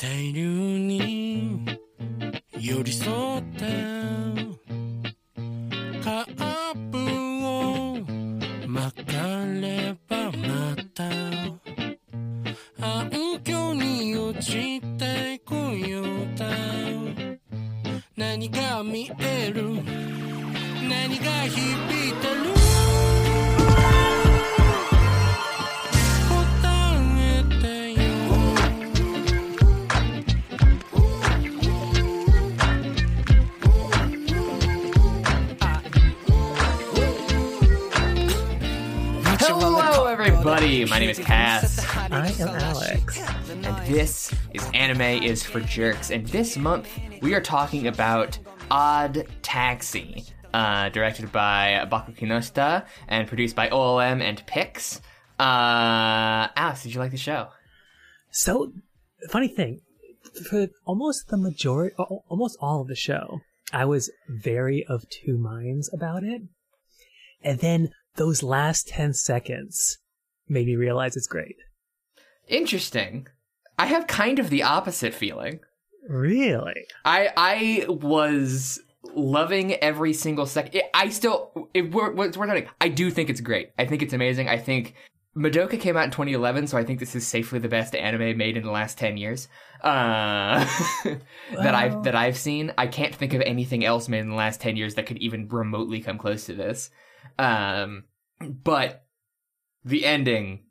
大量に寄り添って this is Anime is for Jerks. And this month, we are talking about Odd Taxi, uh, directed by Baku Kinoshita and produced by OLM and Pix. Uh, Alex, did you like the show? So, funny thing, for almost the majority, almost all of the show, I was very of two minds about it. And then those last 10 seconds made me realize it's great. Interesting. I have kind of the opposite feeling. Really? I I was loving every single second. I still, it, we're, we're, we're I do think it's great. I think it's amazing. I think Madoka came out in 2011, so I think this is safely the best anime made in the last 10 years uh, that I've that I've seen. I can't think of anything else made in the last 10 years that could even remotely come close to this. Um, but the ending,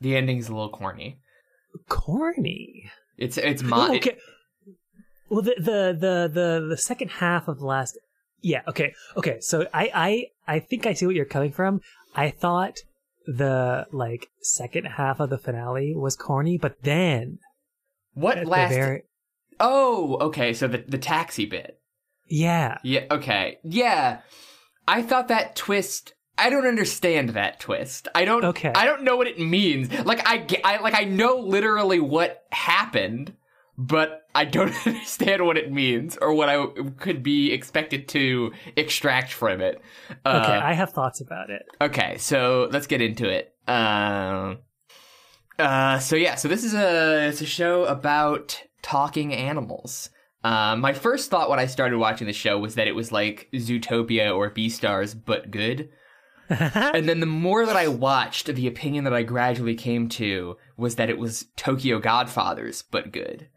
the ending's a little corny. Corny. It's it's my okay. Well, the, the, the, the, the second half of the last, yeah, okay, okay. So I, I, I think I see what you're coming from. I thought the, like, second half of the finale was corny, but then, what last. very- Oh, okay. So the the taxi bit. yeah. Yeah, okay. Yeah. I thought that twist I don't understand that twist. I don't Okay. I don't know what it means. Like I, I like I know literally what happened, but I don't understand what it means or what I could be expected to extract from it. Uh, Okay, I have thoughts about it. Okay, so let's get into it. Um, uh, so yeah, so this is a it's a show about talking animals. Uh, my first thought when I started watching the show was that it was like Zootopia or Beastars, but good. and then the more that I watched, the opinion that I gradually came to was that it was Tokyo Godfathers, but good.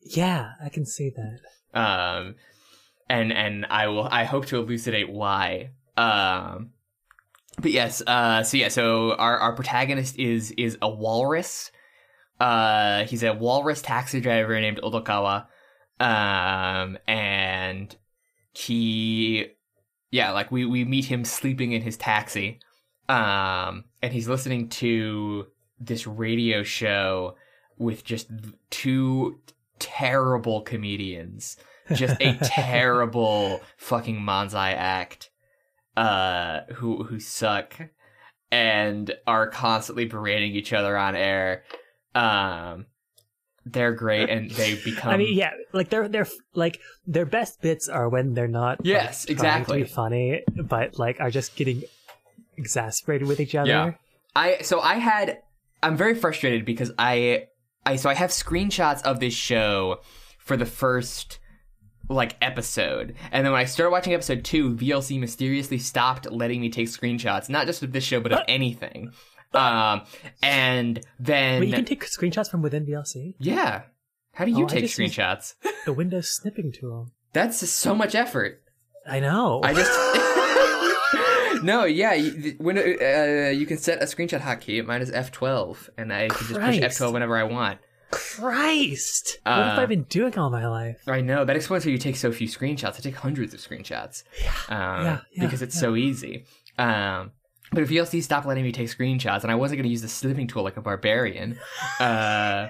yeah, I can see that. um and and i will i hope to elucidate why um but yes uh so yeah so our our protagonist is is a walrus uh he's a walrus taxi driver named odokawa um and he yeah like we we meet him sleeping in his taxi um and he's listening to this radio show with just two terrible comedians. Just a terrible fucking manzai act uh who who suck and are constantly berating each other on air. Um they're great and they become I mean, yeah, like they're they're like their best bits are when they're not like, Yes, trying exactly. to be funny, but like are just getting exasperated with each other. Yeah. I so I had I'm very frustrated because I I so I have screenshots of this show for the first like episode. And then when I started watching episode 2, VLC mysteriously stopped letting me take screenshots, not just of this show but of anything. Um and then But you can take screenshots from within VLC. Yeah. How do you Oh, take screenshots? The Windows snipping tool. That's so much effort. I know. I just No, yeah, you, when uh, you can set a screenshot hotkey. Mine is F12 and I can just push F12 whenever I want. Christ! what have Uh, I been doing all my life? I know that explains why you take so few screenshots. I take hundreds of screenshots, um, yeah, yeah, because it's so easy. Um, but if VLC stopped letting me take screenshots, and I wasn't going to use the snipping tool like a barbarian, uh,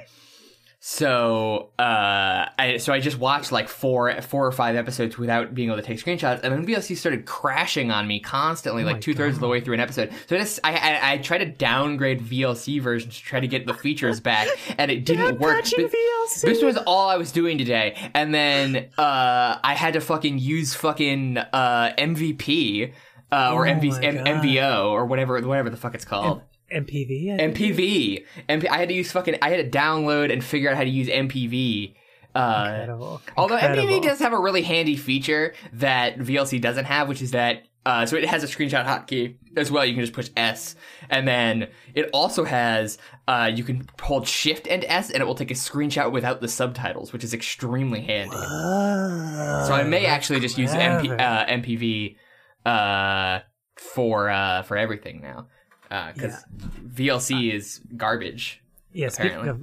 so uh, I so I just watched like four four or five episodes without being able to take screenshots, and then VLC started crashing on me constantly, Oh like two thirds of the way through an episode. So I just I, I I tried to downgrade VLC version to try to get the features back, and it didn't work. VLC. this was all I was doing today, and then uh, I had to fucking use fucking uh, MVP uh, or Oh MV, M-. MVO or whatever whatever the fuck it's called. MPV. I? MPV. MP- I had to use fucking. I had to download and figure out how to use MPV. Uh, Incredible. although Incredible. MPV does have a really handy feature that VLC doesn't have, which is that. Uh, so it has a screenshot hotkey as well. You can just push S, and then it also has. Uh, you can hold Shift and S, and it will take a screenshot without the subtitles, which is extremely handy. Oh, So I may actually just use MP, uh, MPV uh, for uh, for everything now, because VLC is garbage. Yeah, speaking of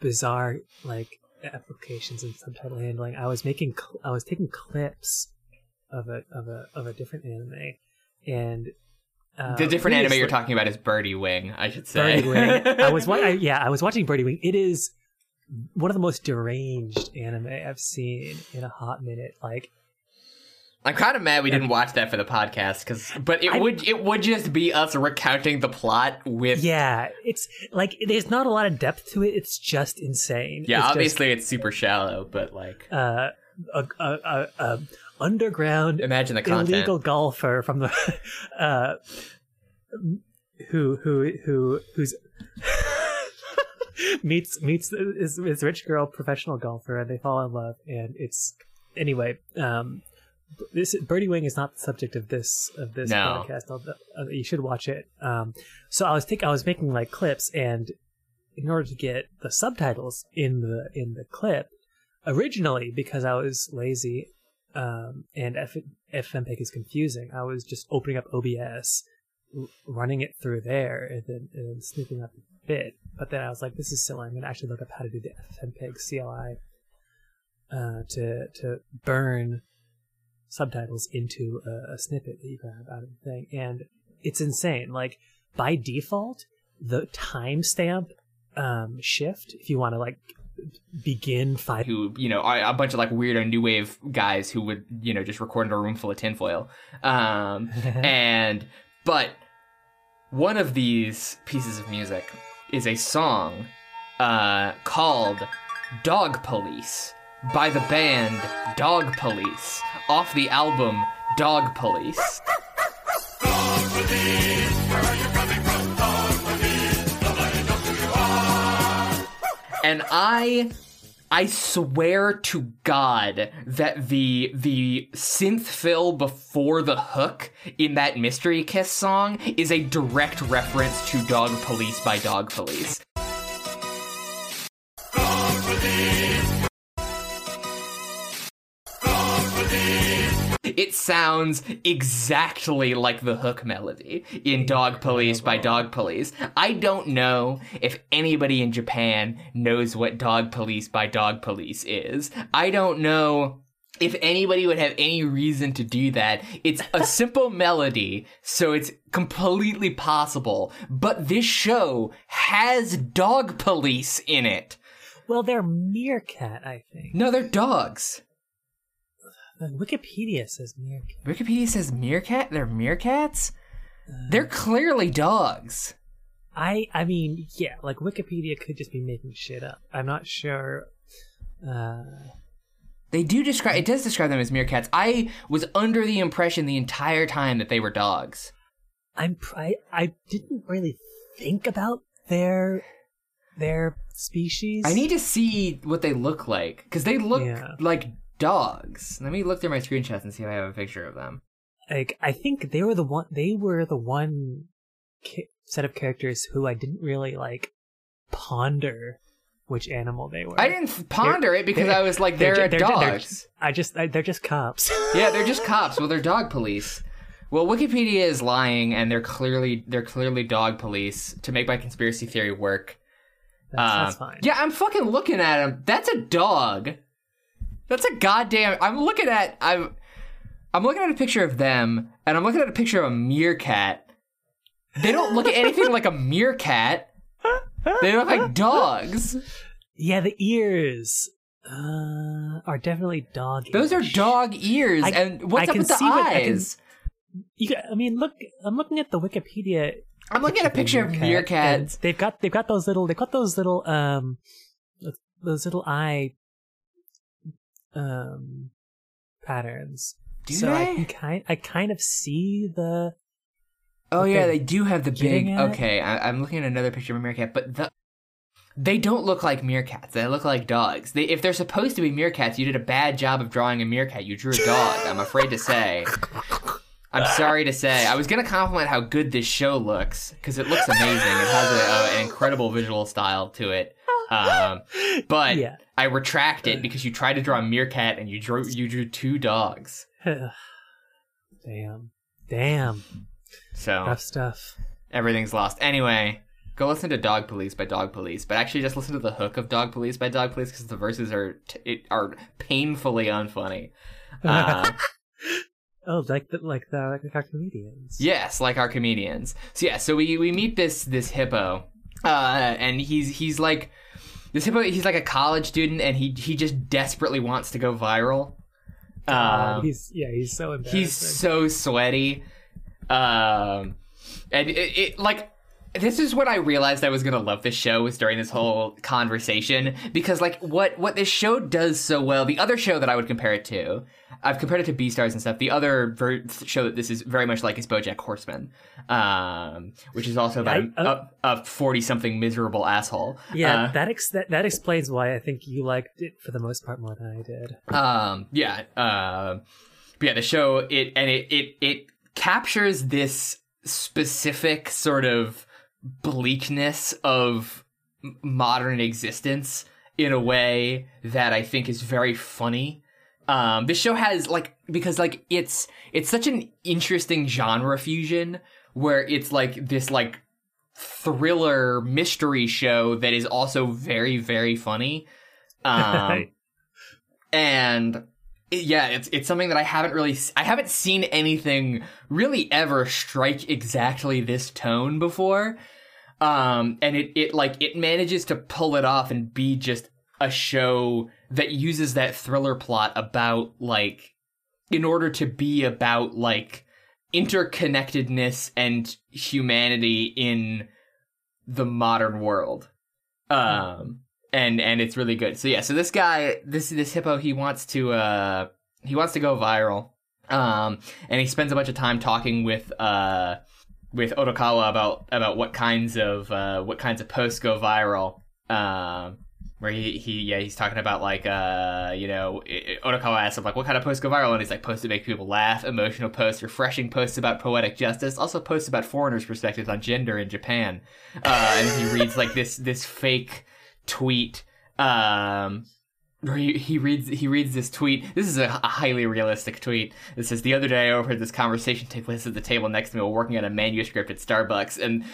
bizarre like applications and subtitle handling, I was making cl- I was taking clips of a of a of a different anime, and uh, the different anime you're talking about is Birdie Wing, I should say. Birdie Wing. I was wa- I, yeah, I was watching Birdie Wing. It is one of the most deranged anime I've seen in a hot minute. Like I'm kind of mad we didn't watch that for the podcast, because but it I- would it would just be us recounting the plot with yeah, it's like there's not a lot of depth to it. It's just insane. yeah. It's just, obviously, it's super shallow, but like uh, a, a, a, a underground imagine the content. illegal golfer from the uh who who who who's meets meets this, this rich girl professional golfer and they fall in love and it's anyway um this birdie wing is not the subject of this of this No. podcast although, uh, you should watch it um so i was think i was making like clips and in order to get the subtitles in the in the clip originally because i was lazy um, and F- FMPEG is confusing. I was just opening up OBS, r- running it through there, and then, and then snooping up a bit. But then I was like, this is silly. I'm to actually look up how to do the FMPEG CLI uh, to to burn subtitles into a, a snippet that you grab out of the thing, and it's insane. Like by default, the timestamp um, shift, if you want to like begin five who you know are a bunch of like weirdo new wave guys who would you know just record in a room full of tinfoil. Um and but one of these pieces of music is a song uh called dog police by the band dog police off the album dog police and I I swear to God that the the synth fill before the hook in that Mystery Kiss song is a direct reference to Dog Police by Dog Police. It sounds exactly like the hook melody in Dog Police by Dog Police. I don't know if anybody in Japan knows what Dog Police by Dog Police is. I don't know if anybody would have any reason to do that. It's a simple melody, so it's completely possible. But this show has Dog Police in it. Well, they're meerkat, I think. No, they're dogs. Uh, Wikipedia says meerkat. Wikipedia says meerkat. They're meerkats. They're clearly dogs. I I mean, yeah, like Wikipedia could just be making shit up. I'm not sure. Uh, They do describe. It does describe them as meerkats. I was under the impression the entire time that they were dogs. I'm I, I didn't really think about their their species. I need to see what they look like because they look Yeah. like dogs. Let me look through my screenshots and see if I have a picture of them. like I think they were the one they were the one set of characters who I didn't really like ponder which animal they were. I didn't ponder it because I was like, they're they're, they're they're dogs. I just I, they're just cops. yeah, they're just cops. Well, they're dog police. Well, Wikipedia is lying, and they're clearly they're clearly dog police to make my conspiracy theory work. that's, that's Um, fine. Yeah, I'm fucking looking at him. That's a dog. That's a goddamn. I'm looking at. I'm. I'm looking at a picture of them, and I'm looking at a picture of a meerkat. They don't look at anything like a meerkat. They look like dogs. Yeah, the ears uh, are definitely dog. Those are dog ears, I- and what's I up can with the see what- I can- eyes? You I mean, look. I'm looking at the Wikipedia. I'm looking at a picture of and meerkats. They've got they've got those little they've got those little um those little eye um patterns. Do so I can kind I kind of see the Oh yeah, they're do have the big. Okay, I, I'm looking at another picture of a meerkat, but the they don't look like meerkats. They look like dogs. They, if they're supposed to be meerkats, you did a bad job of drawing a meerkat. You drew a dog. I'm afraid to say. I'm sorry to say. I was gonna compliment how good this show looks because it looks amazing. It has a, a, an incredible visual style to it. Um, but Yeah. I retract it because you tried to draw a meerkat and you drew you drew two dogs. Damn. Damn. So Rough stuff. everything's lost. Anyway, go listen to Dog Police by Dog Police, but actually just listen to the hook of Dog Police by Dog Police because the verses are t- it, are painfully unfunny. Uh, Oh, like the like the like our comedians. yes, like our comedians. So yeah, so we we meet this this hippo, uh, and he's he's like this hippo. He's like a college student, and he he just desperately wants to go viral. God, Um, he's yeah, he's so embarrassing. He's so sweaty. Um, and it, it like this is when I realized I was gonna love this show was during this whole conversation because like what what this show does so well. The other show that I would compare it to, I've compared it to Beastars and stuff. The other ver- show that this is very much like is BoJack Horseman, um, which is also about a forty something miserable asshole. yeah, Uh, that, ex- that that explains why I think you liked it for the most part more than I did. um yeah uh, but yeah the show it and it it it captures this specific sort of bleakness of modern existence in a way that i think is very funny. Um this show has like because like it's it's such an interesting genre fusion where it's like this like thriller mystery show that is also very very funny. Um and yeah, it's it's something that I haven't really I haven't seen anything really ever strike exactly this tone before. Um and it it like it manages to pull it off and be just a show that uses that thriller plot about like in order to be about like interconnectedness and humanity in the modern world. Um and and it's really good. So yeah, so this guy, this this hippo, he wants to uh he wants to go viral. Um and he spends a bunch of time talking with uh with Odokawa about about what kinds of uh what kinds of posts go viral. Um where he, he yeah he's talking about like uh you know Odokawa asks him like what kind of posts go viral and he's like posts that make people laugh emotional posts refreshing posts about poetic justice also posts about foreigners perspectives on gender in Japan uh and he reads like this this fake tweet um where he, he reads he reads this tweet. This is a, a highly realistic tweet. It says the other day I overheard this conversation take place at the table next to me while working on a manuscript at Starbucks, and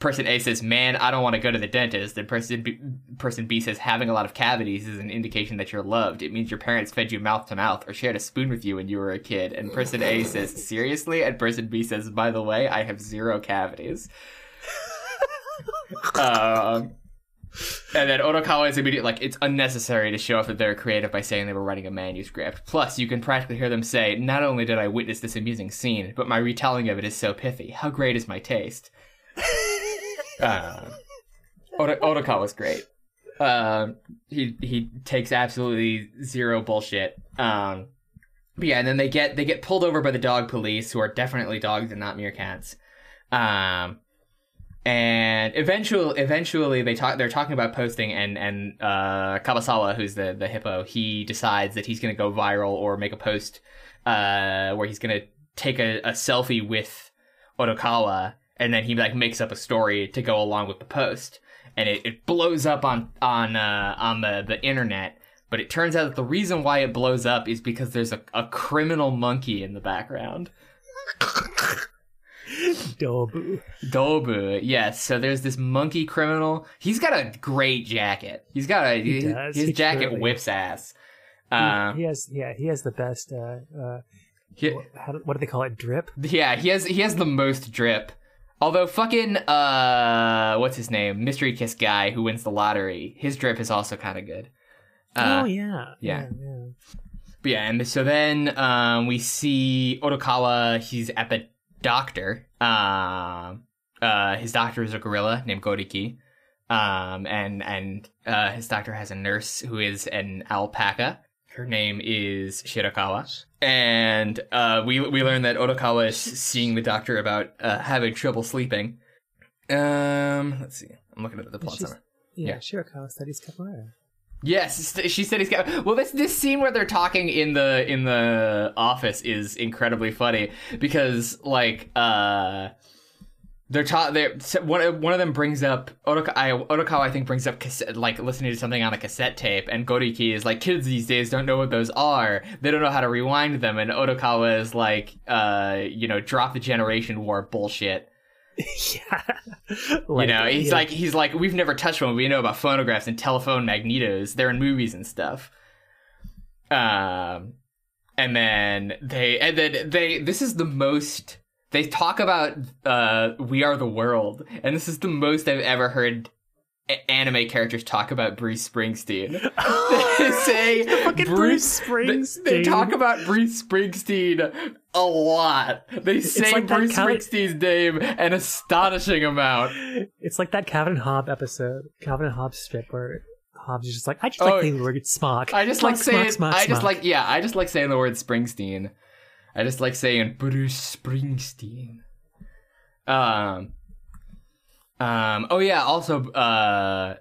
person A says, "Man, I don't want to go to the dentist." And person B, person B says, "Having a lot of cavities is an indication that you're loved. It means your parents fed you mouth to mouth or shared a spoon with you when you were a kid." And person A says, "Seriously?" And person B says, "By the way, I have zero cavities." um, and then Odokawa is immediately like, it's unnecessary to show off that they're creative by saying they were writing a manuscript. Plus, you can practically hear them say, not only did I witness this amusing scene, but my retelling of it is so pithy. How great is my taste? uh, Oto- Odokawa's great. Um, he he takes absolutely zero bullshit. Um, but yeah, and then they get they get pulled over by the dog police, who are definitely dogs and not meerkats. Um, and eventually eventually they talk they're talking about posting and and uh Kabasawa who's the the hippo he decides that he's going to go viral or make a post uh where he's going to take a, a selfie with Odokawa and then he like makes up a story to go along with the post. And it, it blows up on on uh on the the internet but it turns out that the reason why it blows up is because there's a, a criminal monkey in the background Dobu. Dobu, yes. So there's this monkey criminal. He's got a great jacket. He's got a He his, does. his He jacket whips ass. He- Uh, he has yeah, he has the best uh uh he- what, how, do- what do they call it? Drip? yeah, he has he has the most drip. Although fucking uh, what's his name? Mystery Kiss guy who wins the lottery. His drip is also kind of good. Uh, oh yeah. yeah. yeah. But yeah, and so then um, we see Odokawa. He's at the doctor. Um, uh, his doctor is a gorilla named Goriki. Um, and and uh, his doctor has a nurse who is an alpaca. her name is Shirakawa, and uh, we we learn that Odokawa is seeing the doctor about uh, having trouble sleeping. Um, let's see. I'm looking at the plot summary. Yeah, Yeah. Shirakawa studies capoeira. Yes, she said he's got. Well, this this scene where they're talking in the in the office is incredibly funny because like uh they're taught they're one one of them brings up Odokawa, I, I think brings up cassette, like listening to something on a cassette tape and Goriki is like kids these days don't know what those are they don't know how to rewind them and Odokawa is like uh you know drop the generation war bullshit yeah. you know, he's yeah. like he's like we've never touched one. We know about phonographs and telephone magnetos. They're in movies and stuff. Um, and then they and then they. This is the most they talk about. Uh, we are the world, and this is the most I've ever heard. Anime characters talk about Bruce Springsteen. they say fucking Bruce Springsteen. they talk about Bruce Springsteen a lot. They say like Bruce Cal- Springsteen's name an astonishing amount. It's like that Calvin and Hobbes episode, Calvin and Hobbes strip, where Hobbes is just like, I just Oh, like saying the word smock. I just Smock, like saying. smock, smock, I just smock. like. Yeah, I just like saying the word Springsteen. I just like saying Bruce Springsteen. Um. Um. Oh yeah. Also. Uh.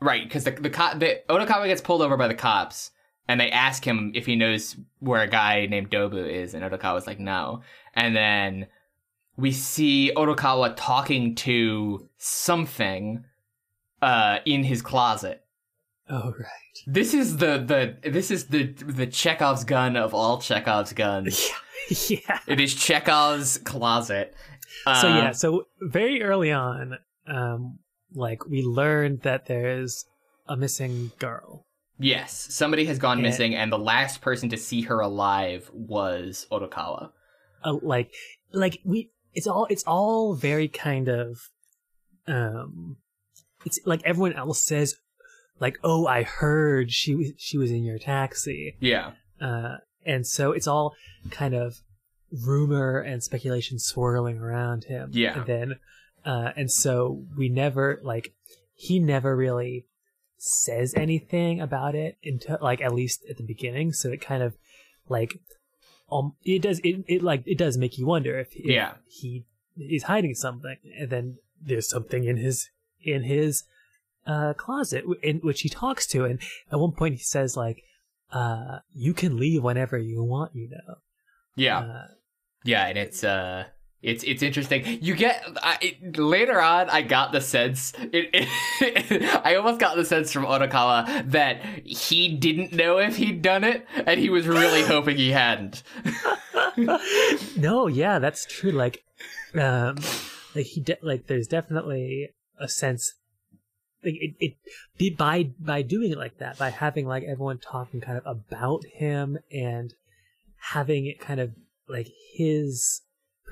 Right, because the the cop, the gets pulled over by the cops, and they ask him if he knows where a guy named Dobu is, and Odokawa's like, no. And then we see Odokawa talking to something, uh, in his closet. Oh right. This is the the this is the the Chekhov's gun of all Chekhov's guns. yeah. it is Chekhov's closet. So yeah, so very early on, um, like we learned that there's a missing girl. yes, somebody has gone Yeah. missing, and the last person to see her alive was Odokawa. Uh, like, like we, it's all, it's all very kind of, um, it's like everyone else says, like, oh, I heard she was she was in your taxi, Yeah, uh, and so it's all kind of rumor and speculation swirling around him. Yeah. And then, uh, and so we never like he never really says anything about it until like at least at the beginning. So it kind of like um it does it, it like it does make you wonder if, if Yeah. he is hiding something and then there's something in his in his uh closet in which he talks to and at one point he says like uh you can leave whenever you want you know yeah, uh, yeah, and it's uh. It's it's interesting. You get I, it, later on. I got the sense. It, it, I almost got the sense from Odokawa that he didn't know if he'd done it, and he was really hoping he hadn't. no, yeah, that's true. Like, um, like he de- like there's definitely a sense, like it, it be by by doing it like that, by having like everyone talking kind of about him and having it kind of like his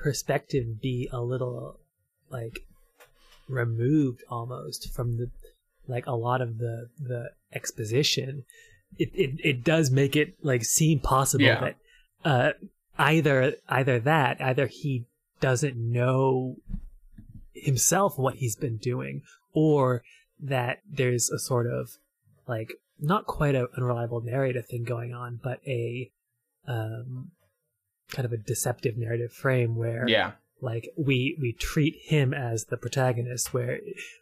perspective be a little like removed almost from the like a lot of the the exposition it it, it does make it like seem possible Yeah. that uh either either that either he doesn't know himself what he's been doing or that there's a sort of like not quite a unreliable narrative thing going on but a um kind of a deceptive narrative frame where Yeah. like we we treat him as the protagonist where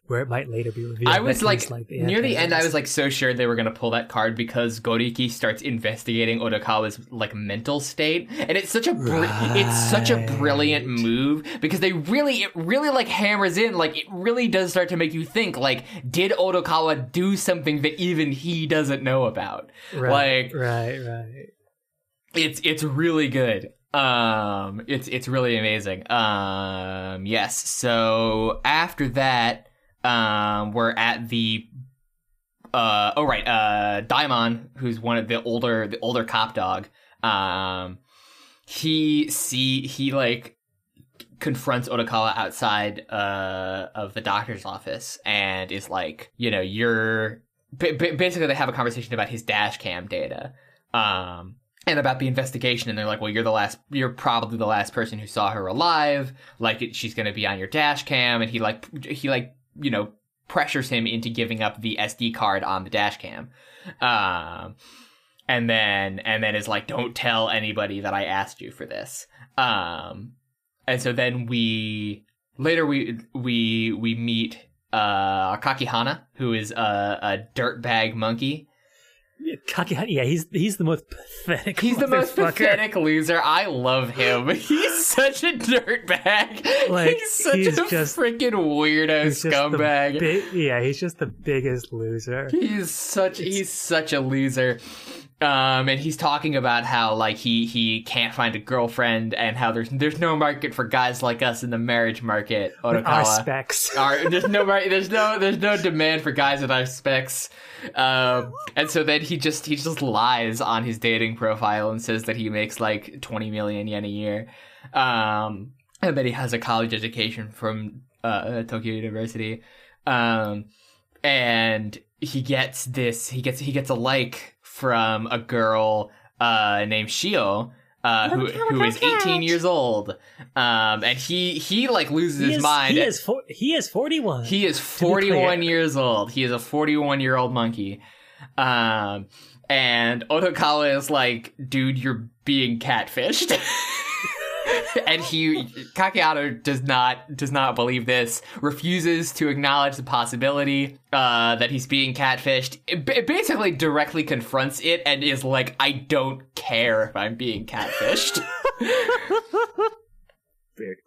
where it might later be revealed I was he's, like, near the end. I was like so sure they were gonna pull that card because Goriki starts investigating Odokawa's like mental state, and it's such a br- it's such a brilliant move because they really it really like hammers in like it really does start to make you think like did Odokawa do something that even he doesn't know about? right, like right right it's it's really good um it's it's really amazing. Um yes so after that um we're at the uh oh right uh daimon who's one of the older the older cop dog um he see he like confronts Odokawa outside uh of the doctor's office and is like you know you're ba- basically they have a conversation about his dash cam data. Um and about the investigation and they're like well you're the last you're probably the last person who saw her alive like it, she's going to be on your dash cam and he like he like you know pressures him into giving up the SD card on the dash cam um and then and then is like, "Don't tell anybody that I asked you for this." Um, and so then we later we we we meet uh Kakihana, who is a, a dirtbag monkey. Kaki, yeah, he's he's the most pathetic. He's the most pathetic loser. I love him. He's such a dirtbag. Like, he's such he's a just- freaking weirdo He's just the scumbag. bi- yeah, he's just the biggest loser. He's such he's such a loser. Um, and he's talking about how like he he can't find a girlfriend and how there's there's no market for guys like us in the marriage market. Our specs. Our, there's no there's no there's no demand for guys with our specs. Um, and so then he just he just lies on his dating profile and says that he makes like 20 million yen a year. Um, and that he has a college education from uh, Tokyo University. Um, and he gets this he gets he gets a like from a girl uh named Shio uh who who is 18 years old. Um and he he like loses He his mind. he is for, he is forty one. he is 41 years old. He is a 41 year old monkey. Um and Odokawa is like dude you're being catfished and he Kakeado does not does not believe this refuses to acknowledge the possibility uh, that he's being catfished it ba- basically directly confronts it and is like I don't care if I'm being catfished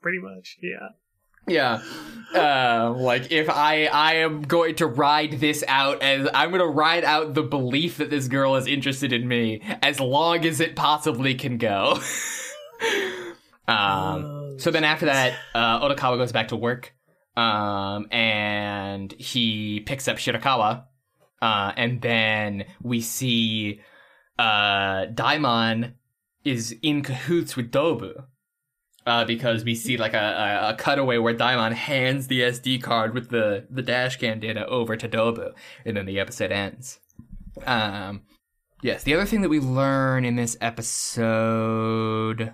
pretty much. Yeah. yeah uh, like if I I am going to ride this out and I'm going to ride out the belief that this girl is interested in me as long as it possibly can go um Oh, So then after that, uh, Odokawa goes back to work, um, and he picks up Shirakawa, uh, and then we see uh, Daimon is in cahoots with Dobu. Uh, because we see like a, a, a cutaway where Daimon hands the SD card with the, the dash cam data over to Dobu, and then the episode ends. Um, yes, the other thing that we learn in this episode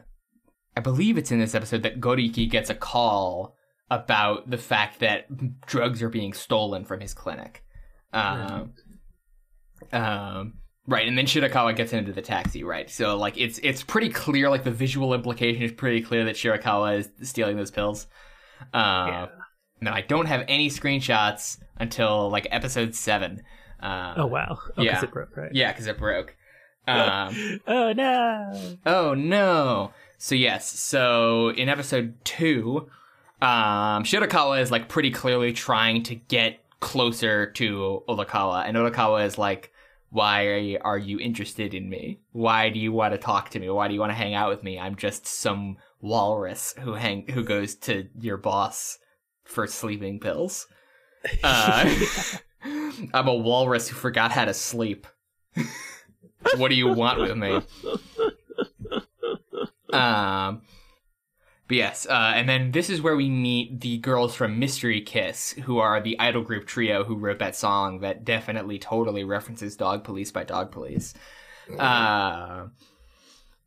I believe it's in this episode that Goriki gets a call about the fact that drugs are being stolen from his clinic. Um, um, right, and then Shirakawa gets into the taxi, right? So like it's it's pretty clear, like the visual implication is pretty clear that Shirakawa is stealing those pills. Uh, Yeah. And I don't have any screenshots until like episode seven. Uh, Oh wow. Oh, yeah. it broke, right? Yeah, because it broke. Um, Oh no. Oh no. So yes, so in episode two, um, Shirakawa is like pretty clearly trying to get closer to Odokawa, and Odokawa is like, "Why are you interested in me? Why do you want to talk to me? Why do you want to hang out with me? I'm just some walrus who hang who goes to your boss for sleeping pills. Uh, I'm a walrus who forgot how to sleep. what do you want with me?" Um, but yes, uh, and then this is where we meet the girls from Mystery Kiss, who are the idol group trio who wrote that song that definitely totally references Dog Police by Dog Police. Uh,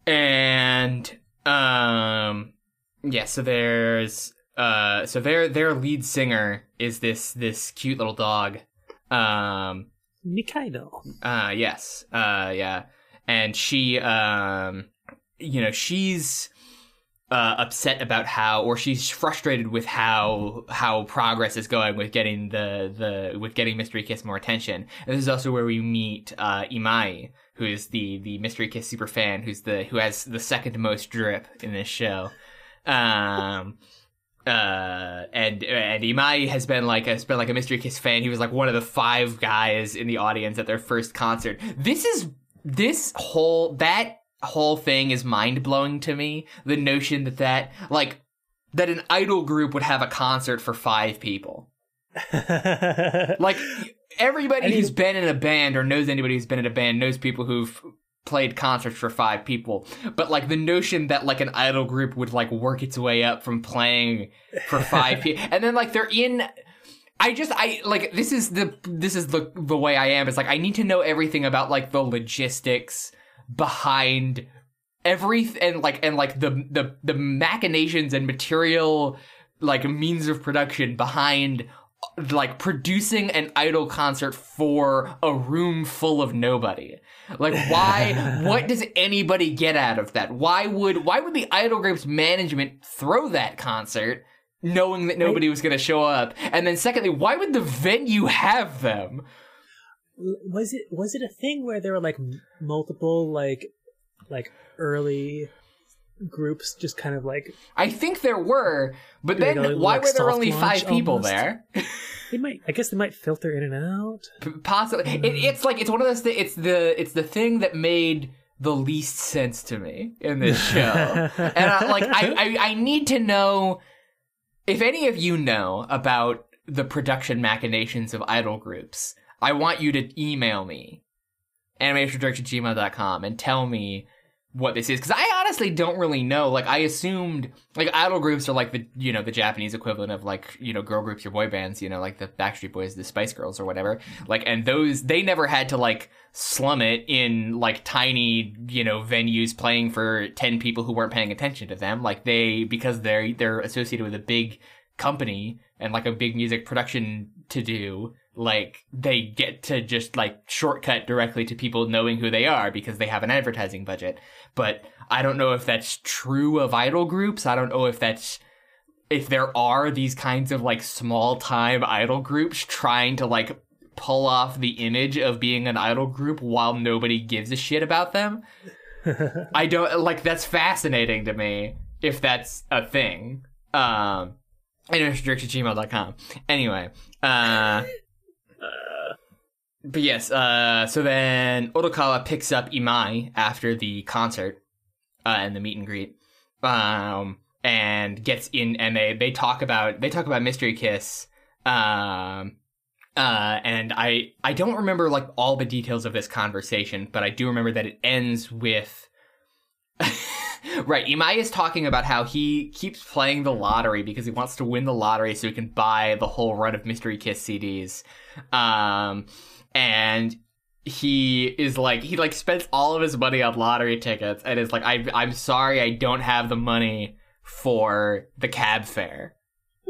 and um, yeah, so there's uh, so their their lead singer is this this cute little dog. Um, Nikaido. uh yes. Uh yeah. And she um you know, she's uh upset about how or she's frustrated with how how progress is going with getting the the with getting Mystery Kiss more attention. And this is also where we meet uh Imai, who is the the Mystery Kiss super fan who's the who has the second most drip in this show. Um uh and and Imai has been like has been like a Mystery Kiss fan. He was like one of the five guys in the audience at their first concert. This is this whole that whole thing is mind blowing to me. The notion that that like that an idol group would have a concert for five people. Like everybody I mean- who's been in a band or knows anybody who's been in a band knows people who've played concerts for five people. But like the notion that like an idol group would like work its way up from playing for five people and then like they're in I just I like this is the this is the the way I am. It's like I need to know everything about like the logistics behind every and like and like the the the machinations and material like means of production behind like producing an idol concert for a room full of nobody. Like why what does anybody get out of that? Why would why would the idol group's management throw that concert knowing that nobody was going to show up? And then secondly, why would the venue have them? Was it was it a thing where there were like multiple like like early groups just kind of like I think there were, but then a- why like were there only five people almost? there? they might I guess they might filter in and out. P- Possibly, it, hmm. it's like it's one of those. Th- it's the it's the thing that made the least sense to me in this show, and I, like I, I I need to know if any of you know about the production machinations of idol groups. I want you to email me animationdirection@gmail.com and tell me what this is because I honestly don't really know. Like I assumed like idol groups are like the you know the Japanese equivalent of like you know girl groups or boy bands, you know like the Backstreet Boys, the Spice Girls or whatever. Like and those they never had to like slum it in like tiny you know venues playing for ten people who weren't paying attention to them. Like they because they're they're associated with a big company and like a big music production to do like they get to just like shortcut directly to people knowing who they are because they have an advertising budget. But i don't know if that's true of idol groups. I don't know if that's if there are these kinds of like small time idol groups trying to like pull off the image of being an idol group while nobody gives a shit about them. I don't like that's fascinating to me if that's a thing. Um gmail.com anyway uh but yes, uh, so then Odokawa picks up Imai after the concert uh, and the meet and greet, um, and gets in, they they talk about they talk about Mystery Kiss, um, uh, and I I don't remember like all the details of this conversation, but I do remember that it ends with. right, Imai is talking about how he keeps playing the lottery because he wants to win the lottery so he can buy the whole run of Mystery Kiss CDs. Um, and he is like he like spends all of his money on lottery tickets and is like I I'm sorry I don't have the money for the cab fare.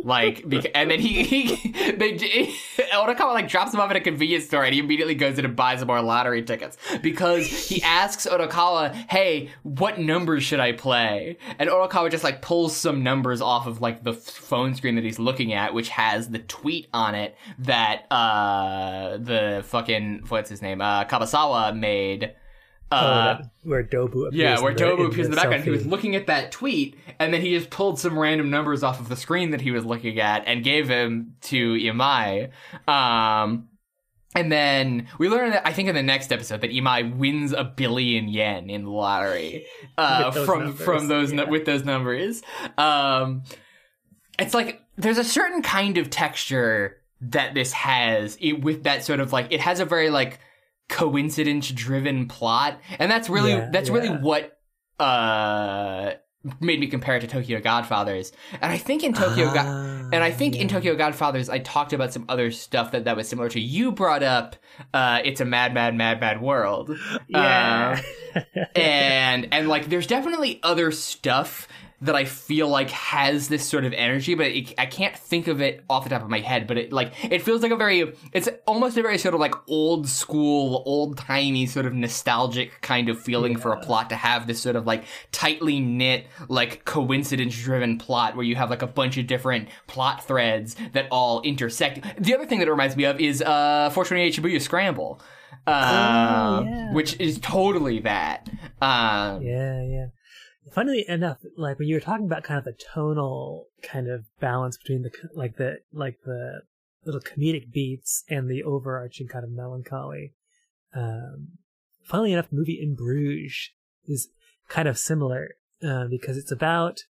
Like, bec- and then he, he they, like drops him off at a convenience store, and he immediately goes in and buys some more lottery tickets because he asks Odokawa, "Hey, what numbers should I play?" And Odokawa just like pulls some numbers off of like the phone screen that he's looking at, which has the tweet on it that uh the fucking what's his name uh Kabasawa made. Oh, Uh, that- where Dobu appears. yeah, where in the, Dobu appears in the background. He was looking at that tweet, and then he just pulled some random numbers off of the screen that he was looking at and gave him to Imai. Um, and then we learn that I think in the next episode that Imai wins a billion yen in the lottery uh, With those from numbers, from those yeah. with those numbers. Um, it's like there's a certain kind of texture that this has it, with that sort of like it has a very like coincidence driven plot and that's really Yeah, that's really what uh made me compare it to Tokyo Godfathers and I think in Tokyo Go- Ah, and I think in. Tokyo Godfathers I talked about some other stuff that that was similar to you brought up uh it's a mad mad mad mad world Yeah. and and like there's definitely other stuff that I feel like has this sort of energy, but it, I can't think of it off the top of my head. But it like it feels like a very it's almost a very sort of like old school, old timey sort of nostalgic kind of feeling for a plot to have this sort of like tightly knit, like coincidence driven plot where you have like a bunch of different plot threads that all intersect. The other thing that it reminds me of is uh 428 Shibuya Scramble. Uh, Oh, yeah. which is totally that. Uh, Yeah, yeah. Funnily enough, like when you were talking about kind of the tonal kind of balance between the like the like the little comedic beats and the overarching kind of melancholy. Um, funnily enough, the movie In Bruges is kind of similar uh, because it's about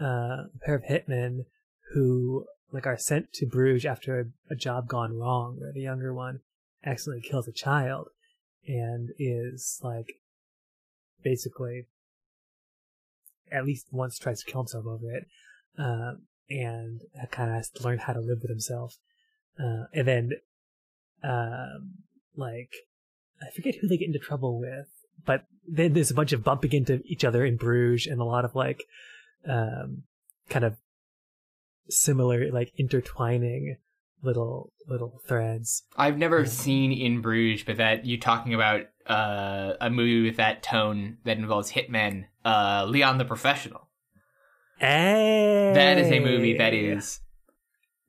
uh, a pair of hitmen who like are sent to Bruges after a, a job gone wrong, where the younger one accidentally kills a child and is like basically at least once tries to kill himself over it, um, and kind of has to learn how to live with himself. Uh, and then, um, like, I forget who they get into trouble with, but then there's a bunch of bumping into each other in Bruges and a lot of like, um, kind of similar, like intertwining little little threads. I've never seen In Bruges, but that you talking about uh, a movie with that tone that involves hitmen, uh, Leon the Professional. Hey! That is a movie that is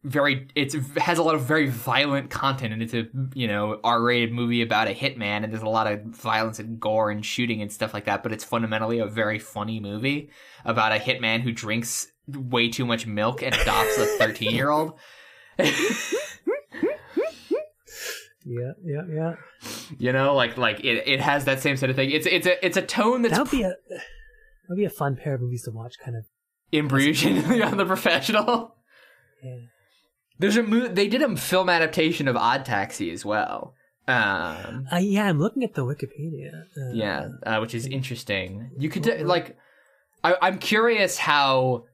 very it's has a lot of very violent content and it's a you know R-rated movie about a hitman and there's a lot of violence and gore and shooting and stuff like that but it's fundamentally a very funny movie about a hitman who drinks way too much milk and adopts a 13 year old Yeah, yeah, yeah. you know like like it, it has that same sort of thing it's it's a it's a tone that's That would be a that would be a fun pair of movies to watch. Kind of. in on the Professional Yeah. there's a mo- they did a film adaptation of Odd Taxi as well um Uh, yeah, I'm looking at the Wikipedia. Uh, Yeah, uh, which is interesting. You could like, I, I'm curious how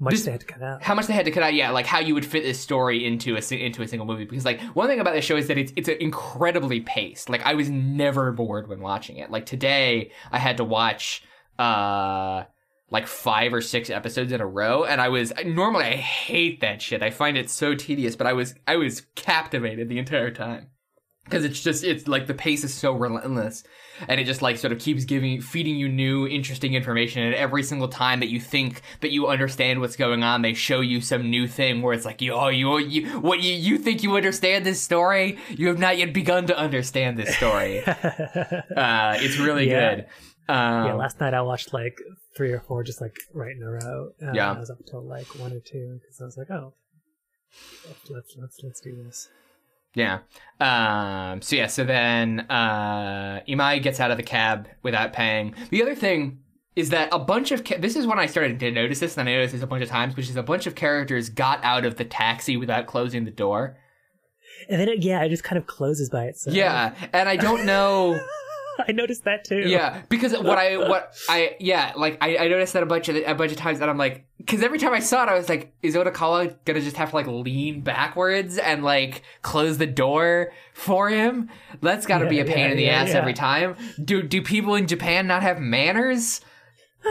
much This- they had to cut out. how much they had to cut out. Yeah, like how you would fit this story into a into a single movie. Because like one thing about this show is that it's it's incredibly paced. Like I was never bored when watching it. Like today, I had to watch uh like five or six episodes in a row, and I was normally I hate that shit. I find it so tedious, but I was I was captivated the entire time because it's just it's like the pace is so relentless and it just like sort of keeps giving feeding you new interesting information and every single time that you think that you understand what's going on they show you some new thing where it's like you oh you, you what you you think you understand this story you have not yet begun to understand this story uh it's really Yeah. good um, yeah, last night I watched like three or four just like right in a row. Uh, Yeah. I was up till like one or two because I was like, oh, let's let's let's do this. Yeah. Um, so yeah, so then uh, Imai gets out of the cab without paying. The other thing is that a bunch of ca- this is when I started to notice this, and I noticed this a bunch of times, which is a bunch of characters got out of the taxi without closing the door. And then it, yeah, it just kind of closes by itself. Yeah, and I don't know. I noticed that too. yeah, because what I what I yeah like I, I noticed that a bunch of a bunch of times, and I'm like, because every time I saw it, I was like, is Odokawa gonna just have to like lean backwards and like close the door for him? That's got to be a pain yeah, in the yeah, ass yeah. every time. Do do people in Japan not have manners?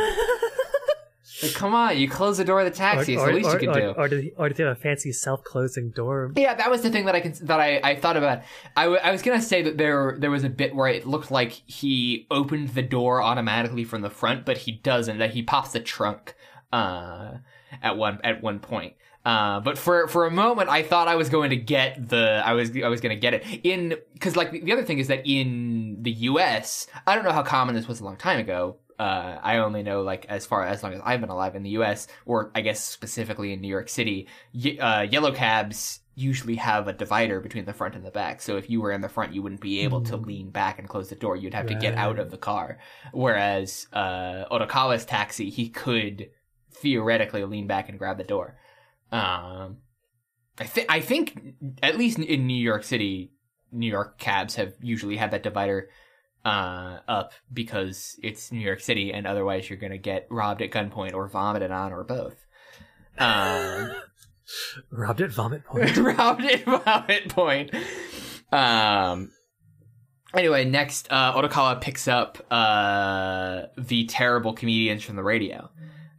Like, come on, you close the door of the Or, taxi. It's or, the least or, you can or, do. Or, do, or do they have a fancy self-closing door? Yeah, that was the thing that I can that I, I thought about. I, w- I was gonna say that there there was a bit where it looked like he opened the door automatically from the front, but he doesn't. That he pops the trunk uh, at one at one point. Uh, but for for a moment, I thought I was going to get the I was I was going to get it in because like the other thing is that in the U.S. I don't know how common this was a long time ago. Uh, I only know like as far as long as I've been alive in the U.S. or I guess specifically in New York City, y- uh, yellow cabs usually have a divider between the front and the back. So if you were in the front, you wouldn't be able to lean back and close the door. You'd have to get out of the car. Whereas uh, Odokawa's taxi, he could theoretically lean back and grab the door. Um, I think I think at least in New York City, New York cabs have usually had that divider uh, up because it's New York City, and otherwise you're gonna get robbed at gunpoint or vomited on or both. Um, Robbed at vomit point. robbed at vomit point. Um. Anyway, next, uh, Odokawa picks up uh, the terrible comedians from the radio,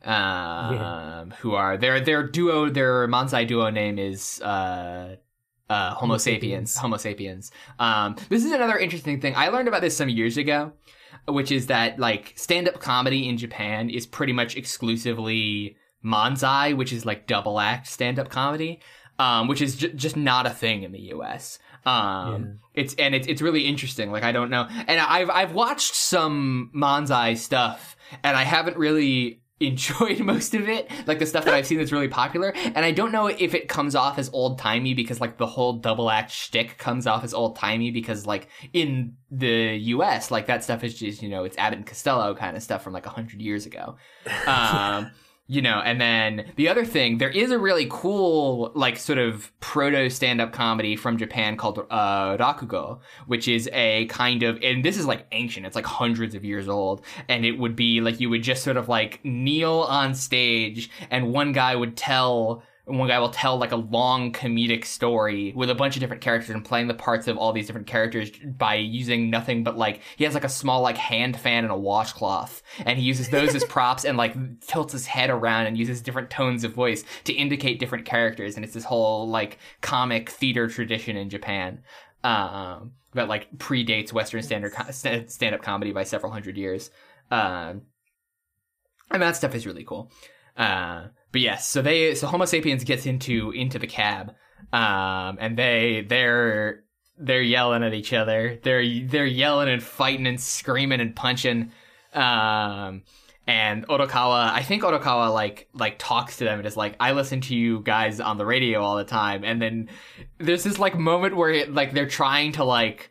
um, who are their their duo, their Manzai duo name is uh, uh, Homo sapiens. Homo sapiens. Um, this is another interesting thing. I learned about this some years ago, which is that like stand up comedy in Japan is pretty much exclusively Manzai, which is like double act stand up comedy, um, which is j- just not a thing in the U.S. Um, it's and it's it's really interesting. Like I don't know, and I've I've watched some Manzai stuff, and I haven't really enjoyed most of it. Like the stuff that I've seen that's really popular, and I don't know if it comes off as old timey because like the whole double act shtick comes off as old timey because like in the U.S. like that stuff is just you know it's Abbott and Costello kind of stuff from like a hundred years ago. Um, you know, and then the other thing, there is a really cool, like, sort of proto stand up comedy from Japan called uh, Rakugo, which is a kind of, and this is like ancient, it's like hundreds of years old. And it would be like you would just sort of like kneel on stage, and one guy would tell and one guy will tell like a long comedic story with a bunch of different characters and playing the parts of all these different characters by using nothing but like he has like a small like hand fan and a washcloth and he uses those as props and like tilts his head around and uses different tones of voice to indicate different characters and it's this whole like comic theater tradition in Japan um that like predates western standard co- stand-up comedy by several hundred years um and that stuff is really cool. Uh but yes, so they so Homo sapiens gets into into the cab, um, and they they're they're yelling at each other. They're they're yelling and fighting and screaming and punching. Um, and Odokawa, I think Odokawa like like talks to them and is like, "I listen to you guys on the radio all the time." And then there's this like moment where it, like they're trying to like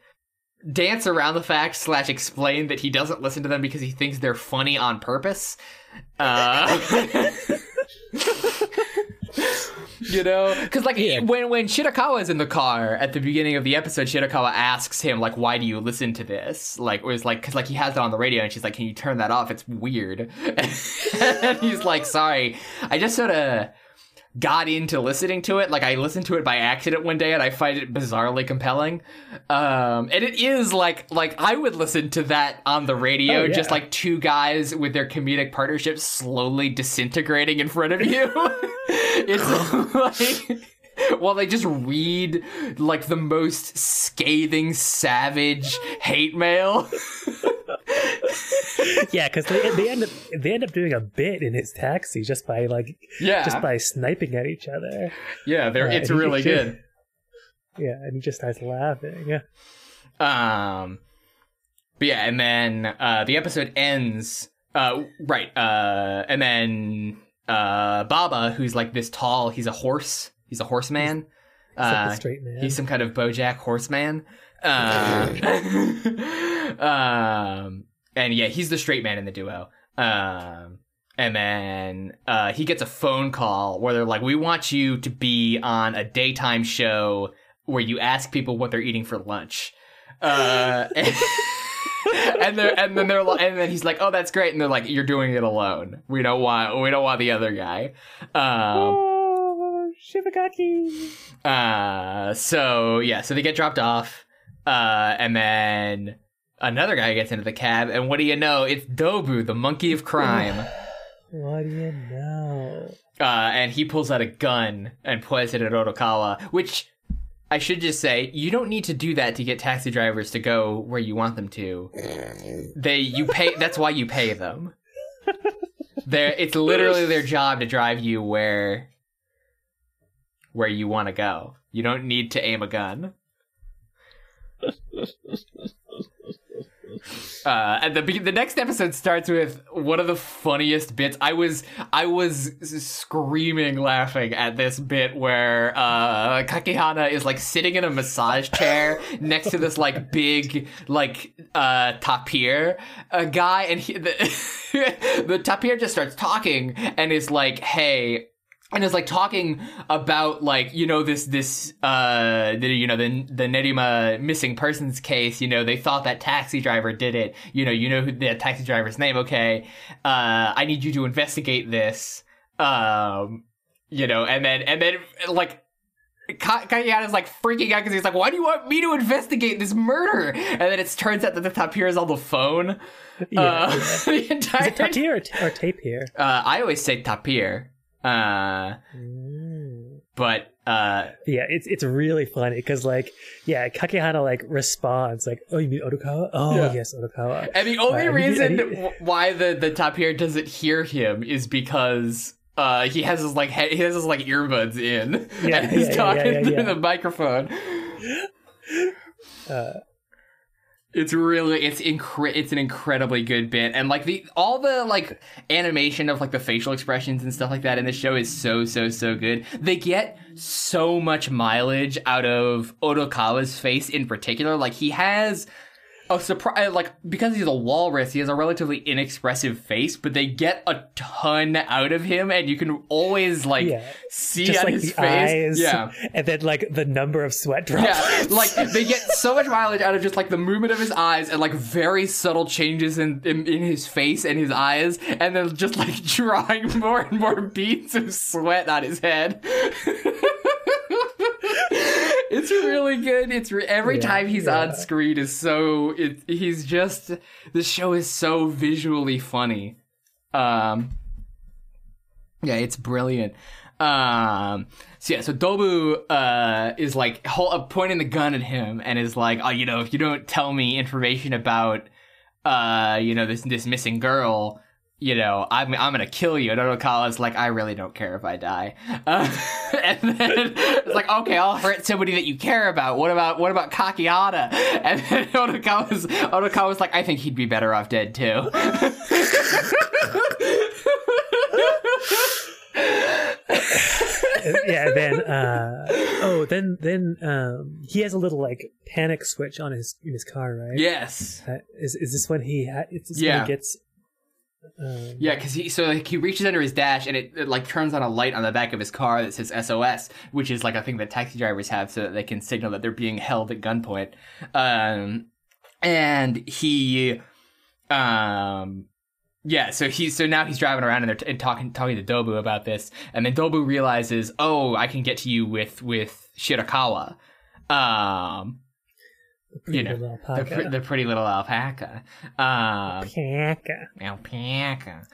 dance around the fact slash explain that he doesn't listen to them because he thinks they're funny on purpose. Uh, you know, because like Yeah. when when Shirakawa is in the car at the beginning of the episode, Shirakawa asks him like, "Why do you listen to this?" Like, it was like because like he has it on the radio, and she's like, "Can you turn that off? It's weird." and he's like, "Sorry, I just sort of." Got into listening to it. Like I listened to it by accident one day and I find it bizarrely compelling. Um and it is like like I would listen to that on the radio, Oh, yeah. just like two guys with their comedic partnership slowly disintegrating in front of you. it's like while they just read like the most scathing, savage hate mail. yeah, because they, they end up they end up doing a bit in his taxi just by like Yeah. just by sniping at each other. yeah, they're, Uh, it's really he- good. Yeah, and he just starts laughing. Yeah. Um, but yeah, and then uh, the episode ends. Uh, right. Uh, and then uh, Baba, who's like this tall, he's a horse. He's a horseman. He's Uh, straight man. He's some kind of BoJack horseman. Uh, um, and yeah, he's the straight man in the duo. Um, and then uh, he gets a phone call where they're like, "We want you to be on a daytime show where you ask people what they're eating for lunch." Uh, and, and they're and then they're and then he's like, "Oh, that's great," and they're like, "You're doing it alone. We don't want we don't want the other guy." Um, oh, Shibagaki. uh, so yeah, so they get dropped off, uh, and then another guy gets into the cab, and what do you know? It's Dobu, the monkey of crime. What do you know? uh, and he pulls out a gun and points it at Odokawa, which I should just say, you don't need to do that to get taxi drivers to go where you want them to. They you pay that's why you pay them. They're, it's literally their job to drive you where where you want to go. You don't need to aim a gun. Uh, and the the next episode starts with one of the funniest bits. I was I was screaming laughing at this bit where uh, Kakihana is like sitting in a massage chair next to this like big like uh, tapir a guy, and he, the the tapir just starts talking and is like, "Hey." And is like talking about like you know this this uh the, you know the the Nerima missing persons case you know they thought that taxi driver did it you know you know who the taxi driver's name okay uh I need you to investigate this um you know and then and then like Ka- Kayana's like freaking out because he's like, "Why do you want me to investigate this murder?" And then it turns out that the tapir is on the phone. Yeah, uh, yeah. the Is entire. it tapir or, t- or tapir? Uh, I always say tapir. Uh, Mm. but uh, Yeah, it's it's really funny because like yeah, Kakihana like responds like, "Oh, you mean Odokawa? Oh, Yeah. yes, Odokawa." And the only Right, and he- reason he- why the the tapir doesn't hear him is because uh he has his like he he has his like earbuds in Yeah, and he's yeah, yeah, talking yeah, through yeah. the microphone. Uh, It's really it's incre- it's an incredibly good bit and like the all the like animation of like the facial expressions and stuff like that in the show is so so so good. They get so much mileage out of Odokawa's face in particular. Like he has a surprise like because he's a walrus he has a relatively inexpressive face but they get a ton out of him and you can always like Yeah. see Just on like his the face eyes, yeah and then like the number of sweat drops. yeah like they get so much mileage out of just like the movement of his eyes and like very subtle changes in, in in his face and his eyes and then just like drawing more and more beads of sweat on his head it's really good. It's re- every Yeah, time he's yeah. on screen is so it, he's just the show is so visually funny. Um yeah it's brilliant. Um so yeah so dobu uh is like uh, pointing the gun at him and is like oh you know if you don't tell me information about uh you know this this missing girl you know, I'm I'm gonna kill you. And Odokawa's like, I really don't care if I die. Uh, and then it's like, okay, I'll hurt somebody that you care about. What about what about Kakihana? And then Odokawa's Odokawa's like, I think he'd be better off dead too. yeah, then uh oh, then then um he has a little like panic switch on his in his car, right? yes. Uh, is is this when he ha- is this when he gets um, Yeah, because he so like he reaches under his dash and it, it like turns on a light on the back of his car that says SOS, which is like a thing that taxi drivers have so that they can signal that they're being held at gunpoint. Um, and he, um, yeah, so he so now he's driving around and they're t- and talking talking to Dobu about this, and then Dobu realizes, oh, I can get to you with with Shirakawa. Um, you know, little the, pr- the pretty little alpaca. Um, Alpaca. Alpaca.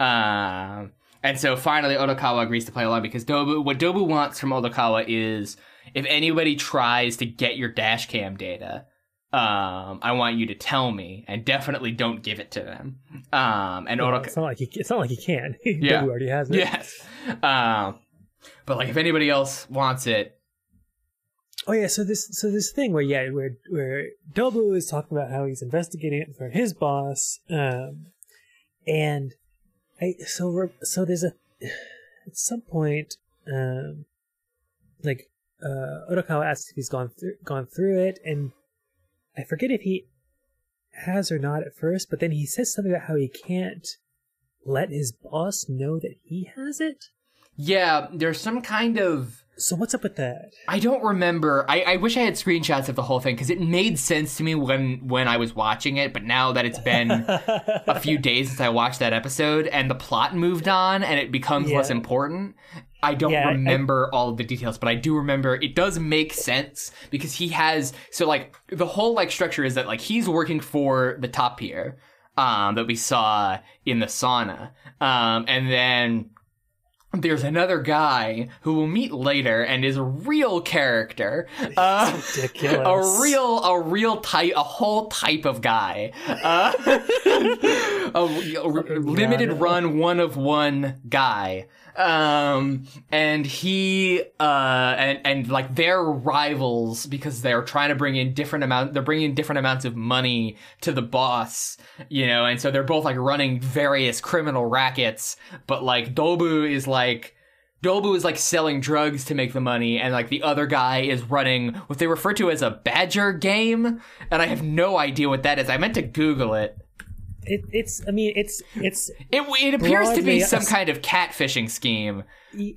Um, and so finally, Odokawa agrees to play along because Dobu, what Dobu wants from Odokawa is if anybody tries to get your dash cam data, um, I want you to tell me, and definitely don't give it to them. Um, and Well, Odokawa, it's not like he it's not like he can. Yeah. Dobu already has it. yes, um, but like if anybody else wants it, Oh yeah, so this so this thing where yeah where where Dobu is talking about how he's investigating it for his boss, um, and I so so there's a at some point, um, like uh, asks if he's gone through gone through it, and I forget if he has or not at first, but then he says something about how he can't let his boss know that he has it. yeah, there's some kind of So what's up with that? I don't remember. I, I wish I had screenshots of the whole thing because it made sense to me when when I was watching it. But now that it's been a few days since I watched that episode and the plot moved on and it becomes Yeah. less important, I don't Yeah, I- remember all of the details. But I do remember it does make sense because he has so like the whole like structure is that like he's working for the tapir um, that we saw in the sauna, um, and then there's another guy who we'll meet later and is a real character. Uh, ridiculous. a real, a real type, a whole type of guy. Uh, a r- limited run, one of one guy. Um, and he, uh, and, and like they're rivals because they're trying to bring in different amount, they're bringing different amounts of money to the boss, you know, and so they're both like running various criminal rackets, but like Dobu is like, Dobu is like selling drugs to make the money, and like the other guy is running what they refer to as a badger game, and I have no idea what that is. I meant to Google it. It, it's. I mean, it's. It's. It, it appears to be some kind of catfishing scheme.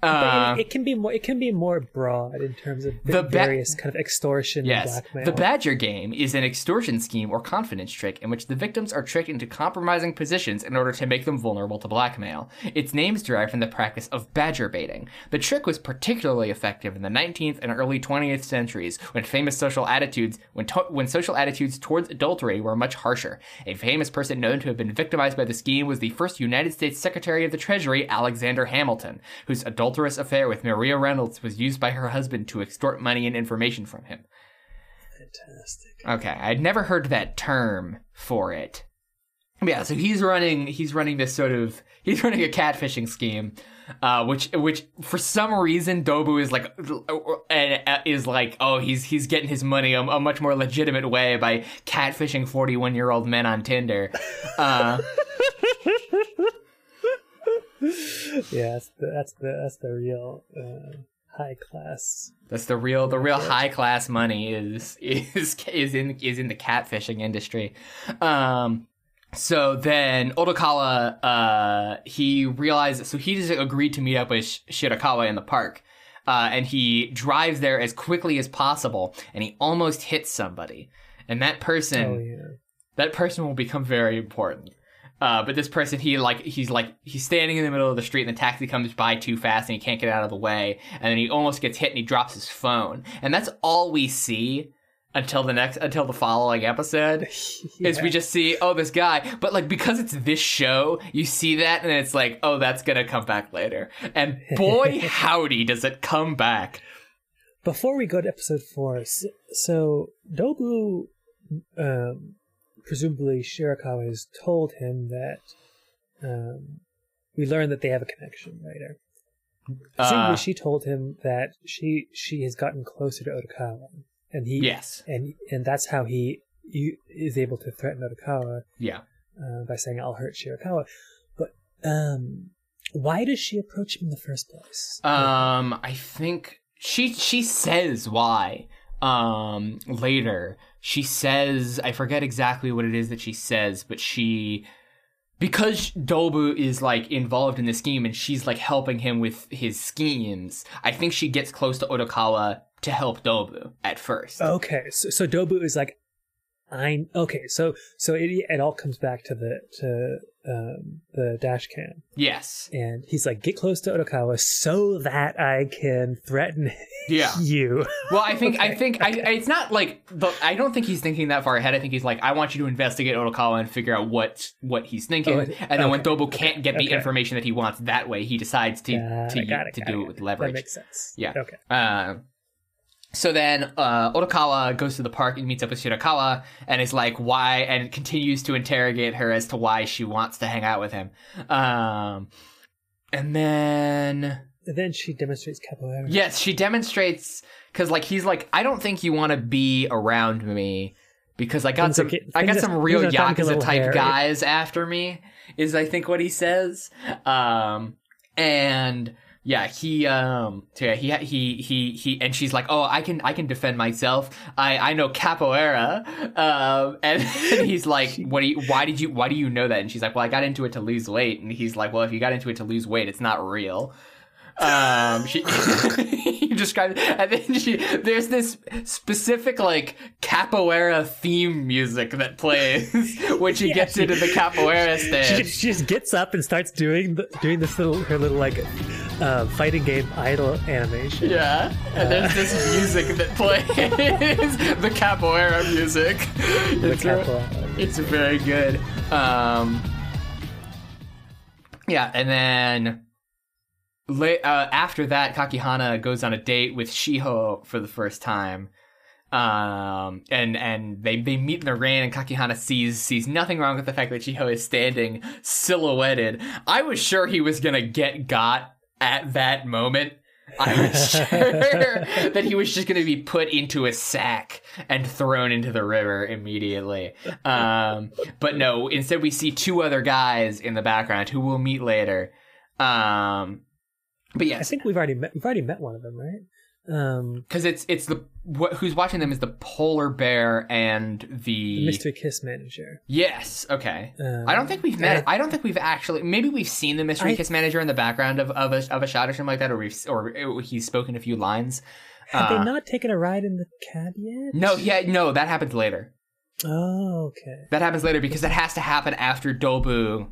Uh, it, can be more. It can be more broad in terms of The the ba- various kind of extortion Yes, and blackmail. the Badger game is an extortion scheme or confidence trick in which the victims are tricked into compromising positions in order to make them vulnerable to blackmail. Its name is derived from the practice of badger baiting. The trick was particularly effective in the 19th and early 20th centuries when famous social attitudes when to- when social attitudes towards adultery were much harsher. A famous person known to have been victimized by the scheme was the first United States Secretary of the Treasury, Alexander Hamilton, whose adulterous affair with Maria Reynolds was used by her husband to extort money and information from him. Fantastic. Okay, I'd never heard that term for it. Yeah, so he's running he's running this sort of he's running a catfishing scheme, uh, which which for some reason Dobu is like and is like oh he's he's getting his money a, a much more legitimate way by catfishing forty one year old men on Tinder. Uh, Yeah, that's the that's the that's the real uh, high class. That's the real the real high class money is is is in is in the catfishing industry. Um so then Odokawa uh he realized so he just agreed to meet up with Shirakawa in the park. Uh, and he drives there as quickly as possible and he almost hits somebody. And that person Oh yeah. that person will become very important. Uh, but this person, he like he's like he's standing in the middle of the street, and the taxi comes by too fast, and he can't get out of the way, and then he almost gets hit, and he drops his phone, and that's all we see until the next until the following episode is we just see oh this guy, but like because it's this show, you see that, and it's like oh that's gonna come back later, and boy howdy does it come back. Before we go to episode four, so Dobu, um, presumably Shirakawa has told him that um, we learn that they have a connection later. Presumably, Uh, she told him that she she has gotten closer to Odokawa, and he yes, and and that's how he, he is able to threaten Odokawa yeah. uh, by saying "I'll hurt Shirakawa." But um, why does she approach him in the first place? Um, I think she she says why. Um, later she says I forget exactly what it is that she says, but she because Dobu is like involved in the scheme and she's like helping him with his schemes. I think she gets close to Odokawa to help Dobu at first. Okay, so, so Dobu is like, I okay, so so it it all comes back to the to um, the dash cam, Yes. and he's like, get close to Odokawa so that I can threaten Yeah. you. Well, I think I think I, I, it's not like the, I don't think he's thinking that far ahead. I think he's like, I want you to investigate Odokawa and figure out what what he's thinking. Oh, and then when okay, Dobu can't get the okay. information that he wants that way, he decides to Got to it, to do it, it with leverage. That makes sense. Yeah. Okay. Uh, so then uh, Odokawa goes to the park and meets up with Shirakawa and is like, why, and continues to interrogate her as to why she wants to hang out with him. Um, and then, And then she demonstrates capoeira. yes, she demonstrates, because like he's like, I don't think you want to be around me because I got Things some, get- I got some real things are starting to get a Yakuza type guys after me, is I think what he says. Um, and yeah, he um, yeah, he he he he, and she's like, oh, I can I can defend myself. I I know capoeira. Um, and, he's like, what do you? Why did you? Why do you know that? And she's like, well, I got into it to lose weight. And he's like, well, if you got into it to lose weight, it's not real. Um, she he described, and then she there's this specific like capoeira theme music that plays when she Yeah, gets she- into the capoeira She stand. just, she just gets up and starts doing the, doing this little her little like uh, fighting game idol animation. Yeah, and there's this music that plays the capoeira music. The It's, capoeira. it's very good. Um, yeah, and then la- uh, after that, Kakihana goes on a date with Shiho for the first time. Um, and and they they meet in the rain, and Kakihana sees sees nothing wrong with the fact that Shiho is standing silhouetted. I was sure he was gonna get got at that moment. I was sure that he was just going to be put into a sack and thrown into the river immediately. Um, but no, instead we see two other guys in the background who we'll meet later. Um, but yeah. I think we've already met. We've already met one of them, right? Um, because it's it's the wh- who's watching them is the polar bear and the, the mystery kiss manager. Yes, okay. Um, I don't think we've met. I- I don't think we've actually. Maybe we've seen the mystery I- kiss manager in the background of, of a of a shot or something like that, or we've or he's spoken a few lines. Have Uh, they not taken a ride in the cab yet? No, yeah, no, that happens later. Oh, okay. That happens later because that has to happen after Dobu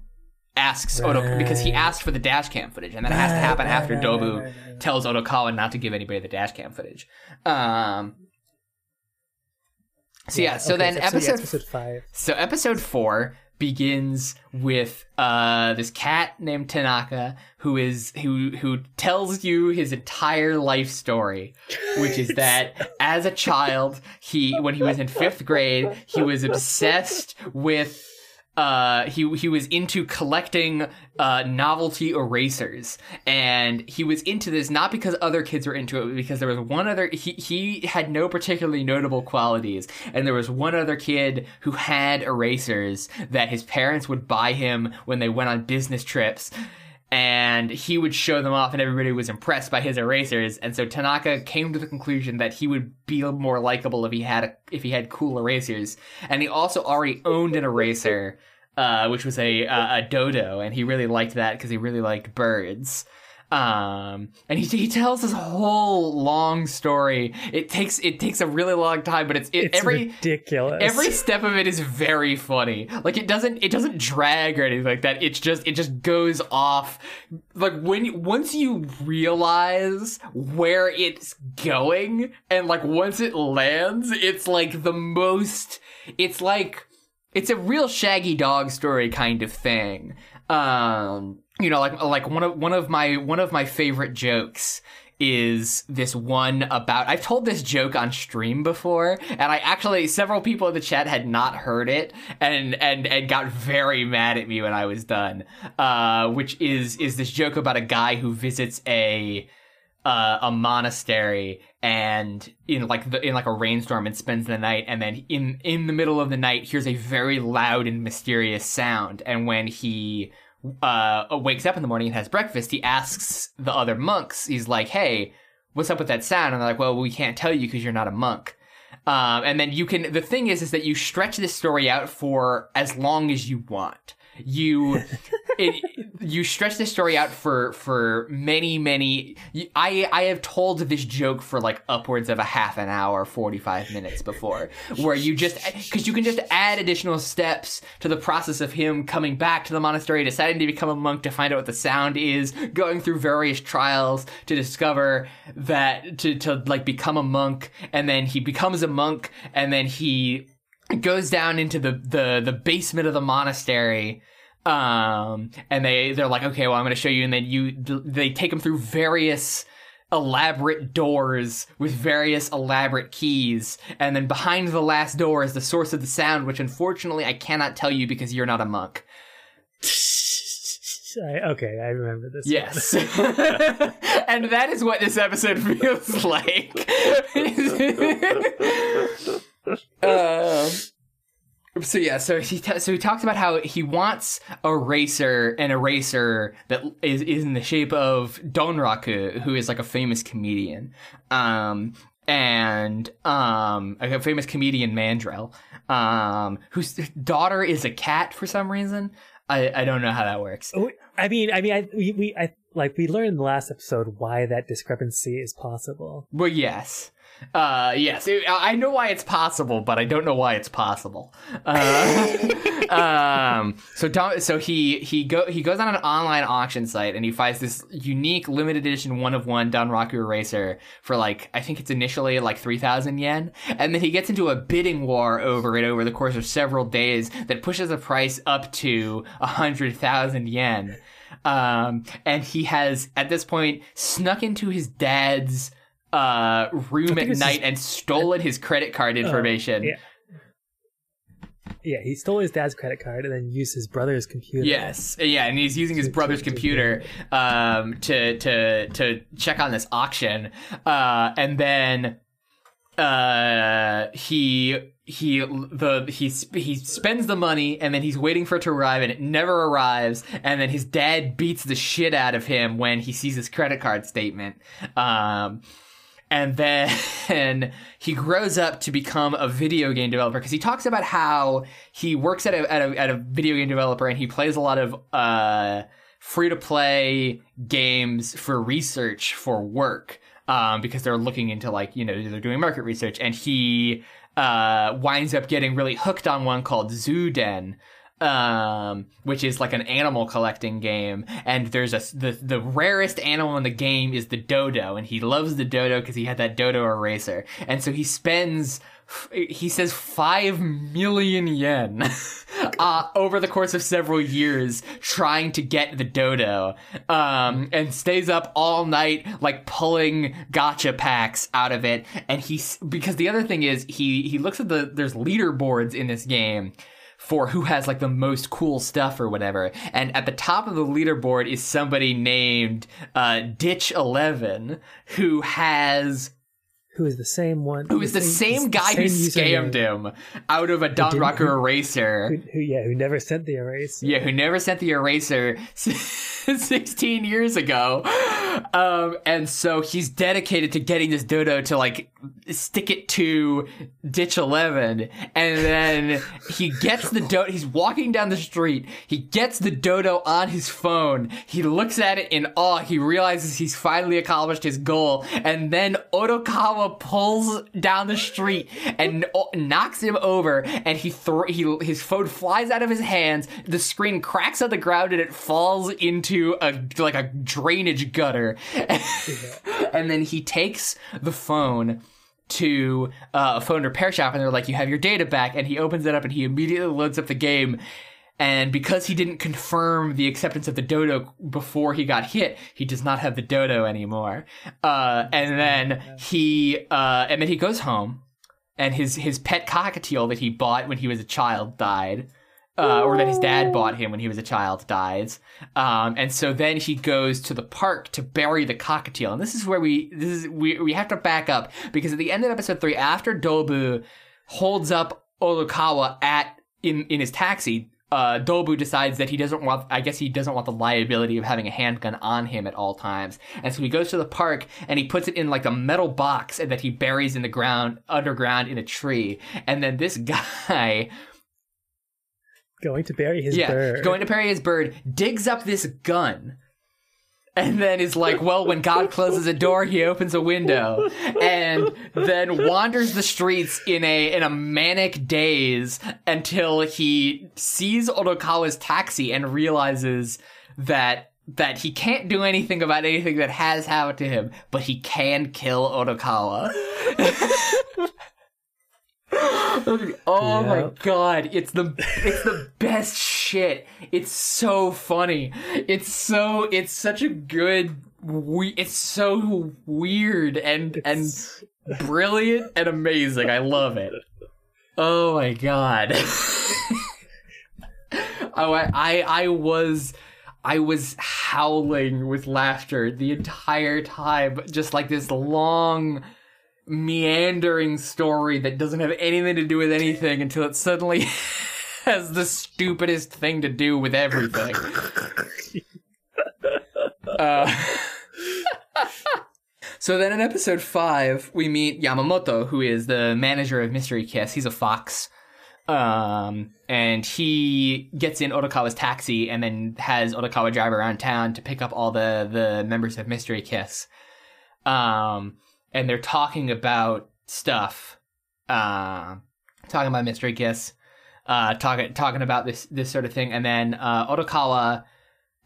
asks Odo because he asked for the dash cam footage, and that has to happen right, after right, Dobu right, right, right. tells Odokawa not to give anybody the dash cam footage. Um. So yeah, so okay, then yeah, episode episode five. So episode four begins with uh this cat named Tanaka who is who who tells you his entire life story, which is that as a child, he when he was in fifth grade, he was obsessed with uh he he was into collecting uh novelty erasers. And he was into this not because other kids were into it but because there was one other he he had no particularly notable qualities. And there was one other kid who had erasers that his parents would buy him when they went on business trips and he would show them off and everybody was impressed by his erasers. And so Tanaka came to the conclusion that he would be more likable if he had a, if he had cool erasers. And he also already owned an eraser uh, which was a, a a dodo and he really liked that because he really liked birds um, and he, he tells this whole long story. It takes it takes a really long time, but it's, it, It's every ridiculous. every step of it is very funny like it doesn't it doesn't drag or anything like that it's just it just goes off like when once you realize where it's going and like once it lands it's like the most it's like it's a real shaggy dog story kind of thing um you know like like one of one of my one of my favorite jokes is this one about I've told this joke on stream before and I actually several people in the chat had not heard it and and and got very mad at me when I was done. Uh which is is this joke about a guy who visits a uh, a monastery and in like the in like a rainstorm and spends the night and then in in the middle of the night hears a very loud and mysterious sound. And when he uh wakes up in the morning and has breakfast he asks the other monks he's like hey what's up with that sound? And they're like well we can't tell you because you're not a monk. Um, and then you can the thing is is that you stretch this story out for as long as you want you it, you stretch this story out for for many many i i have told this joke for like upwards of a half an hour 45 minutes before where you just because you can just add additional steps to the process of him coming back to the monastery deciding to become a monk to find out what the sound is going through various trials to discover that to to like become a monk and then he becomes a monk and then he goes down into the the the basement of the monastery um and they they're like okay well i'm going to show you and then you they take him through various elaborate doors with various elaborate keys and then behind the last door is the source of the sound which unfortunately i cannot tell you because you're not a monk. I, okay, I remember this. yes. And that is what this episode feels like um so yeah, so he t- so he talks about how he wants a racer, an eraser that is is in the shape of Donraku, who is like a famous comedian, um, and um, a famous comedian Mandrel, um, whose daughter is a cat for some reason. I I don't know how that works. Oh, I mean, I mean, I we, we I like we learned in the last episode why that discrepancy is possible. Well, yes. Uh, yes, It- I know why it's possible, but I don't know why it's possible. Uh, um, so Don, so he he go he goes on an online auction site and he finds this unique limited edition one of one Don Donraku eraser for like I think it's initially like three thousand yen, and then he gets into a bidding war over it over the course of several days that pushes the price up to hundred thousand yen. Um, and he has at this point snuck into his dad's uh room at night his- and stolen his credit card information. yeah. Yeah, he stole his dad's credit card and then used his brother's computer. Yes, yeah, and he's using his brother's computer um, to to to check on this auction, uh, and then uh, he he the he he spends the money, and then he's waiting for it to arrive, and it never arrives, and then his dad beats the shit out of him when he sees his credit card statement. Um, and then he grows up to become a video game developer because he talks about how he works at a, at a at a video game developer and he plays a lot of uh, free to play games for research for work um, because they're looking into like you know they're doing market research. And he uh, winds up getting really hooked on one called Zooden um, which is like an animal collecting game. And there's a the the rarest animal in the game is the dodo, and he loves the dodo because he had that dodo eraser. And so he spends. He says five million yen uh, over the course of several years trying to get the dodo, um, and stays up all night like pulling gotcha packs out of it. And he's because the other thing is he he looks at the there's leaderboards in this game for who has like the most cool stuff or whatever. And at the top of the leaderboard is somebody named uh, Ditch Eleven who has Who is the same one? who is the same guy who scammed him out of a Donraku who- eraser. Who, who, yeah, who never sent the eraser. Yeah, who never sent the eraser. 16 years ago. Um, and so he's dedicated to getting this dodo to like stick it to ditch 11. And then he gets the dodo, he's walking down the street. He gets the dodo on his phone. He looks at it in awe. He realizes he's finally accomplished his goal. And then Odokawa pulls down the street and knocks him over. And he, thro- he, his phone flies out of his hands. The screen cracks on the ground and it falls into a, like a drainage gutter. and then he takes the phone to uh, a phone repair shop and they're like, you have your data back. And he opens it up and he immediately loads up the game. And because he didn't confirm the acceptance of the dodo before he got hit, he does not have the dodo anymore. Uh, and then he, uh, and then he goes home and his, his pet cockatiel that he bought when he was a child died. Uh, or that his dad bought him when he was a child dies. Um, and so then he goes to the park to bury the cockatiel. And this is where we, this is, we, we have to back up because at the end of episode three, after Dobu holds up Odokawa at, in, in his taxi, uh, Dobu decides that he doesn't want, I guess he doesn't want the liability of having a handgun on him at all times. And so he goes to the park and he puts it in like a metal box and that he buries in the ground, underground in a tree. And then this guy, Going to bury his bird. yeah, bird. going to bury his bird, digs up this gun, and then is like, well, when God closes a door, he opens a window, and then wanders the streets in a in a manic daze until he sees Odokawa's taxi and realizes that that he can't do anything about anything that has happened to him, but he can kill Odokawa. oh my god, it's the it's the best shit. It's so funny. It's so it's such a good we it's so weird and It's- and brilliant and amazing. I love it. Oh my god. oh, I, I I was I was howling with laughter the entire time, just like this long meandering story that doesn't have anything to do with anything until it suddenly has the stupidest thing to do with everything. uh, so then in episode five, we meet Yamamoto, who is the manager of Mystery Kiss. He's a fox. Um, and he gets in Odokawa's taxi and then has Odokawa drive around town to pick up all the, the members of Mystery Kiss. Um, and they're talking about stuff. Uh, talking about Mystery Kiss. Uh, talking, talking about this, this sort of thing. And then, uh, Odokawa,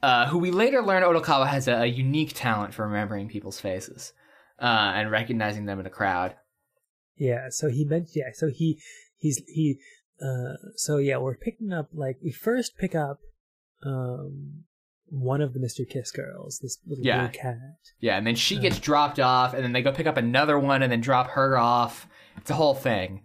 uh, who we later learn Odokawa has a, a unique talent for remembering people's faces, uh, and recognizing them in a crowd. Yeah, so he meant yeah, so he he's he uh so yeah, we're picking up like we first pick up um one of the Mystery Kiss girls, this little Yeah. blue cat. Yeah, and then she gets dropped off, and then they go pick up another one, and then drop her off. It's a whole thing.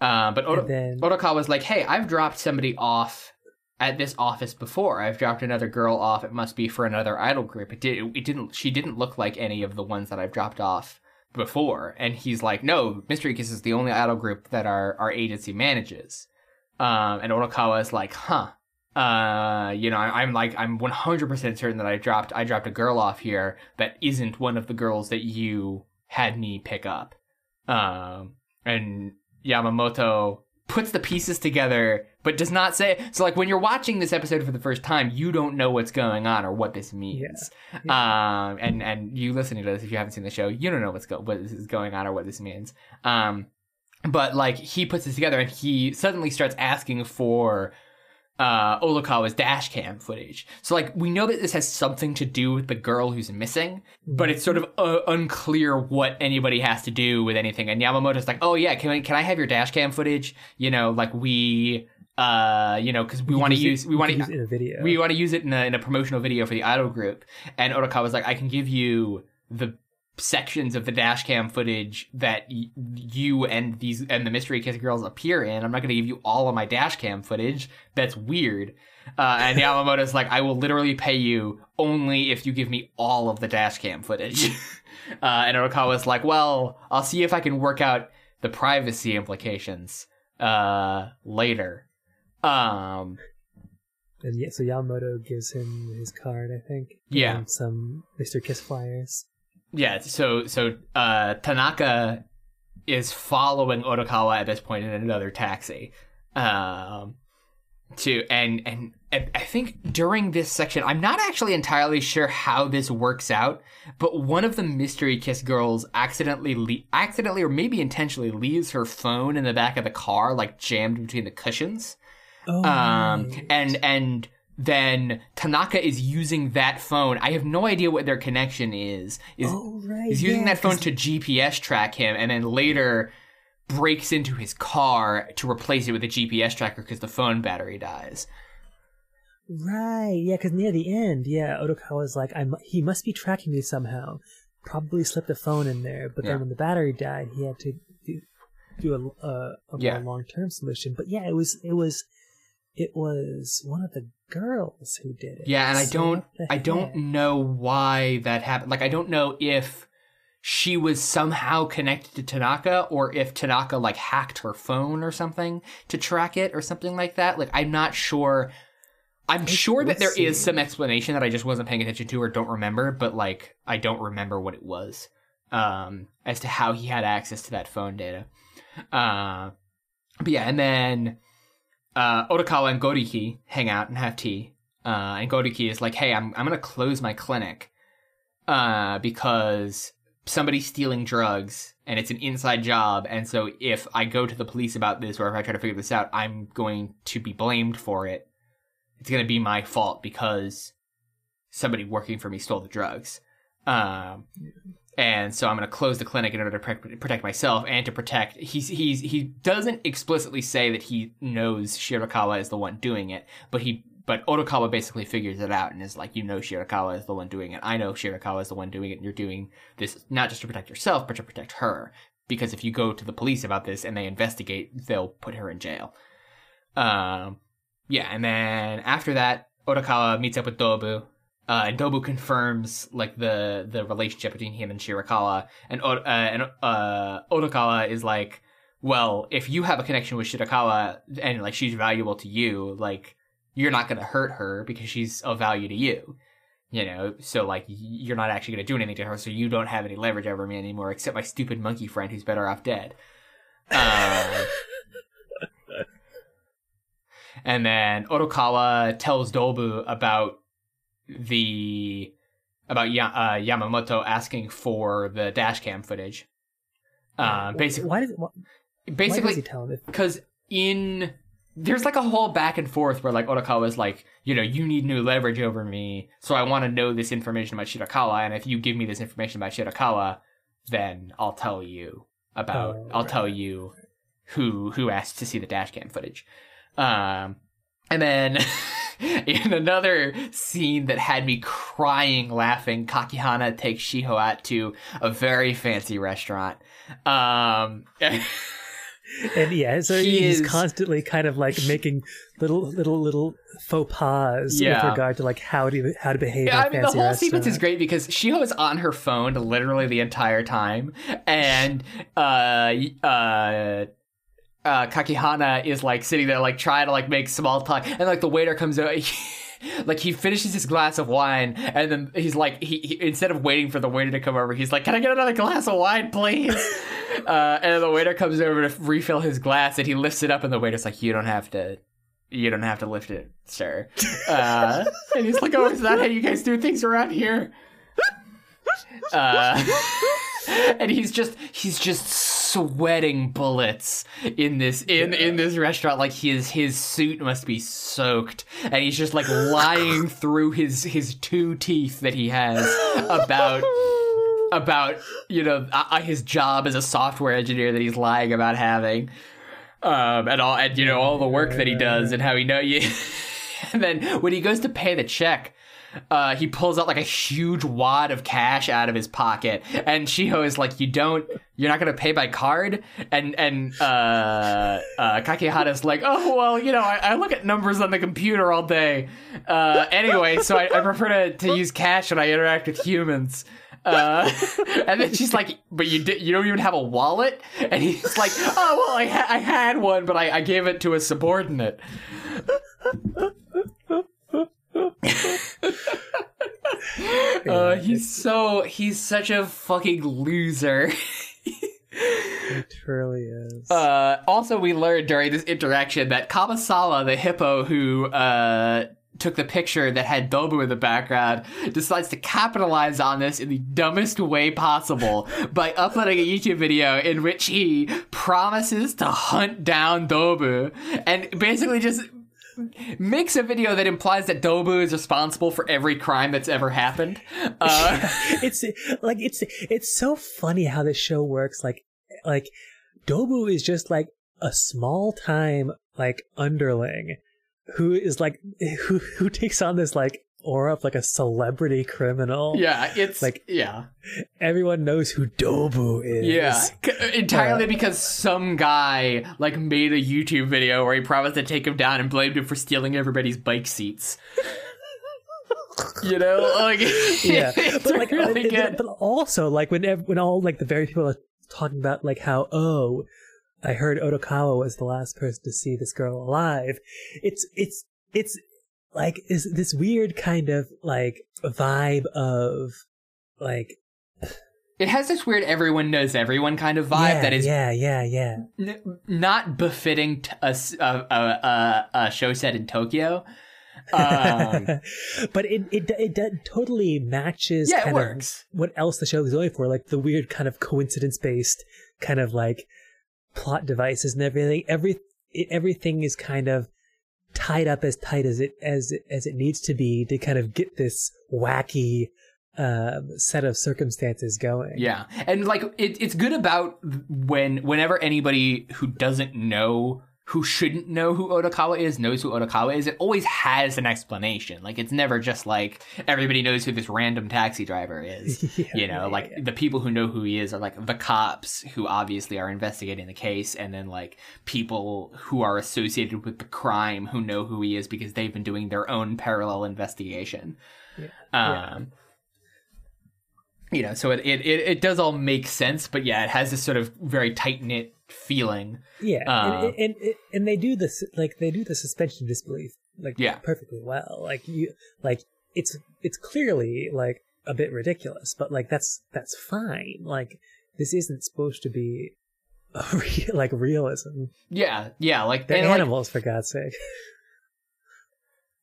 Uh, but And then Odokawa's like, "Hey, I've dropped somebody off at this office before. I've dropped another girl off. It must be for another idol group. It did. It didn't. She didn't look like any of the ones that I've dropped off before." And he's like, "No, Mystery Kiss is the only idol group that our our agency manages." Um, and Odokawa is like, "Huh." Uh, you know, I, I'm like, I'm 100% certain that I dropped, I dropped a girl off here that isn't one of the girls that you had me pick up. Um, and Yamamoto puts the pieces together, but does not say. So, like, when you're watching this episode for the first time, you don't know what's going on or what this means. Um, and and you listening to this, if you haven't seen the show, you don't know what's go what is going on or what this means. Um, but like he puts this together, and he suddenly starts asking for uh Odokawa's dash cam footage. So like we know that this has something to do with the girl who's missing, but it's sort of uh, unclear what anybody has to do with anything. And Yamamoto's like, "Oh yeah, can I, can I have your dash cam footage? You know, like we uh you know cuz we want to use we want to use it in a video. we want to use it in a, in a promotional video for the idol group. And Odokawa's like, I can give you the sections of the dash cam footage that y- you and these and the mystery kiss girls appear in. I'm not going to give you all of my dash cam footage. That's weird. Uh, and Yamamoto's like, I will literally pay you only if you give me all of the dash cam footage. uh, and Odokawa's like, well, I'll see if I can work out the privacy implications uh, later. Um, And yeah, so Yamamoto gives him his card, I think. Yeah. And some Mystery Kiss flyers. Yeah, so so uh, Tanaka is following Odokawa at this point in another taxi. Um, to and and and I think during this section, I'm not actually entirely sure how this works out, but one of the mystery kiss girls accidentally le- accidentally or maybe intentionally leaves her phone in the back of the car, like jammed between the cushions. Oh, Um, and and then Tanaka is using that phone. I have no idea what their connection is. Is oh, right. He's using yeah, that phone to GPS track him, and then later breaks into his car to replace it with a GPS tracker because the phone battery dies. Right, yeah, because near the end, yeah, Odokawa's like, I he must be tracking me somehow. Probably slipped a phone in there, but Yeah. then when the battery died, he had to do, do a, uh, a, a Yeah. long term solution. But yeah, it was it was it was one of the girls who did it. Yeah, and I So don't, I don't know why that happened. Like, I don't know if she was somehow connected to Tanaka or if Tanaka like hacked her phone or something to track it or something like that. Like, I'm not sure. I'm sure that there let's is some explanation that I just wasn't paying attention to or don't remember, but like, I don't remember what it was um, as to how he had access to that phone data. Uh, but yeah, and then uh, Odokawa and Goriki hang out and have tea. Uh, and Goriki is like, "Hey, I'm I'm gonna close my clinic uh, because somebody's stealing drugs and it's an inside job. And so if I go to the police about this or if I try to figure this out, I'm going to be blamed for it. It's gonna be my fault because somebody working for me stole the drugs. Um, and so I'm going to close the clinic in order to protect myself and to protect. He's he's he doesn't explicitly say that he knows Shirakawa is the one doing it, but he but Odokawa basically figures it out and is like, you know, Shirakawa is the one doing it. I know Shirakawa is the one doing it, and you're doing this not just to protect yourself, but to protect her. Because if you go to the police about this and they investigate, they'll put her in jail. Um, yeah, and then after that, Odokawa meets up with Dobu. Uh, Dobu confirms like the the relationship between him and Shirakawa, and O- uh, and uh, Odokawa is like, well, if you have a connection with Shirakawa and like she's valuable to you, like you're not gonna hurt her because she's of value to you, you know. So like you're not actually gonna do anything to her, so you don't have any leverage over me anymore, except my stupid monkey friend who's better off dead. Um, and then Odokawa tells Dobu about the about ya- uh, Yamamoto asking for the dash cam footage. Uh, basically, why does it, why, why does he basically, tell him? Because in there's like a whole back and forth where like Odokawa is like, you know, you need new leverage over me, so I want to know this information about Shirakawa, and if you give me this information about Shirakawa, then I'll tell you about, Oh, I'll right, tell you who who asked to see the dash cam footage. Um, and then in another scene that had me crying laughing, Kakihana takes Shiho out to a very fancy restaurant. Um, and yeah, so He he's is- constantly kind of like making little little little faux pas Yeah. with regard to like how to how to behave. Yeah, I mean the whole sequence is great because Shiho is on her phone literally the entire time, and uh uh. Uh, Kakihana is like sitting there, like trying to like make small talk, and like the waiter comes out, like he finishes his glass of wine, and then he's like, he, he instead of waiting for the waiter to come over, he's like, "Can I get another glass of wine, please?" uh, and the waiter comes over to refill his glass, and he lifts it up, and the waiter's like, "You don't have to, you don't have to lift it, sir." Uh, and he's like, "Oh, is that how you guys do things around here?" Uh, and he's just he's just sweating bullets in this in in this restaurant. Like his his suit must be soaked. And he's just like lying through his his two teeth that he has about about you know uh, his job as a software engineer that he's lying about having. Um and all and you know all the work that he does and how he know you. And then when he goes to pay the check uh, he pulls out like a huge wad of cash out of his pocket, and Shiho is like, "You don't, you're not gonna pay by card." And and uh, uh, Kakihana's like, "Oh well, you know, I, I look at numbers on the computer all day. Uh, anyway, so I, I prefer to, to use cash when I interact with humans." Uh, and then she's like, "But you did, you don't even have a wallet?" And he's like, "Oh well, I, ha- I had one, but I, I gave it to a subordinate." uh, he's so he's such a fucking loser. It truly is. Uh, also, we learned during this interaction that Kabasawa, the hippo who uh, took the picture that had Dobu in the background, decides to capitalize on this in the dumbest way possible by uploading a YouTube video in which he promises to hunt down Dobu and basically just makes a video that implies that Dobu is responsible for every crime that's ever happened. Uh, it's like it's it's so funny how this show works. Like like Dobu is just like a small time like underling who is like who who takes on this like aura of like a celebrity criminal. yeah, it's Like- yeah. Everyone knows who Dobu is. Yeah, c- entirely because some guy like made a YouTube video where he promised to take him down and blamed him for stealing everybody's bike seats. you know, like yeah, but like, uh, really it- good. but also like when ev- when all like the very people are talking about like how oh, I heard Odokawa was the last person to see this girl alive. It's it's it's like is this weird kind of like vibe of like It has this weird everyone knows everyone kind of vibe yeah, that is yeah yeah yeah n- not befitting t- a, s- a- a- a- a show set in Tokyo. Um, but it it it, it totally matches yeah, it kind of works. what else the show is going for, like the weird kind of coincidence based kind of like plot devices and everything. Every everything is kind of tied up as tight as it as as it needs to be to kind of get this wacky um, set of circumstances going. Yeah, and like it, it's good about when whenever anybody who doesn't know who shouldn't know who Odokawa is knows who Odokawa is. It always has an explanation. Like it's never just like everybody knows who this random taxi driver is. Yeah, you know, yeah, like yeah. the people who know who he is are like the cops who obviously are investigating the case, and then like people who are associated with the crime who know who he is because they've been doing their own parallel investigation. Um, you know, so it it it does all make sense, but yeah, it has this sort of very tight knit feeling. Yeah, Uh, and, and and and they do this like they do the suspension of disbelief like Yeah. perfectly well. Like you like it's it's clearly like a bit ridiculous, but like that's that's fine. Like this isn't supposed to be re- like realism. Yeah, yeah, like They're and, like, animals for God's sake.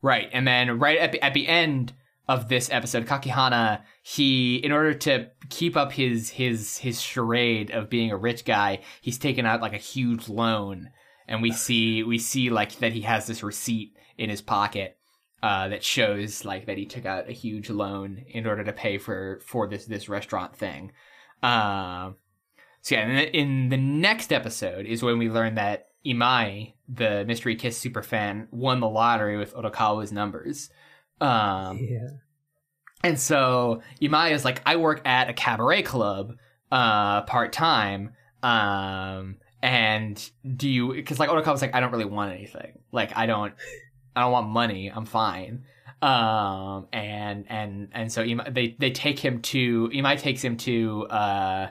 Right, and then right at the, at the end of this episode, Kakihana, he in order to keep up his his his charade of being a rich guy, he's taken out like a huge loan, and we see we see like that he has this receipt in his pocket uh, that shows like that he took out a huge loan in order to pay for for this this restaurant thing. Um, so yeah, in the, in the next episode is when we learn that Imai, the Mystery Kiss superfan, won the lottery with Odokawa's numbers. Um, yeah. and so Imai is like, I work at a cabaret club, uh, part time. Um, and do you, cause like Odokawa's like, I don't really want anything. Like, I don't, I don't want money. I'm fine. Um, and, and, and so Imai, they, they take him to, Imai takes him to, uh,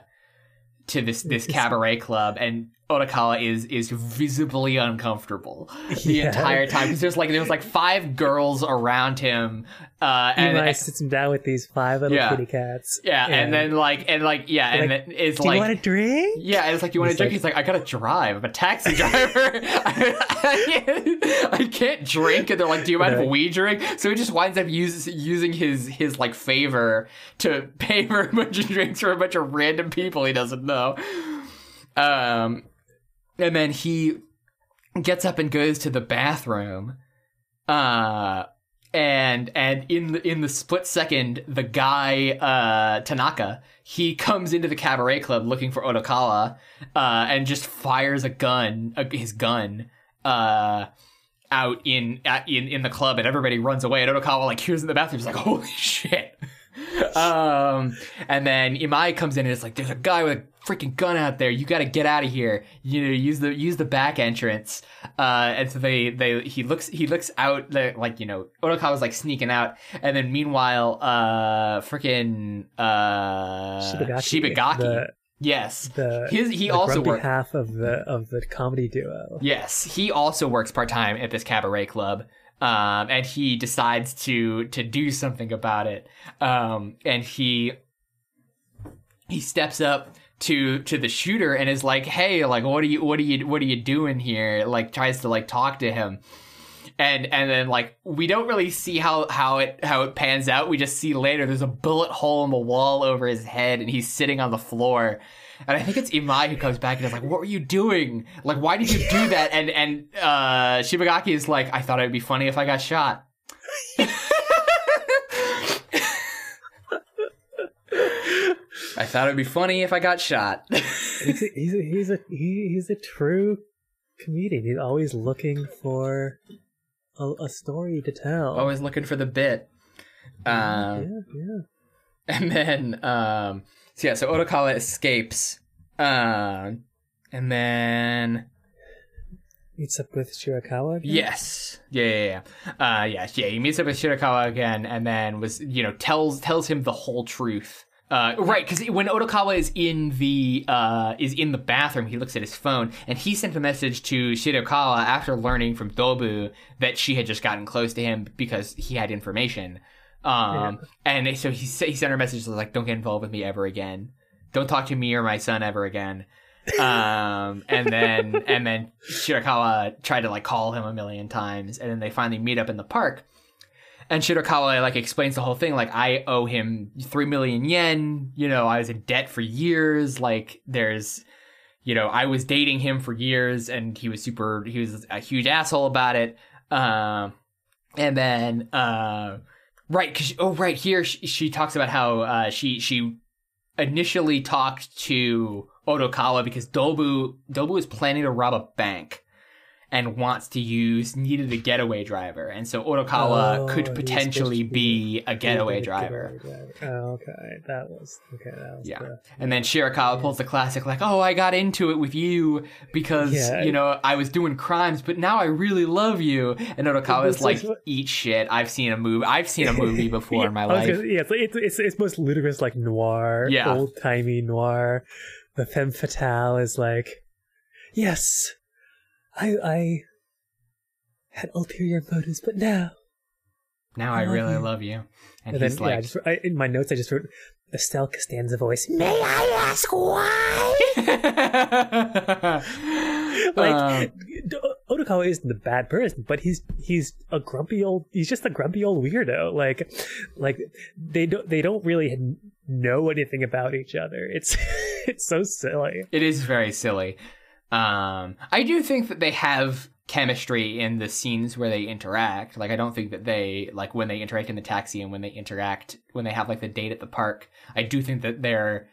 to this, this cabaret club and Odokawa is, is visibly uncomfortable the Yeah. entire time. Cause there's like, there's like five girls around him. Uh, and, Eli sits him down with these five little Yeah. kitty cats. yeah, and then like, and like, yeah, and Like, then it's Do like, you want a drink? yeah, it's like, you want to He's drink? like- He's like, I gotta drive. I'm a taxi driver. I, I can't drink. And they're like, do you mind if Right. we drink? So he just winds up use, using his his like favor to pay for a bunch of drinks for a bunch of random people he doesn't know. Um, and then he gets up and goes to the bathroom. Uh, and and in the, in the split second, the guy uh, Tanaka he comes into the cabaret club looking for Odokawa, uh, and just fires a gun, uh, his gun, uh, out in at, in in the club, and everybody runs away. And Odokawa like hears in the bathroom, he's like, "Holy shit!" um, and then Imai comes in and it's like, "There's a guy with a freaking gun out there. You got to get out of here. You know, use the use the back entrance." Uh, and so they they he looks he looks out the, like you know Odokawa's like sneaking out, and then meanwhile, uh, freaking uh, Shibagaki, the- Yes. The His, he the also works. half of the of the comedy duo. Yes, he also works part time at this cabaret club, um, and he decides to to do something about it. Um, and he he steps up to to the shooter and is like, "Hey, like, what are you what are you what are you doing here?" Like, tries to like talk to him. And and then like we don't really see how how it how it pans out. We just see later there's a bullet hole in the wall over his head, and he's sitting on the floor. And I think it's Imai who comes back and is like, "What were you doing? Like, why did you do that?" And and uh, Shibagaki is like, "I thought it would be funny if I got shot." I thought it would be funny if I got shot. He's a, he's a, he's a he, he's a true comedian. He's always looking for a, a story to tell. Always looking for the bit. Um, yeah, yeah. And then, um, so yeah, so Odokawa escapes. Um, and then, Meets up with Shirakawa. again? yes, yeah, yeah, yeah, uh, yeah, yeah. He meets up with Shirakawa again, and then was, you know, tells tells him the whole truth. Uh, right, because when Odokawa is in the uh, is in the bathroom, he looks at his phone, and he sent a message to Shirakawa after learning from Dobu that she had just gotten close to him because he had information. Um, and so he he sent her a message like, "Don't get involved with me ever again. Don't talk to me or my son ever again." um, and then and then Shirakawa tried to like call him a million times, and then they finally meet up in the park. And Shirakawa like explains the whole thing, like I owe him three million yen. You know, I was in debt for years. Like there's, you know, I was dating him for years, and he was super. He was a huge asshole about it. Um, and then, uh, right? Cause oh, right here she, she talks about how uh, she she initially talked to Odokawa because Dobu Dobu is planning to rob a bank and wants to use needed a getaway driver, and so Odokawa Oh, could potentially be a getaway Getaway driver. driver. Oh, okay. That was okay. That was Yeah. the- And then Shirakawa pulls the classic, like, "Oh, I got into it with you because Yeah. you know I was doing crimes, but now I really love you." And Odokawa's is like, what- "Eat shit! I've seen a movie. I've seen a movie before in my life." gonna- yeah, it's, it's it's it's most ludicrous, like noir, Yeah. old timey noir. The femme fatale is like, yes, I I had ulterior motives, but now. Now I I love really you. love you. And, And, he's then yeah, I like, just, I, in my notes, I just wrote Estelle Costanza voice. May I ask why? like Um, D- Odokawa isn't the bad person, but he's he's a grumpy old he's just a grumpy old weirdo. Like like they don't they don't really know anything about each other. It's it's so silly. It is very silly. Um, I do think that they have chemistry in the scenes where they interact. Like, I don't think that they like when they interact in the taxi and when they interact when they have like the date at the park. I do think that they're,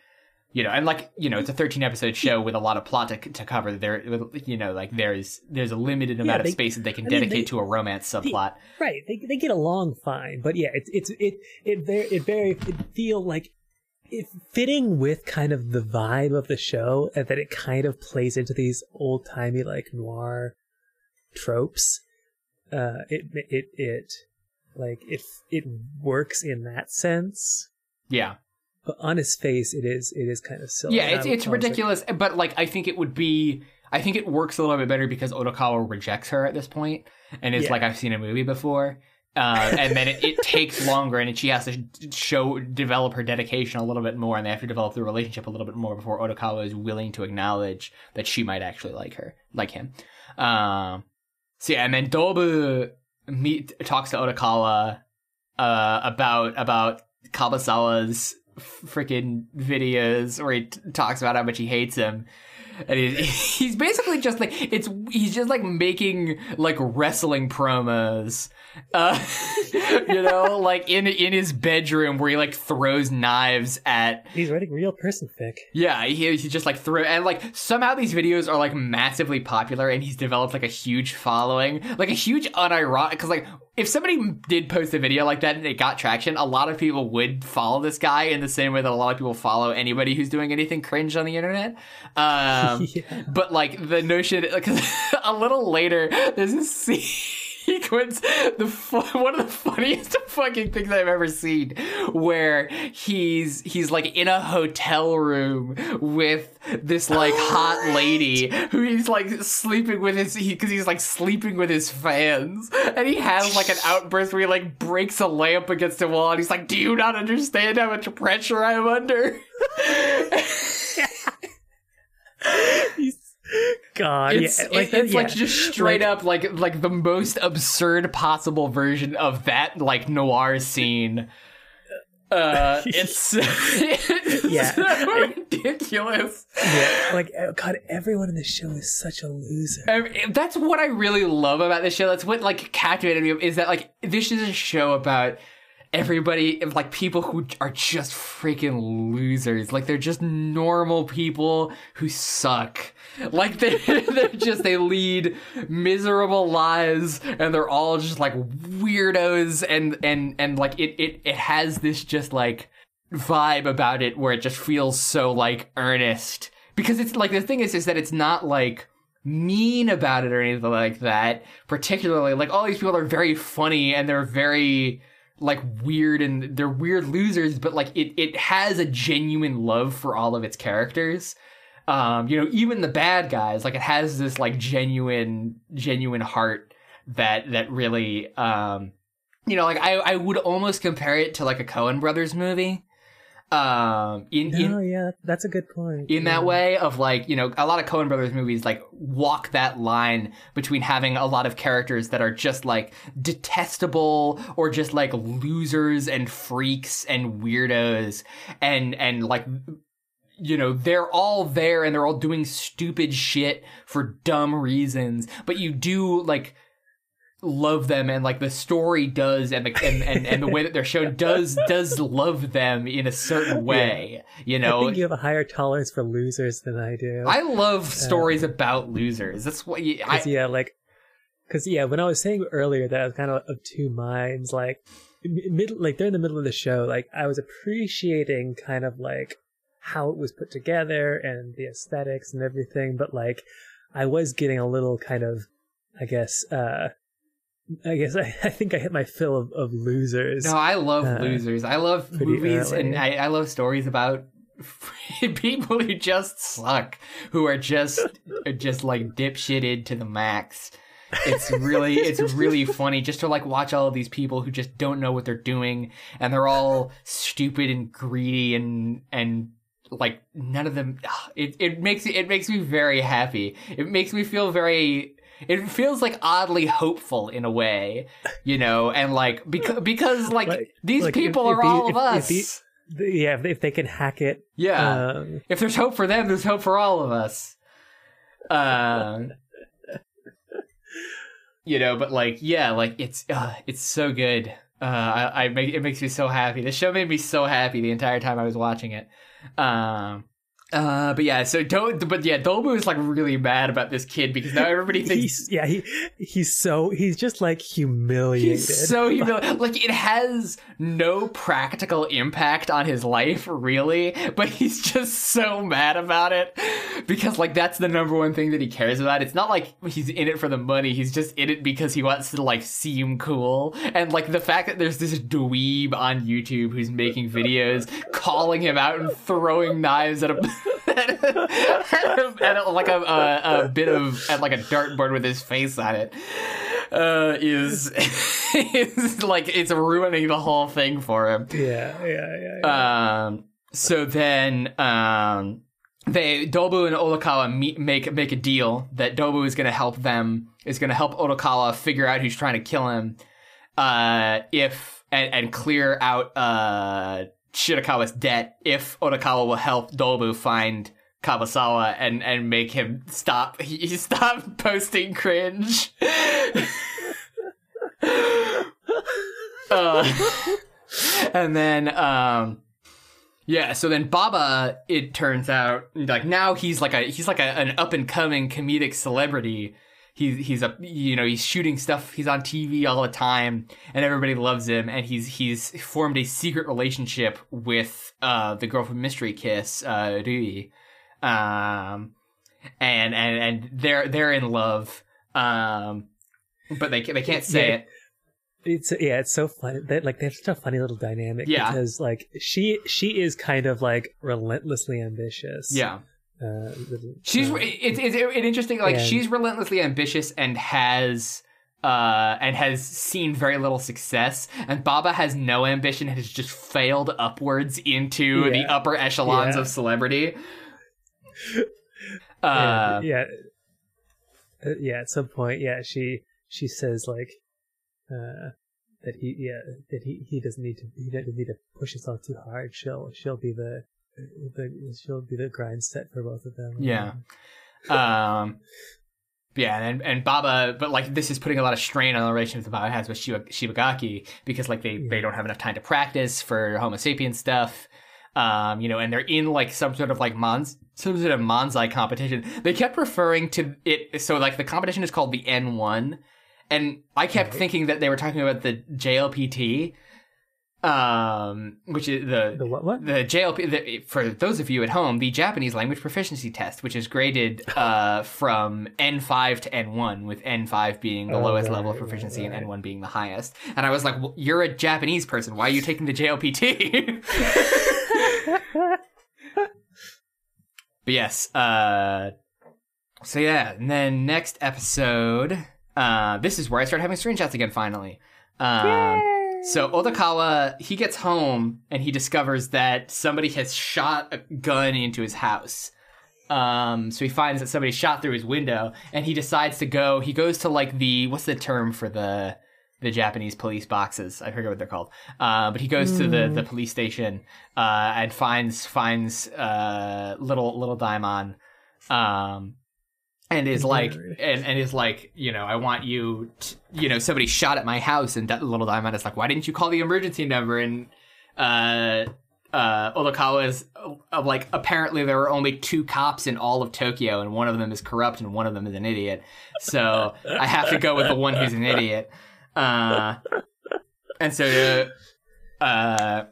you know, and like you know, it's a 13 episode show with a lot of plot to, to cover. There, you know, like there's there's a limited amount they- of space that they can I mean, dedicate they- to a romance subplot. Right. They they get along fine, but yeah, it's it's it it very it very it feel like it fitting with kind of the vibe of the show and that it kind of plays into these old timey like noir tropes. Uh, it it it like it it works in that sense, yeah. but on his face, it is it is kind of silly. Yeah, it's it's was like, ridiculous, but like I think it would be I think it works a little bit better because Odokawa rejects her at this point and is Yeah. like I've seen a movie before. Uh, and then it, it takes longer and she has to show develop her dedication a little bit more and they have to develop the relationship a little bit more before Odokawa is willing to acknowledge that she might actually like her like him. Um so yeah, and then Dobu meet talks to Odokawa uh, about about Kabasawa's freaking videos where he t- talks about how much he hates him. And he's, he's basically just like it's he's just like making like wrestling promos. Uh, you know, like in in his bedroom where he like throws knives at He's writing real person fic. yeah, he, he just like threw and like somehow these videos are like massively popular and he's developed like a huge following, like a huge unironic. Because like if somebody did post a video like that and it got traction, a lot of people would follow this guy in the same way that a lot of people follow anybody who's doing anything cringe on the internet. Um, Yeah. But like the notion, because a little later, there's a scene. Sequence, the one of the funniest fucking things I've ever seen, where he's he's like in a hotel room with this like oh, hot lady who he's like sleeping with his because he's like sleeping with his fans, and he has like an outburst where he like breaks a lamp against the wall, and he's like, "Do you not understand how much pressure I'm under?" He's- God, It's, yeah, like it's like just straight up like like the most absurd possible version of that like noir scene. Uh, it's, it's Yeah. so ridiculous. Yeah, like uh, God, everyone in the show is such a loser. I mean, that's what I really love about this show. That's what like captivated me is that like this is a show about everybody like people who are just freaking losers. Like they're just normal people who suck. Like they're they're just they lead miserable lives and they're all just like weirdos and and and like it it it has this just like vibe about it where it just feels so like earnest because it's like the thing is is that it's not like mean about it or anything like that particularly like all these people are very funny and they're very like weird and they're weird losers but like it it has a genuine love for all of its characters. Um you know even the bad guys like it has this like genuine genuine heart that that really um you know like i i would almost compare it to like a Coen brothers movie um in, in Oh yeah, that's a good point. in that way of like you know a lot of Coen Brothers movies like walk that line between having a lot of characters that are just like detestable or just like losers and freaks and weirdos and and like you know they're all there and they're all doing stupid shit for dumb reasons but you do like love them and like the story does and the and, and, and the way that they're shown does does love them in a certain way you know I think you have a higher tolerance for losers than I do. I love stories about losers. That's what you, I, yeah, like, because yeah, when I was saying earlier that I was kind of of two minds, like, mid, like during the middle of the show, like I was appreciating kind of like how it was put together and the aesthetics and everything, but like I was getting a little kind of, I guess, uh, I guess I, I think I hit my fill of, of losers. no, I love uh, losers. I love movies early. and I, I love stories about people who just suck, who are just are just like dipshitted to the max. It's really it's really funny just to like watch all of these people who just don't know what they're doing and they're all stupid and greedy and and like none of them it it makes it makes me very happy. It makes me feel very it feels like oddly hopeful in a way, you know, and like because because like, Like- these like, people if- are if all of if- us. yeah, if they, if they can hack it, yeah. um, if there's hope for them, there's hope for all of us. Um you know, but like yeah, like it's uh, it's so good. Uh I, I make it makes me so happy. The show made me so happy the entire time I was watching it. Um uh, but yeah, so don't. But yeah, Dobu is like really mad about this kid because now everybody thinks he's yeah he he's so he's just like humiliated. He's so humiliated. Like it has no practical impact on his life, really. But he's just so mad about it because, like, that's the number one thing that he cares about. It's not like he's in it for the money. He's just in it because he wants to like seem cool. And like the fact that there's this dweeb on YouTube who's making videos calling him out and throwing knives at a. at, a, at a- like a, a, a bit of at like a dartboard with his face on it uh, is is like it's ruining the whole thing for him. yeah, yeah, yeah. yeah. Um, so then um, they Dobu and Odokawa meet, make make a deal that Dobu is going to help them is going to help Odokawa figure out who's trying to kill him. Uh, if and, and clear out uh Shirakawa's debt if Odokawa will help Dobu find Kabasawa and and make him stop he, he stop posting cringe. uh, and then um yeah, so then Baba, it turns out, like now he's like a he's like a, an up and coming comedic celebrity. He's he's a you know he's shooting stuff. He's on TV all the time, and everybody loves him. And he's he's formed a secret relationship with uh the girl from Mystery Kiss, uh Rui, um, and and and they're they're in love. Um, but they they can't say Yeah. it. It's yeah, it's so funny. They like they have such a funny little dynamic. Yeah. because like she she is kind of like relentlessly ambitious. Yeah. Uh, She's uh, it's it's it, interesting. Like and- she's relentlessly ambitious and has uh and has seen very little success. And Baba has no ambition and has just failed upwards into the upper echelons Yeah. of celebrity. Uh, yeah, Uh, yeah. At some point, yeah, she she says like uh, that he yeah that he he doesn't need to he doesn't need to push himself too hard. She'll she'll be the the she'll be the grind set for both of them. Yeah. um yeah and and baba but like this is putting a lot of strain on the relationship that baba has with Shiba, shibagaki because like they they don't have enough time to practice for homo sapien stuff um you know and they're in like some sort of like mons some sort of manzai competition they kept referring to it so like the competition is called the n1 and i kept Right. thinking that they were talking about the jlpt um which is the The what what? the JLP the, for those of you at home, the Japanese language proficiency test, which is graded uh, from N5 to N1, with N5 being the Oh, lowest right, level of proficiency right. and N1 being the highest. And I was like, well, "You're a Japanese person. Why are you taking the JLPT?" but yes, uh, so yeah, and then next episode, uh, this is where I start having screenshots again. Finally, um, so Odokawa, he gets home and he discovers that somebody has shot a gun into his house. Um, so he finds that somebody shot through his window, and he decides to go. He goes to like the what's the term for the the Japanese police boxes? I forget what they're called. Uh, but he goes to the the police station uh, and finds finds uh, little little Daimon. Um, and is like and, and is like you know i want you t you know somebody shot at my house and that little Daimon is like why didn't you call the emergency number and uh uh Odokawa is uh, like apparently there are only two cops in all of Tokyo and one of them is corrupt and one of them is an idiot. So I have to go with the one who's an idiot. Uh and so uh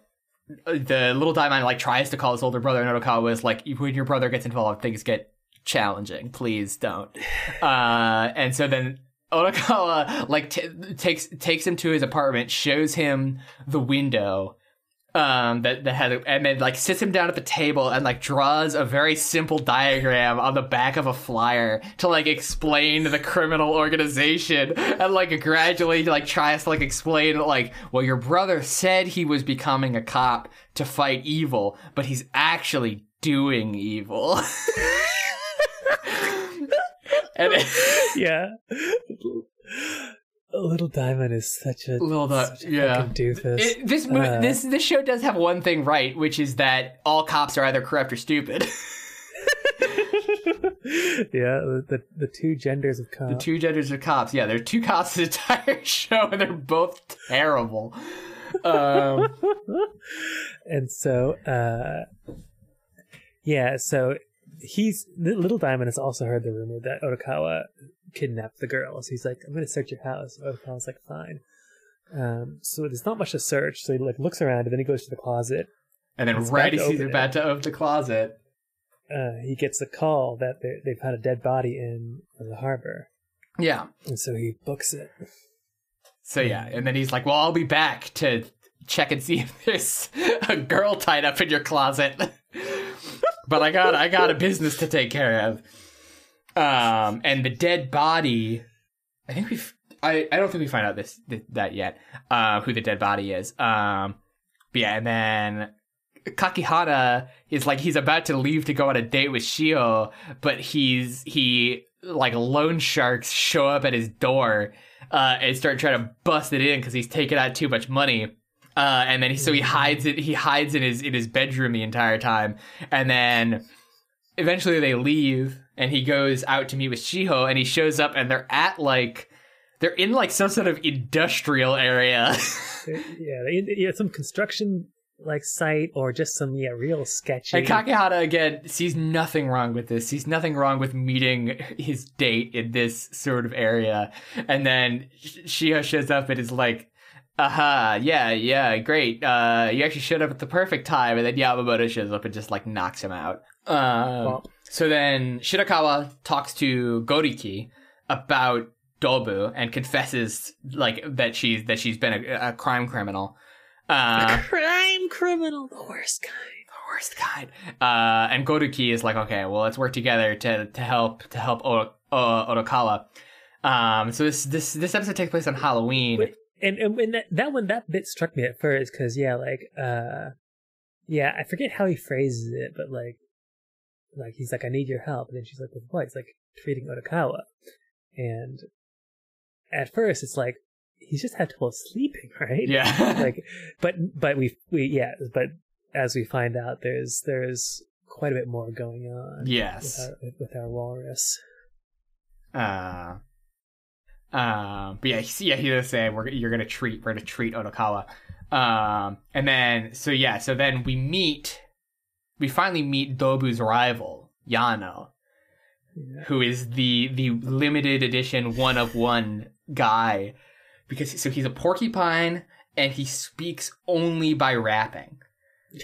the little Daimon like tries to call his older brother and Odokawa is like when your brother gets involved things get challenging. Please don't. Uh, and so then Odokawa like t- takes takes him to his apartment, shows him the window. Um, that that had, and then like sits him down at the table and like draws a very simple diagram on the back of a flyer to like explain the criminal organization and like gradually like tries to like explain like well your brother said he was becoming a cop to fight evil but he's actually doing evil and yeah. A little Daimon is such a Little Di- such yeah. fucking doofus. It, this mo- Uh, this this show does have one thing right, which is that all cops are either corrupt or stupid. yeah, the, the the two genders of cop. the two genders of cops. Yeah, there are two cops in the entire show, and they're both terrible. Um, and so, uh, yeah, so he's little Daimon has also heard the rumor that Odokawa kidnapped the girls. He's like, I'm gonna search your house. Odokawa's like, fine. Um, so there's not much to search. So he like looks around and then he goes to the closet. and then right as he's about to open the closet, Uh, he gets a call that they, they've had a dead body in, in the harbor, yeah. and so he books it. So yeah, and then he's like, "Well, I'll be back to check and see if there's a girl tied up in your closet." but I got I got a business to take care of. Um, and the dead body, I think we've I, I don't think we find out this th- that yet. Uh, who the dead body is. Um, but yeah, and then Kakihana is like he's about to leave to go on a date with Shiho, but he's he like loan sharks show up at his door uh, and start trying to bust it in because he's taking out too much money. Uh, and then he, so he hides it. He hides in his in his bedroom the entire time, and then eventually they leave, and he goes out to meet with Shiho, and he shows up, and they're at like they're in like some sort of industrial area. yeah, they, yeah, some construction like site or just some yeah real sketchy. And Kakihana again sees nothing wrong with this. Sees nothing wrong with meeting his date in this sort of area. And then Sh- Shiho shows up and is like, "Aha, yeah, yeah, great. Uh, you actually showed up at the perfect time." And then Yamamoto shows up and just like knocks him out. Um, so then Shirakawa talks to Goriki about Dobu and confesses like that she's that she's been a, a crime criminal. Uh, crime criminal, the worst kind. the worst kind. Uh, and Goriki is like, okay, well, let's work together to to help to help o- o-. Um, so this this this episode takes place on Halloween. Wait, and and, and that, that one that bit struck me at first because yeah, like uh, yeah, I forget how he phrases it, but like, like he's like, I need your help, and then she's like, with what? He's like treating Odokawa, and at first it's like he's just had trouble sleeping, right? Yeah. like, but but we we yeah, but as we find out, there's there's quite a bit more going on. With yes. our, with our walrus. Uh, um, but yeah, he, yeah, he does say we're you're gonna treat we're gonna treat Odokawa. Um, and then so yeah, so then we meet, we finally meet Dobu's rival Yano, Yeah. who is the the limited edition one of one guy, because so he's a porcupine and he speaks only by rapping.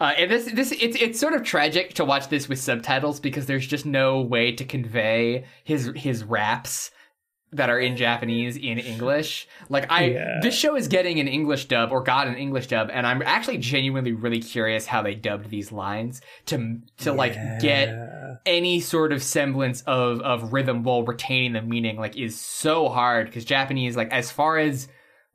Uh, and this, this, it's it's sort of tragic to watch this with subtitles because there's just no way to convey his his raps that are in Japanese in English. Like I, Yeah. this show is getting an English dub or got an English dub, and I'm actually genuinely really curious how they dubbed these lines to to like get any sort of semblance of of rhythm while retaining the meaning like is so hard because Japanese like as far as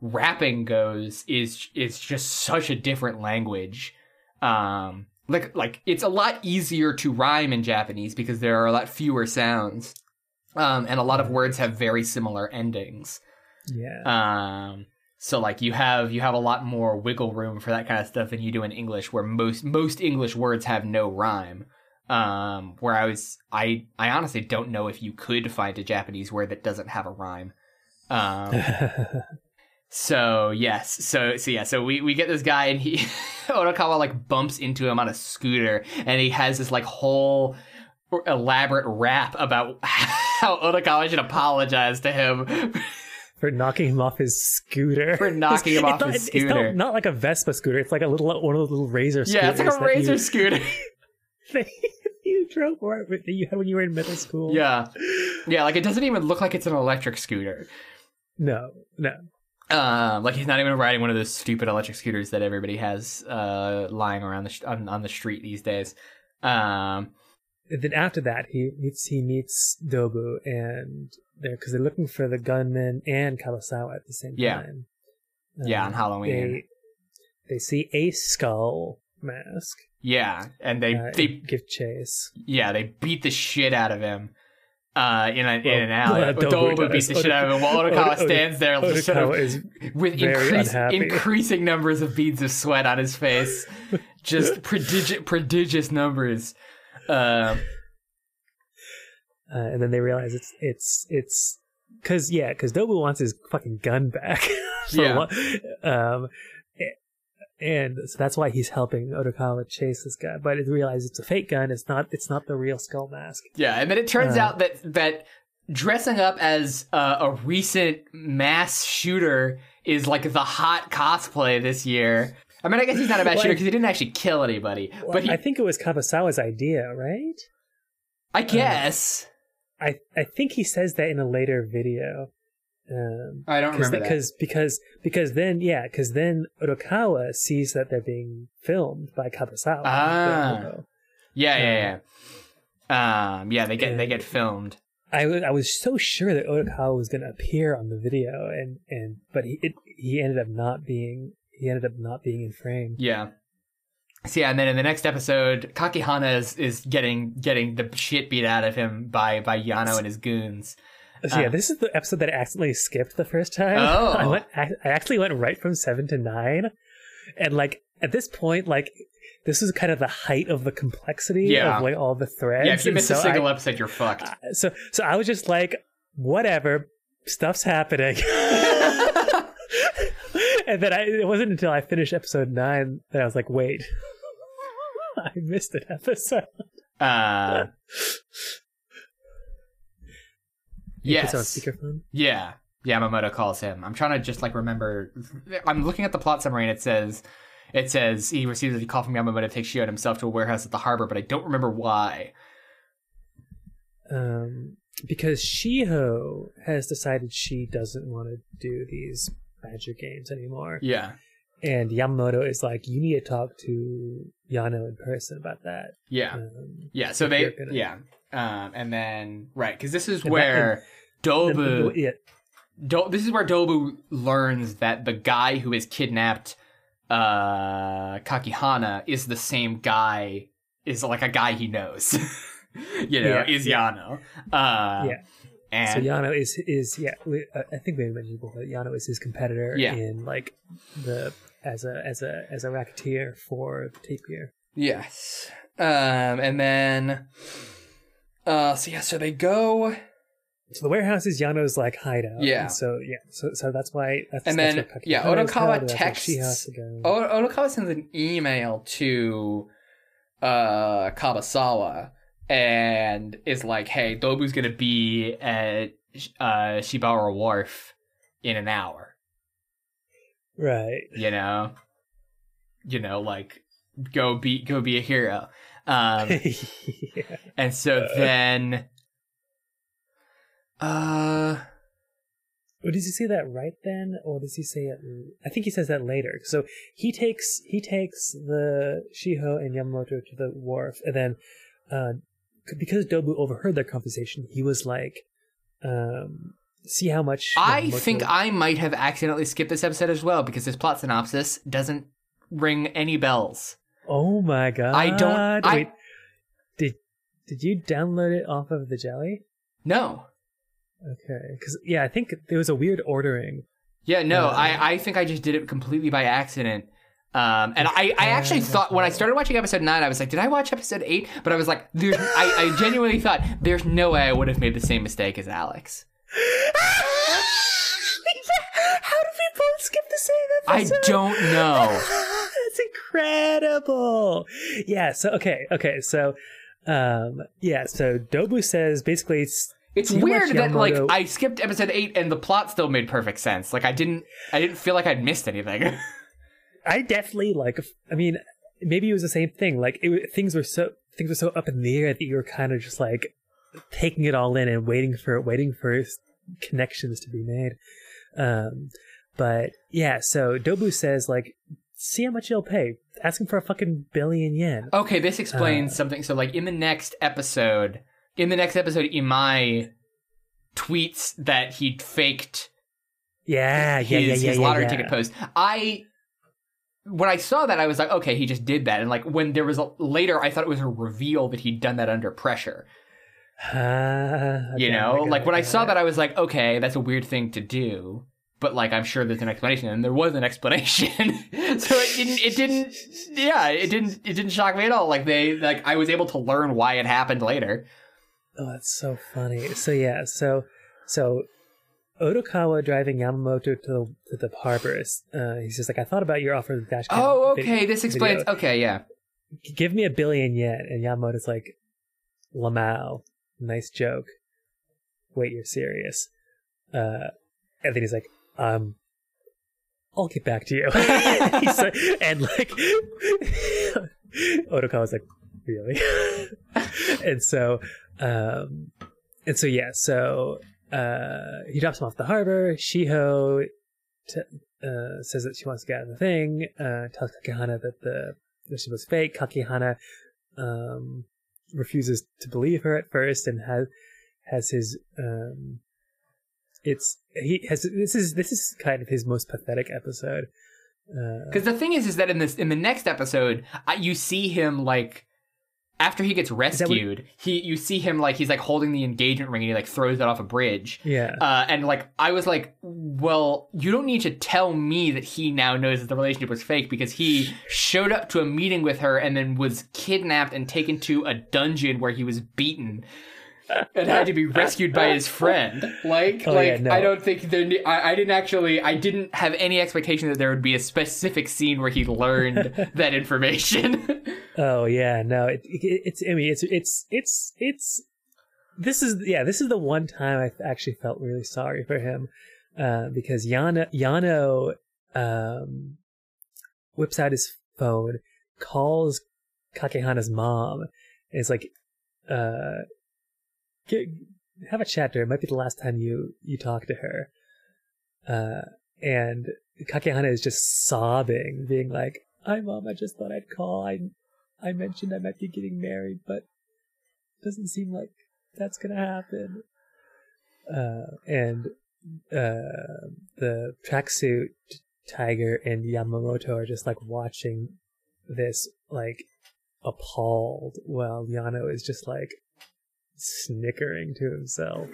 rapping goes is is just such a different language. Um like like it's a lot easier to rhyme in Japanese because there are a lot fewer sounds. Um and a lot of words have very similar endings. Yeah. Um so like you have you have a lot more wiggle room for that kind of stuff than you do in English where most most English words have no rhyme. Um where I was I I honestly don't know if you could find a Japanese word that doesn't have a rhyme. Um so yes, so so yeah, so we we get this guy and he Odokawa like bumps into him on a scooter and he has this like whole elaborate rap about how Odokawa should apologize to him for knocking him off his scooter. For knocking him It's off not- his It's scooter. not, not like a Vespa scooter. It's like a little one of those little razor scooters. Yeah, it's like a razor you, scooter. that you drove for that you had when you were in middle school. yeah, yeah. Like it doesn't even look like it's an electric scooter. No, no. Um, like he's not even riding one of those stupid electric scooters that everybody has uh lying around the sh- on, on the street these days. Um, And then after that, he meets he meets Dobu, and they're because they're looking for the gunman and Kabasawa at the same Yeah. time. yeah, Um, on Halloween. They they see a skull mask. yeah, and they uh, they and give chase. yeah they beat the shit out of him. Uh, in, a, in an alley. uh, Dobu Dobu beats the shit out of him while Odokawa Oda- stands there just sort of is with increase, increasing numbers of beads of sweat on his face, just prodigious, prodigious numbers. Um, uh, and then they realize it's it's it's because yeah, because Dobu wants his fucking gun back. Yeah. um, and so that's why he's helping Odokawa chase this guy. But they realize it's a fake gun. It's not. It's not the real skull mask. yeah, and then it turns Uh, out that that dressing up as uh, a recent mass shooter is like the hot cosplay this year. I mean, I guess he's not a Well, shooter because he didn't actually kill anybody, but he, I think it was Kabasawa's idea, right? I guess I I think he says that in a later video. Um, I don't remember that. because because because then yeah because then Odokawa sees that they're being filmed by Kabasawa. Ah. Yeah, yeah, yeah. Um, yeah, they get they get filmed. I was I was so sure that Odokawa was going to appear on the video and and but he it, he ended up not being he ended up not being in frame. Yeah. So yeah, and then in the next episode, Kakihana is, is getting getting the shit beat out of him by by Yano and his goons. So yeah, Ah. this is the episode that I accidentally skipped the first time. Oh. I went I actually went right from seven to nine, and like at this point, like this is kind of the height of the complexity Yeah. of like all the threads. Yeah, if you and miss a single I- episode, you're fucked. So so I was just like, whatever, stuff's happening. and then I, it wasn't until I finished episode nine that I was like, wait, I missed an episode. uh, it on yes. speakerphone. Yeah. Yamamoto calls him. I'm trying to just like remember. I'm looking at the plot summary and it says, it says he receives a call from Yamamoto to take Shiho and himself to a warehouse at the harbor, but I don't remember why. Um, because Shiho has decided she doesn't want to do these magic games anymore, Yeah. and Yamamoto is like, "You need to talk to Yano in person about that." Yeah. Um, Yeah. So they gonna- yeah. Um and then right, because this is And that- where Dobu yeah, Do- this is where Dobu learns that the guy who has kidnapped uh, Kakihana is the same guy, is like a guy he knows. you know, Yeah, is. Yano. Uh, Yeah. And so Yano is is yeah. We, uh, I think we mentioned before. that Yano is his competitor Yeah. in like the as a as a as a racketeer for the Tapir. yes. Um, and then, uh, so yeah, so they go, So the warehouse is Yano's like hideout. Yeah. So yeah. So so that's why. That's, And that's then, yeah, held, Odokawa and that's where she has texts- to go. O- Onokawa sends an email to uh Kabasawa and is like, "Hey, Dobu's gonna be at uh Shibara Wharf in an hour." Right. You know, you know, like go be go be a hero. Um, yeah. and so then, uh, does he say that right then, or does he say it? I think he says that later. So he takes he takes the Shiho and Yamamoto to the wharf, and then uh, because Dobu overheard their conversation, he was like, um, "See how much." I think I might have accidentally skipped this episode as well because this plot synopsis doesn't ring any bells. Oh my god! I don't- I- Wait, did did you download it off of the Jelly? No. Okay, because yeah, I think there was a weird ordering. Yeah, no, Uh, I, I think I just did it completely by accident. Um, and I, I actually thought when I started watching episode nine, I was like, did I watch episode eight? But I was like, there's, I, I genuinely thought there's no way I would have made the same mistake as Alex. How did we both skip the same episode? I don't know. That's incredible. Yeah. So okay. Okay. So, um, yeah. So Dobu says basically it's It's weird that like I skipped episode eight and the plot still made perfect sense. Like I didn't, I didn't feel like I'd missed anything. I definitely like. I mean, maybe it was the same thing. Like it, things were so things were so up in the air that you were kind of just like taking it all in and waiting for waiting for connections to be made. Um, but yeah. So Dobu says like, see how much you'll pay. Asking for a fucking billion yen. Okay, this explains Uh, something. So, like in the next episode, in the next episode, Imai tweets that he faked Yeah. his, Yeah. Yeah. Yeah. his yeah, lottery yeah. ticket post. I when I saw that, I was like, okay, he just did that. And like when there was a, later, I thought it was a reveal that he'd done that under pressure. Ah, You know, like when I saw that, I was like, okay, that's a weird thing to do. But like, I'm sure there's an explanation, and there was an explanation. so it didn't, it didn't, yeah, it didn't, it didn't shock me at all. Like they, like I was able to learn why it happened later. Oh, that's so funny. So yeah, so so Odokawa driving Yamamoto to the to the harbor. Uh, he's just like, I thought about your offer of dash. cam Oh, okay, this explains. Okay, yeah. Give me a billion yen, and Yamamoto's like, Lamau, nice joke. Wait, you're serious? Uh, and then he's like, um. I'll get back to you. Like- and like, Odokawa's like, really? and so, um, and so yeah, so uh, he drops him off the harbor. Shiho t- uh, says that she wants to get out of the thing. Uh, tells Kakihana that the that she was fake. Kakihana um, refuses to believe her at first and has has his um, it's he has this is this is kind of his most pathetic episode. Uh, Because the thing is, is that in this in the next episode, I, you see him like after he gets that what- rescued, he you see him like he's like holding the engagement ring and he like throws it off a bridge. yeah, Uh, and like I was like, well, you don't need to tell me that he now knows that the relationship was fake because he showed up to a meeting with her and then was kidnapped and taken to a dungeon where he was beaten and had to be rescued by his friend. Like, Oh, like yeah, no. I don't think there. I, I didn't actually. I didn't have any expectation that there would be a specific scene where he learned that information. Oh yeah, no, it, it, it's I mean it's it's it's it's this is yeah this is the one time I actually felt really sorry for him uh, because Yano Yano um, whips out his phone, calls Kakihana's mom, and is like, uh, "Get have a chat to her. It might be the last time you you talk to her. Uh, and Kakihana is just sobbing, being like, "Hi, mom. I just thought I'd call. I I mentioned I might be getting married, but it doesn't seem like that's gonna happen." Uh, and uh, the tracksuit tiger and Yamamoto are just like watching this, like appalled, while Yano is just like snickering to himself.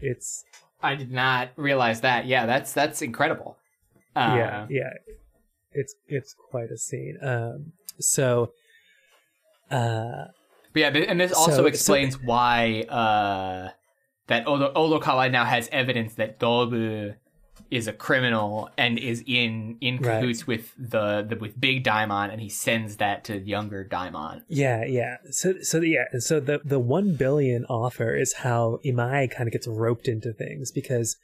It's I did not realize that. Yeah, that's that's incredible. Uh, yeah, yeah. It's it's quite a scene. Um, so, uh, But yeah, and this also So- so- explains why uh, that Odo- Odokawa now has evidence that Dobu is a criminal and is in in Right. cahoots with the, the with Big Daimon, and he sends that to younger Daimon. yeah, yeah. So, so yeah. and So the the one billion offer is how Imai kind of gets roped into things because,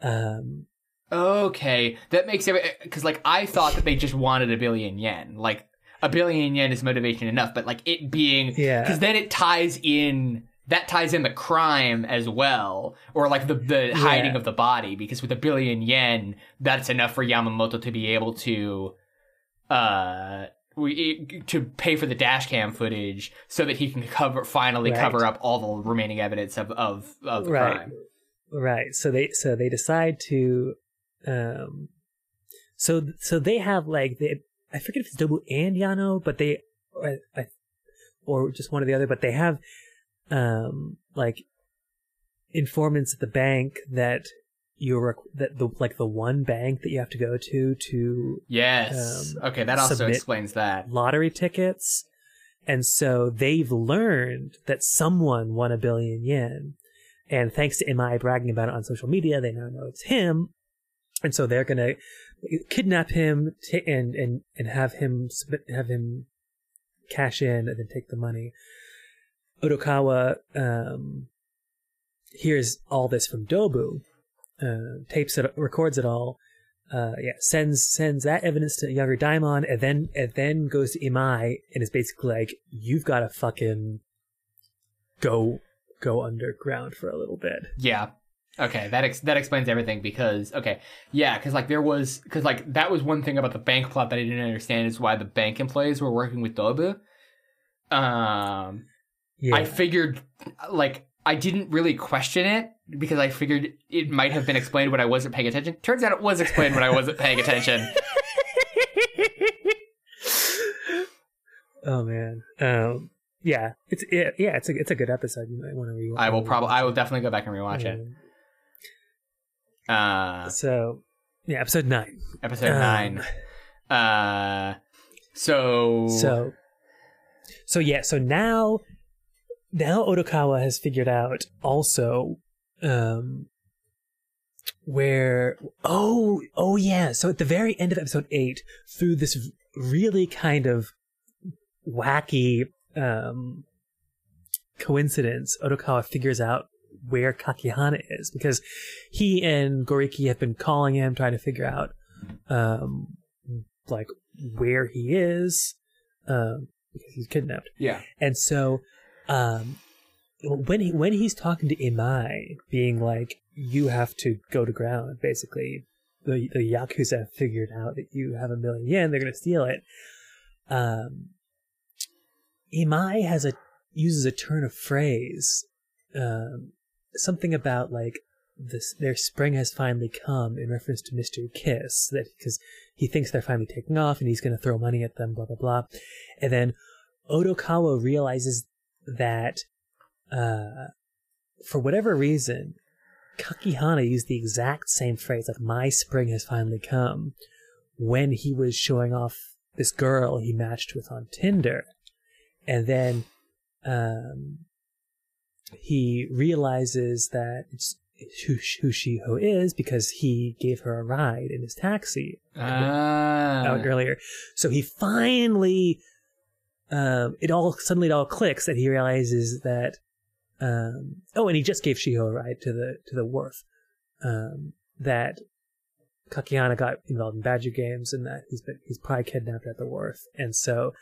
um, Okay, that makes every because like I thought that they just wanted a billion yen, like a billion yen is motivation enough, but like it being Yeah. because then it ties in that ties in the crime as well, or like the the hiding of the body, because with a billion yen, that's enough for Yamamoto to be able to uh we to pay for the dash cam footage so that he can cover finally Right. cover up all the remaining evidence of of, of the right, crime. right. So they so they decide to, um, so so they have like they I forget if it's Dobu and Yano, but they, or, I- or just one or the other, but they have, um, like informants at the bank that you're requ- that the like the one bank that you have to go to to Yes. Um, okay, that also explains that. lottery tickets. And so they've learned that someone won a billion yen. And thanks to Imai bragging about it on social media, they now know it's him. And so they're going to kidnap him ta and, and, and have him submit, have him cash in and then take the money. Odokawa, um, hears all this from Dobu, uh, tapes it, records it all, uh, yeah, sends sends that evidence to younger Daimon, and then and then goes to Imai and is basically like, "You've got to fucking go go underground for a little bit." Yeah. Okay, that ex- that explains everything because okay, yeah, because like there was because like that was one thing about the bank plot that I didn't understand is why the bank employees were working with Dobu. Um, Yeah, I figured like I didn't really question it because I figured it might have been explained when I wasn't paying attention. Turns out it was explained when I wasn't paying attention. oh man, um, yeah, it's it, yeah, it's a it's a good episode. You might want to rewatch. I will probably I will definitely go back and rewatch it. Uh, So, yeah, episode nine. episode Um, nine. Uh, so So, so yeah, so now, now Odokawa has figured out also, um, where, oh, oh yeah, so at the very end of episode eight, through this really kind of wacky, um, coincidence, Odokawa figures out where Kakihana is because he and Goriki have been calling him, trying to figure out, um, like where he is, um, because he's kidnapped. yeah. And so, um, when he when he's talking to Imai, being like, "You have to go to ground," basically, the the yakuza have figured out that you have a million yen, they're gonna steal it. Um, Imai has a uses a turn of phrase, um, something about like this their spring has finally come in reference to Mystery Kiss that because he thinks they're finally taking off and he's going to throw money at them, blah blah blah, and then Odokawa realizes that uh, for whatever reason, Kakihana used the exact same phrase, like "My spring has finally come," when he was showing off this girl he matched with on Tinder, and then um, he realizes that it's who, who she who is because he gave her a ride in his taxi Ah. out earlier. So he finally, um, it all suddenly it all clicks that he realizes that. Um, oh, and he just gave Shiho a ride to the to the wharf. Um, that Kakihana got involved in Badger games, and that he's been he's probably kidnapped at the wharf, and so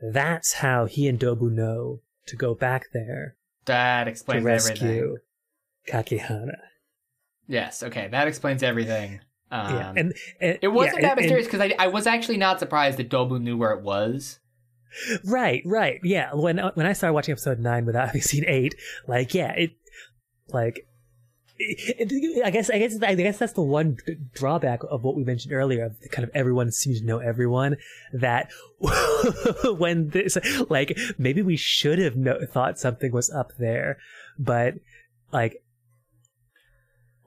that's how he and Dobu know to go back there that to explains rescue everything. Kakihana. Yes. Okay, that explains everything. Um, yeah, and, and it wasn't yeah, that mysterious because I, I was actually not surprised that Dobu knew where it was. Right, right, yeah. When when I started watching episode nine without having seen eight, like yeah, it like. I guess I guess I guess that's the one drawback of what we mentioned earlier of kind of everyone seems to know everyone that when this like maybe we should have no, thought something was up there but like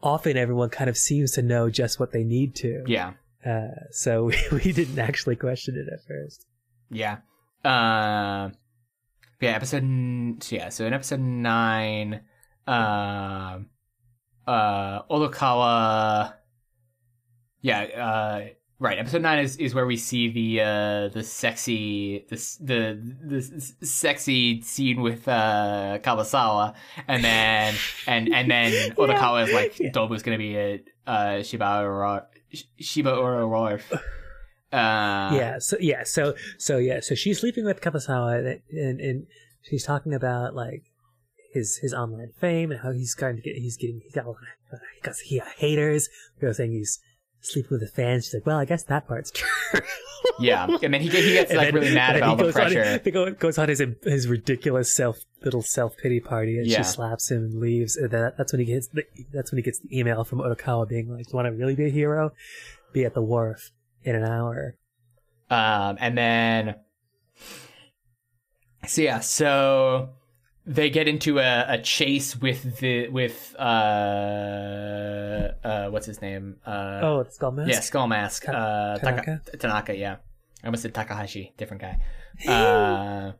often everyone kind of seems to know just what they need to Yeah. uh, so we, we didn't actually question it at first Yeah. Uh, yeah, episode so yeah, so in episode 9 um uh Odokawa Yeah, uh right, episode 9 is is where we see the uh the sexy the the the sexy scene with uh Kabasawa and then and and then Odokawa is like Yeah. Dobu's going to be a uh Shiba Oro Shiba Oro uh yeah so yeah so so yeah so she's sleeping with Kabasawa and and she's talking about like his his online fame and how he's going to get he's getting he's got a lot of, because he got haters they were saying he's sleeping with the fans she's like well i guess that part's true Yeah, and then he he gets like then- really mad about he the goes on- pressure. he go- goes on his his ridiculous self little self pity party, and Yeah. she slaps him and leaves. And that, that's when he gets the, that's when he gets the email from Odokawa being like, "You want to really be a hero? Be at the wharf in an hour." Um, and then so yeah, so they get into a, a chase with the with uh uh what's his name uh oh, it's Skull Mask. yeah Skull Mask Ta- uh Taka- Tanaka? Tanaka yeah I almost said Takahashi different guy uh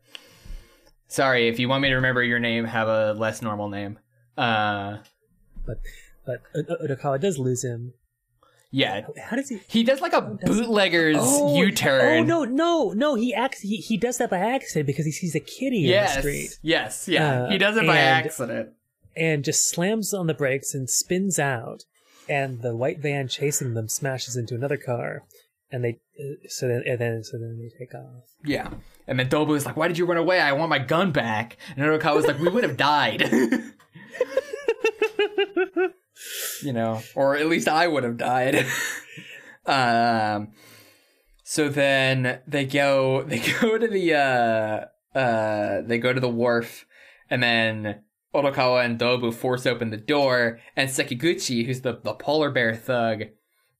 sorry if you want me to remember your name have a less normal name uh but O- O- Odokawa does lose him. Yeah How does he? he does like a bootlegger's Oh, U-turn Oh no, no, no! He acts. He, he does that by accident because he sees a kitty yes in the street yes yeah Uh, he does it by and- accident and just slams on the brakes and spins out, and the white van chasing them smashes into another car, and they uh, so then and then so then they take off. Yeah. And then Dobu is like, Why did you run away? I want my gun back. And Odokawa was like, We would have died. you know, or at least I would have died. um so then they go they go to the uh uh they go to the wharf and then Odokawa and Dobu force open the door and Sekiguchi, who's the, the polar bear thug,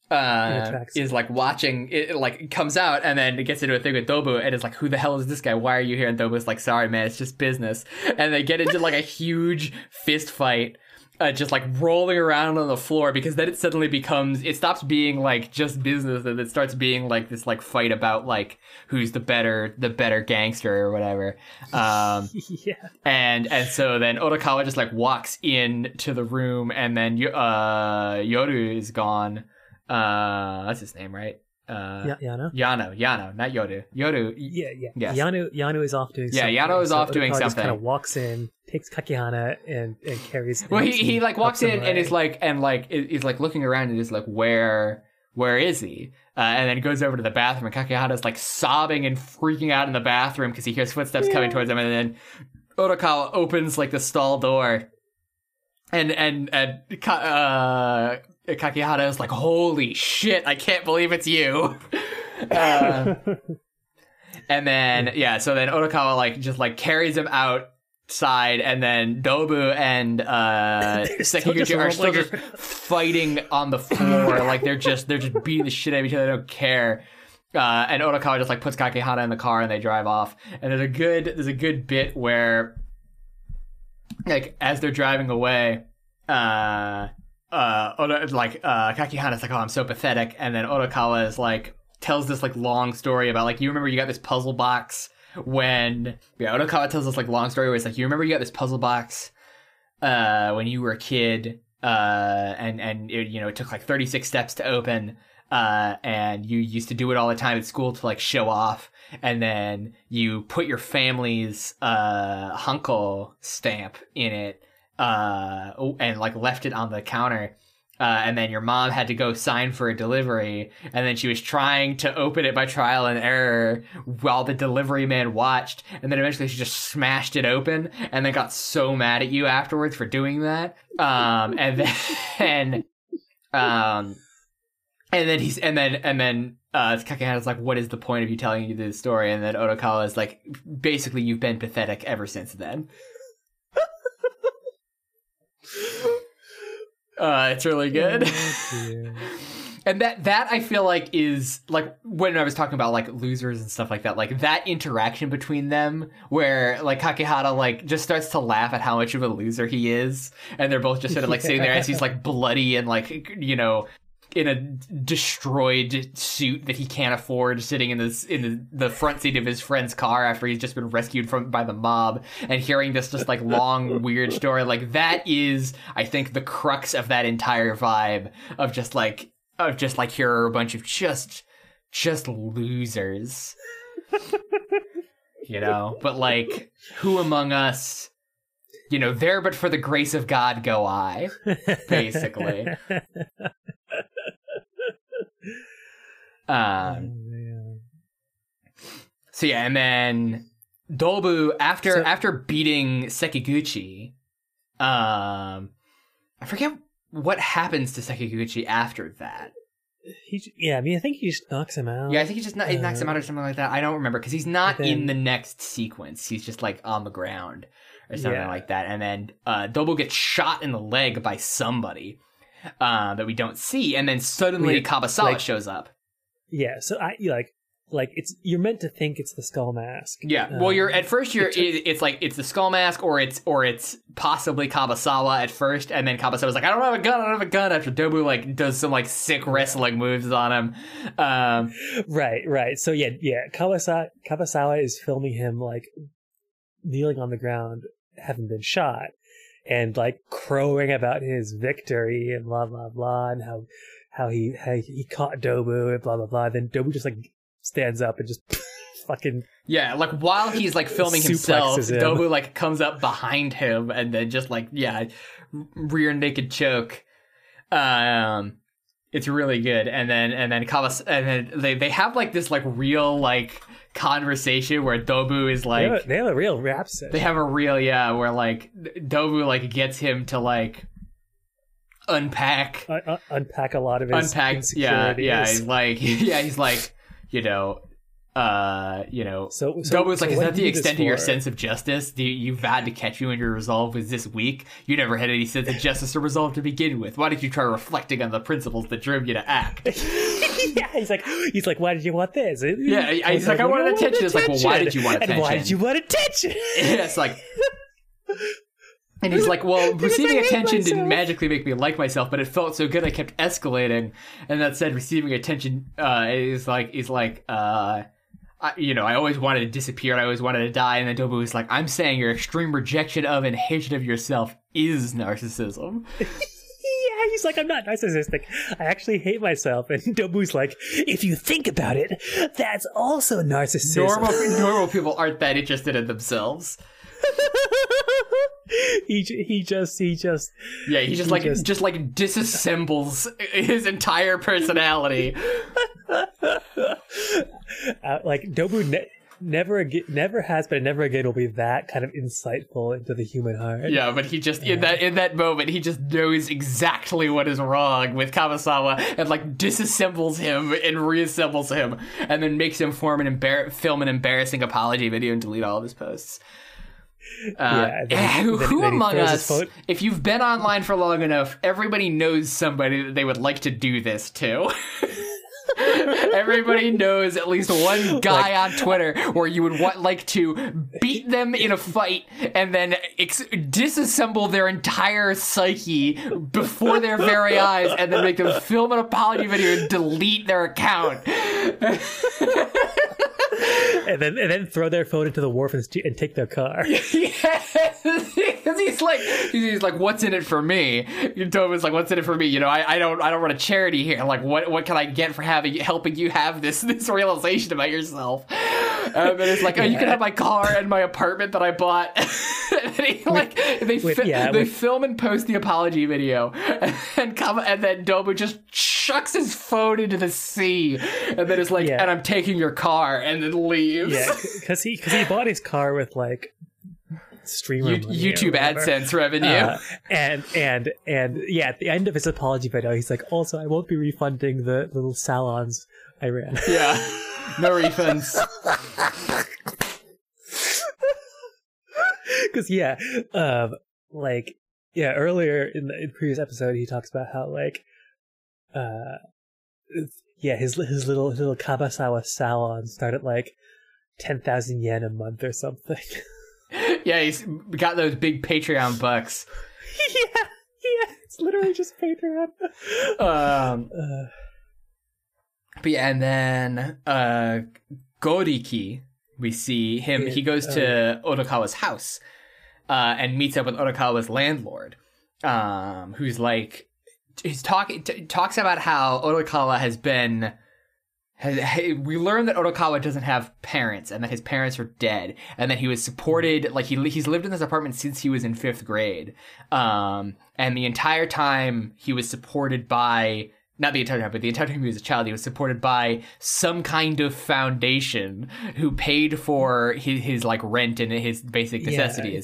uh, is like watching it like comes out and then it gets into a thing with Dobu and is like, Who the hell is this guy? Why are you here? And Dobu's like, Sorry man, it's just business. And they get into like a huge fist fight. Uh, just like rolling around on the floor because then it suddenly becomes it stops being like just business and it starts being like this like fight about like who's the better the better gangster or whatever um yeah, and and so then Odokawa just like walks in to the room, and then uh, Yoru is gone. Uh, that's his name, right? Uh, yeah, Yano. Yano, Yano, not Yoru. Yoru. Yeah, yeah. Yes. Yano, Yano is off doing. Yeah, something. Yano is so off doing Odokawa Just kind of walks in, takes Kakihana, and and carries. Well, he he like walks in and is like and like is is, like looking around and is like where where is he? Uh, and then goes over to the bathroom and Kakihana's like sobbing and freaking out in the bathroom because he hears footsteps coming towards him and then Odokawa opens like the stall door and and and uh, Kakihana is like holy shit I can't believe it's you. Uh, and then yeah, so then Odokawa like just like carries him outside, and then Dobu and uh They're still just Sekiguchi are still just fighting on the floor, like they're just they're just beating the shit out of each other. They don't care. Uh, and Odokawa just like puts Kakihana in the car and they drive off. And there's a good there's a good bit where like as they're driving away, uh uh like uh Kakihana's like, oh I'm so pathetic, and then Odokawa is like tells this like long story about like you remember you got this puzzle box when yeah Odokawa tells this like long story where it's like you remember you got this puzzle box uh when you were a kid uh and and it, you know it took like 36 steps to open uh and you used to do it all the time at school to like show off and then you put your family's uh hanko stamp in it uh and like left it on the counter uh, and then your mom had to go sign for a delivery, and then she was trying to open it by trial and error while the delivery man watched, and then eventually she just smashed it open, and then got so mad at you afterwards for doing that. Um, and then, um, and then he's and then and then uh, Kakihana's like, "What is the point of you telling you this story?" And then Odokawa is like, "Basically, you've been pathetic ever since then." Uh, it's really good. Oh, and that that I feel like is like when I was talking about like losers and stuff like that, like that interaction between them where like Kakihana like just starts to laugh at how much of a loser he is, and they're both just sort of like sitting there as he's like bloody and like you know in a destroyed suit that he can't afford, sitting in this in the, the front seat of his friend's car after he's just been rescued from by the mob, and hearing this just like long weird story, like that is, I think, the crux of that entire vibe of just like of just like here are a bunch of just just losers, you know. But like, who among us? You know, there but for the grace of God go I, basically. Um, Oh. So yeah, and then Dobu after So- after beating Sekiguchi, um, I forget what happens to Sekiguchi after that. He, yeah, I mean, I think he just knocks him out. Yeah, I think he just kno- he knocks him out or something like that. I don't remember because he's not Then- in the next sequence. He's just like on the ground or something Yeah. like that. And then uh, gets shot in the leg by somebody uh, that we don't see, and then suddenly Wait, Kabasawa like- shows up. Yeah, so I like like it's you're meant to think it's the skull mask. Yeah. Well, you're Um, at first you're it took- it's like it's the skull mask or it's or it's possibly Kabasawa at first, and then Kabasawa's like, I don't have a gun, I don't have a gun. After Dobu like does some like sick wrestling moves on him. Um, Right, right. So yeah, yeah. Kawasawa Kabasawa is filming him like kneeling on the ground, having been shot, and like crowing about his victory and blah blah blah, and how how he how he caught Dobu and blah blah blah. Then Dobu just like stands up and just fucking yeah, like while he's like filming himself, him. Dobu like comes up behind him and then just like yeah, rear naked choke. Um, it's really good. And then and then Kabas and then they they have like this like real like conversation where Dobu is they, like have a, they have a real rap set. They have a real yeah, where like Dobu like gets him to like unpack, Un- un- unpack a lot of his unpack. Yeah, yeah. He's like, yeah, he's like, you know, uh, you know. So, so Dobu's like, is that the you do this extent of your sense of justice? Do you, you've had to catch you and your resolve was this weak? You never had any sense of justice or resolve to begin with. Why did you try reflecting on the principles that drove you to act? yeah, he's like, he's like, why did you want this? Yeah, he's like, I wanted attention. It's like, well, why did you want And why attention? did you want attention? Yeah, it's like. And he's like, well, receiving attention didn't magically make me like myself, but it felt so good I kept escalating. And that said, receiving attention uh, is like, is like, uh, I, you know, I always wanted to disappear and I always wanted to die. And then Dobu was like, I'm saying your extreme rejection of and hatred of yourself is narcissism. yeah, he's like, I'm not narcissistic. I actually hate myself. And Dobu's like, if you think about it, that's also narcissism. Normal, normal people aren't that interested in themselves. he he just he just Yeah, he just He like just- just like disassembles his entire personality. uh, like Dobu ne- never ag- never has been never again will be that kind of insightful into the human heart. Yeah, but he just in that in that moment he just knows exactly what is wrong with Kabasawa and like disassembles him and reassembles him and then makes him form an embar- film an embarrassing apology video and delete all of his posts. Uh, Yeah, then who then- who then among us, if you've been online for long enough, everybody knows somebody that they would like to do this to. Everybody knows at least one guy on Twitter where you would want like to beat them in a fight and then ex- disassemble their entire psyche before their very eyes and then make them film an apology video and delete their account. and then and then throw their phone into the wharf and, st- and take their car. Yes, because he's like, he's like, what's in it for me? Toba's like, what's in it for me? You know, I, I don't, I don't run a charity here. Like, what, what can I get for having, helping you have this, this realization about yourself? and then it's like, oh, you can have my car and my apartment that I bought. and he, like they with- fi- yeah, they with- film and post the apology video, and come and then Dobu just chucks his phone into the sea, and then it's like, Yeah. and I'm taking your car, and then leaves. Yeah, because he because he bought his car with like streamer You- YouTube. AdSense revenue. Uh, and and and yeah, at the end of his apology video, he's like, "Also, I won't be refunding the little salons I ran." yeah, no refunds. Because yeah, um, like yeah, earlier in the in previous episode, he talks about how like, uh, yeah, his his little his little Kabasawa salon started like ten thousand yen a month or something. yeah, he's got those big Patreon bucks. yeah, yeah, it's literally just Patreon. Um, Uh, But yeah, and then uh Goriki, we see him. Yeah, he goes to Odokawa's house uh, and meets up with Odokawa's landlord, um, who's like he's talking t- talks about how Odokawa has been. Has, we learned that Odokawa doesn't have parents and that his parents are dead and that he was supported like he he's lived in this apartment since he was in fifth grade, um, and the entire time he was supported by not the entire time, but the entire time he was a child, he was supported by some kind of foundation who paid for his, his like rent and his basic Yeah.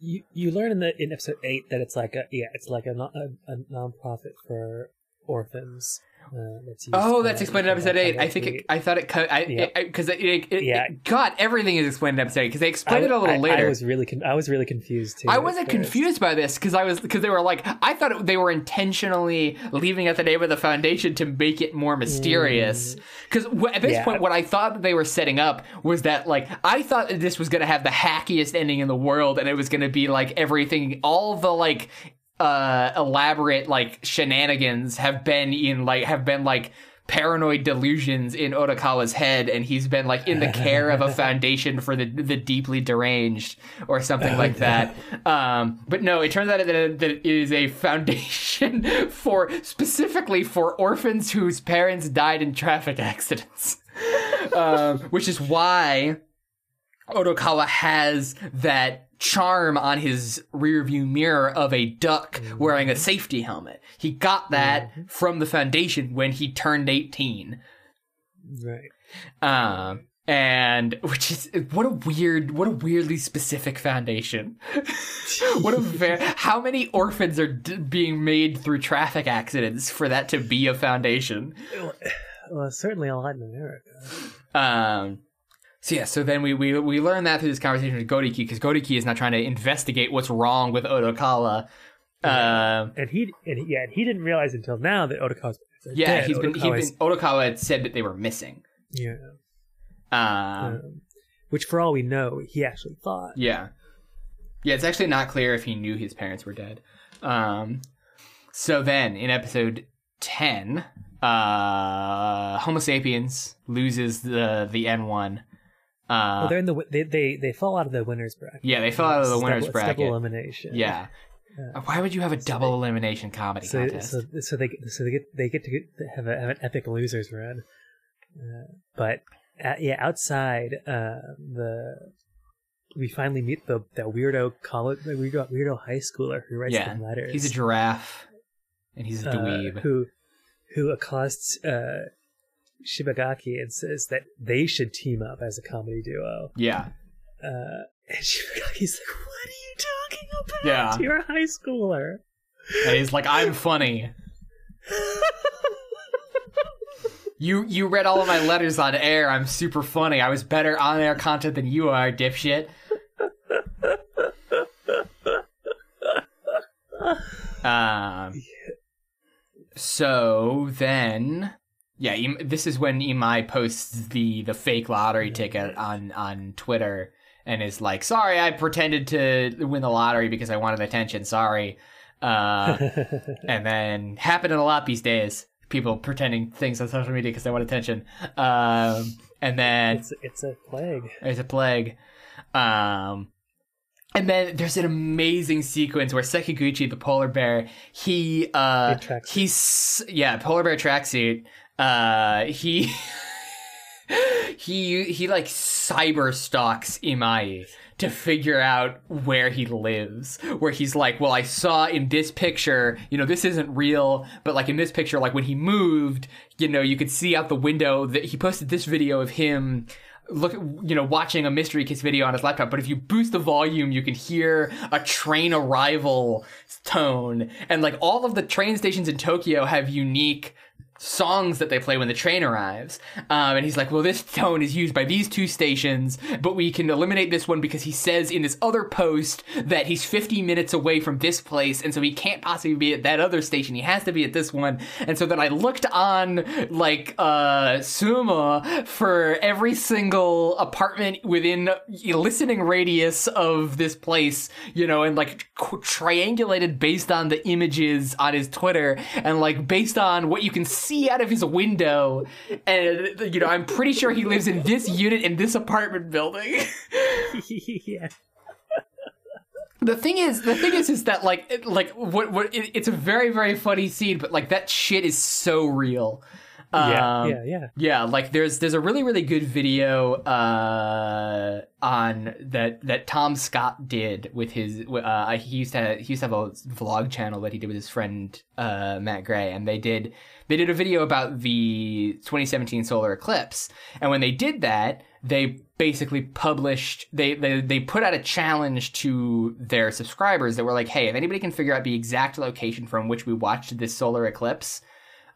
You you learn in the in episode eight that it's like a yeah, it's like a a, a nonprofit for orphans. Uh, that's Oh, uh, that's explained in episode eight. I think it. I thought it cut. Because it, it, it, Yeah. God, everything is explained in episode eight because they explained I- it a little I- later. I was really con- I was really confused too. I wasn't confused by this because I was because they were like I thought it, they were intentionally leaving out the name of the foundation to make it more mysterious. Because at this Mm. Yeah. point, what I thought that they were setting up was that like I thought that this was going to have the hackiest ending in the world, and it was going to be like everything, all the like uh elaborate like shenanigans have been in like have been like paranoid delusions in Odokawa's head and he's been like in the care of a foundation for the the deeply deranged or something like that. Um but no it turns out that it, that it is a foundation for specifically for orphans whose parents died in traffic accidents. Um which is why Odokawa has that charm on his rearview mirror of a duck wearing a safety helmet. He got that from the foundation when he turned 18. Right. Um and which is what a weird what a weirdly specific foundation. what a very how many orphans are d- being made through traffic accidents for that to be a foundation? Well, certainly a lot in America. Um, so yeah, so then we we we learn that through this conversation with Goriki because Goriki is not trying to investigate what's wrong with Odokawa. Um, And he and he, yeah, and he didn't realize until now that are yeah, dead. he's been, he's Odokawa's- been Odokawa had said that they were missing. yeah. Um, Um, which, for all we know, he actually thought. yeah, yeah, it's actually not clear if he knew his parents were dead. Um, so then in episode ten, uh, Homo sapiens loses the the N one. Uh, Well, they're in the they they they fall out of the winners bracket. yeah, they fell out of the winners double, bracket. Double elimination. Yeah. Why would you have a double elimination comedy So, contest? so so they so they get they get to get, have, a, have an epic losers run, uh, but uh, yeah, outside uh, the we finally meet the that weirdo college the weirdo, weirdo high schooler who writes yeah, them letters. he's a giraffe, and he's a uh, dweeb. who who accosts uh, Shibagaki and says that they should team up as a comedy duo. yeah, Uh, and Shibagaki's like, "What are you talking about? Yeah. You're a high schooler." and he's like, "I'm funny." You you read all of my letters on air. I'm super funny. I was better on air content than you are, dipshit. Um. So then, yeah, this is when Imai posts the the fake lottery ticket on on Twitter and is like, "Sorry, I pretended to win the lottery because I wanted attention. Sorry." Uh, and then happening a lot these days. People pretending things on social media because they want attention. Um, and then it's it's a plague. It's a plague. Um, and then there's an amazing sequence where Sekiguchi, the polar bear, he uh he's yeah, polar bear tracksuit. Uh he he he like cyber stalks Imai to figure out where he lives. Where he's like, well, I saw in this picture, you know, this isn't real, but like in this picture, like when he moved, you know, you could see out the window that he posted this video of him look you know watching a mystery kiss video on his laptop but if you boost the volume you can hear a train arrival tone and like all of the train stations in tokyo have unique songs that they play when the train arrives. Um, and he's like, well, this tone is used by these two stations, but we can eliminate this one because he says in this other post that he's 50 minutes away from this place. And so he can't possibly be at that other station. He has to be at this one. And so then I looked on like, uh, SUUMO for every single apartment within listening radius of this place, you know, and like triangulated based on the images on his Twitter and like based on what you can see see out of his window, and you know, I'm pretty sure he lives in this unit in this apartment building. yeah. The thing is, the thing is, is that like, like what, what? It, it's a very, very funny scene, but like that shit is so real. Yeah, Um, yeah, yeah. yeah, like there's there's a really really good video uh, on that that Tom Scott did with his uh, he used to he used to have a vlog channel that he did with his friend uh, Matt Gray, and they did they did a video about the 2017 solar eclipse, and when they did that, they basically published they, they they put out a challenge to their subscribers that were like, hey, if anybody can figure out the exact location from which we watched this solar eclipse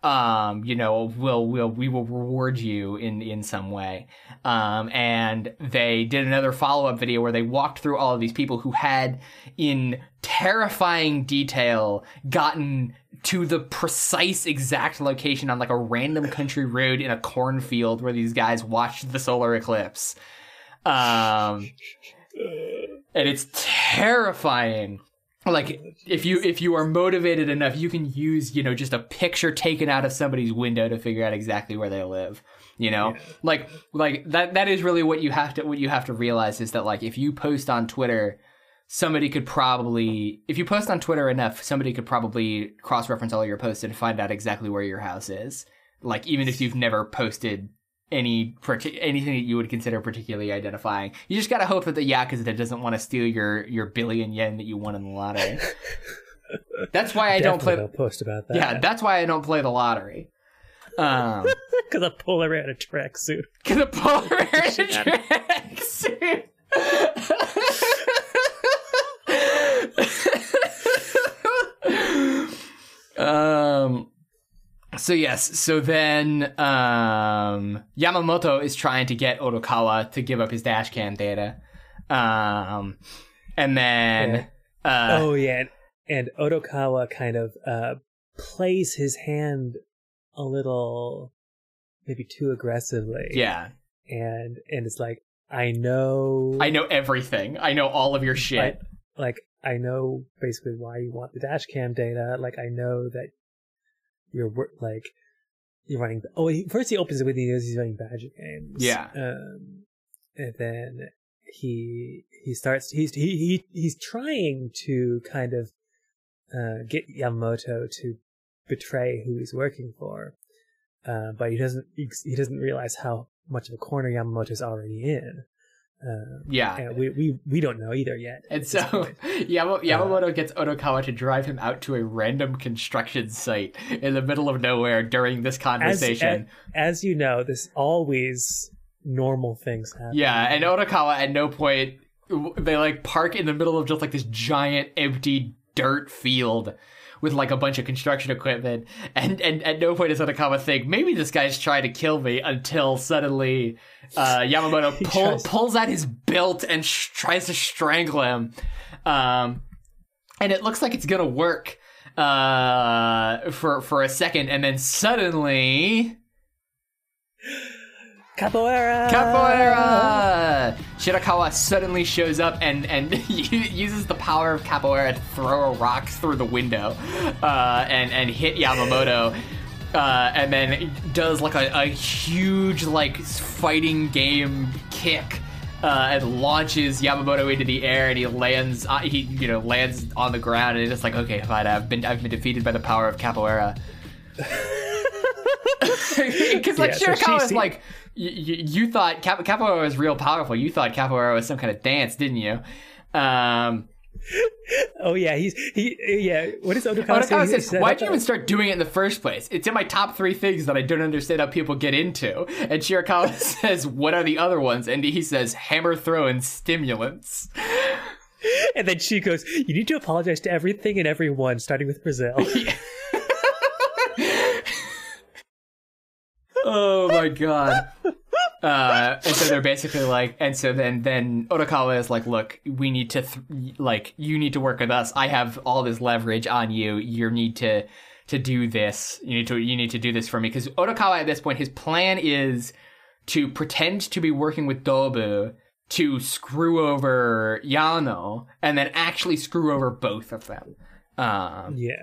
um, you know, we'll, we'll, we will reward you in, in some way. Um, and they did another follow up video where they walked through all of these people who had in terrifying detail gotten to the precise exact location on like a random country road in a cornfield where these guys watched the solar eclipse. Um, and it's terrifying like if you if you are motivated enough you can use you know just a picture taken out of somebody's window to figure out exactly where they live you know? Like like that that is really what you have to what you have to realize is that like if you post on twitter somebody could probably if you post on twitter enough somebody could probably cross reference all your posts and find out exactly where your house is. Like even if you've never posted any anything that you would consider particularly identifying. You just gotta hope that the yakuza doesn't want to steal your your billion yen that you won in the lottery. that's why I don't play. post about that. Yeah, that's why I don't play the lottery. Um, because I pull around a tracksuit. cause I pull Shit out of- tracksuit. um. So yes, so then um, Yamamoto is trying to get Odokawa to give up his dashcam data, um, and then uh, oh yeah, and, Odokawa kind of uh, plays his hand a little, maybe too aggressively. yeah, and and it's like I know, I know everything. I know all of your shit. like I know basically why you want the dash cam data. Like I know that you're wor- like you're running. Oh, he, first he opens it with he he's running Badger games. Yeah. um, and then he he starts he's he, he he's trying to kind of uh, get Yamamoto to betray who he's working for, uh, but he doesn't he, he doesn't realize how much of a corner Yamamoto's already in. Um, Yeah. we, we we don't know either yet. And so. Yama- Yamamoto gets Odokawa to drive him out to a random construction site in the middle of nowhere during this as, conversation. as you know, this always normal things happen. yeah, and Odokawa at no point they like park in the middle of just like this giant empty dirt field with like a bunch of construction equipment and and at no point does Odokawa think maybe this guy's trying to kill me until suddenly uh, Yamamoto pull, pulls out his belt and sh- tries to strangle him. Um, and it looks like it's gonna work uh, for for a second and then suddenly Capoeira. Capoeira! Shirakawa suddenly shows up and, and uses the power of capoeira to throw a rock through the window uh, and, and hit Yamamoto. Uh, and then does like a, a huge like fighting game kick uh, and launches Yamamoto into the air and he lands uh, he you know lands on the ground and it's just like okay fine I've been I've been defeated by the power of capoeira Because like Yeah, so Shirakawa is see- like, y- y- you thought Cap- capoeira was real powerful. You thought capoeira was some kind of dance, didn't you? Um, Oh yeah, he's he yeah. What is? Odokawa He says, said- "Why'd you even start doing it in the first place? It's in my top three things that I don't understand how people get into." And Shirakawa says, "What are the other ones?" And he says, "Hammer throw and stimulants." And then she goes, "You need to apologize to everything and everyone, starting with Brazil." oh my god. Uh, and so they're basically like, and so then then Odokawa is like, look, we need to th- like, you need to work with us. I have all this leverage on you. You need to to do this. You need to you need to do this for me because Odokawa at this point, his plan is to pretend to be working with Dobu to screw over Yano and then actually screw over both of them. Um, yeah.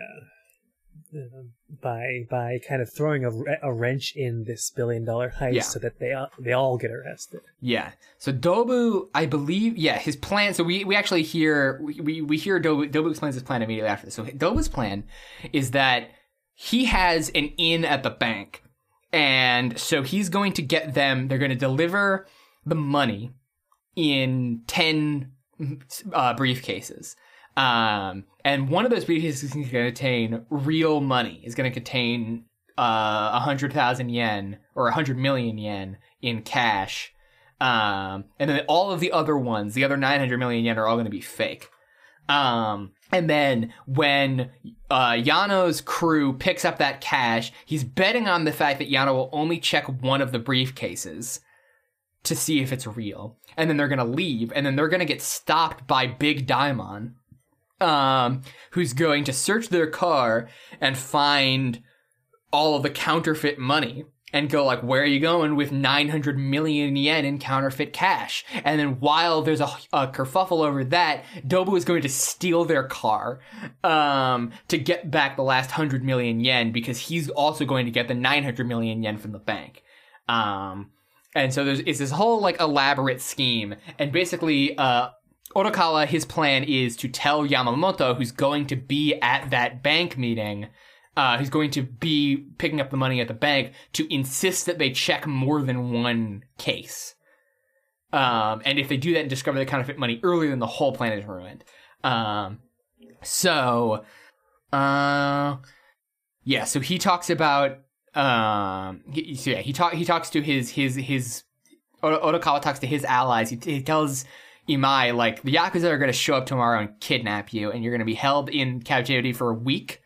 By by kind of throwing a, a wrench in this billion dollar heist Yeah. so that they all, they all get arrested. Yeah. So Dobu, I believe, yeah, his plan. So we, we actually hear we, we, we hear Dobu, Dobu explains his plan immediately after this. So Dobu's plan is that he has an in at the bank, and so he's going to get them. They're going to deliver the money in ten uh, briefcases. Um, and one of those briefcases is going to contain real money. Is going to contain uh, a hundred thousand yen or a hundred million yen in cash. Um, and then all of the other ones, the other 900 million yen are all going to be fake. Um, and then when uh, Yano's crew picks up that cash, he's betting on the fact that Yano will only check one of the briefcases to see if it's real. And then they're going to leave, and then they're going to get stopped by Big Daimon, um, who's going to search their car and find all of the counterfeit money and go like where are you going with 900 million yen in counterfeit cash? And then while there's a, a kerfuffle over that dobu is going to steal their car um, to get back the last 100 million yen because he's also going to get the 900 million yen from the bank. Um, and so there's it's this whole like elaborate scheme. And basically uh Odokawa, his plan is to tell Yamamoto, who's going to be at that bank meeting, uh, who's going to be picking up the money at the bank, to insist that they check more than one case. Um, and if they do that and discover the counterfeit money earlier, then the whole plan is ruined. Um, so, uh, yeah. So he talks about, um, he, so yeah, he talk he talks to his his his. Oto- Odokawa talks to his allies. He, he tells Imai like the yakuza are going to show up tomorrow and kidnap you, and you're going to be held in captivity for a week,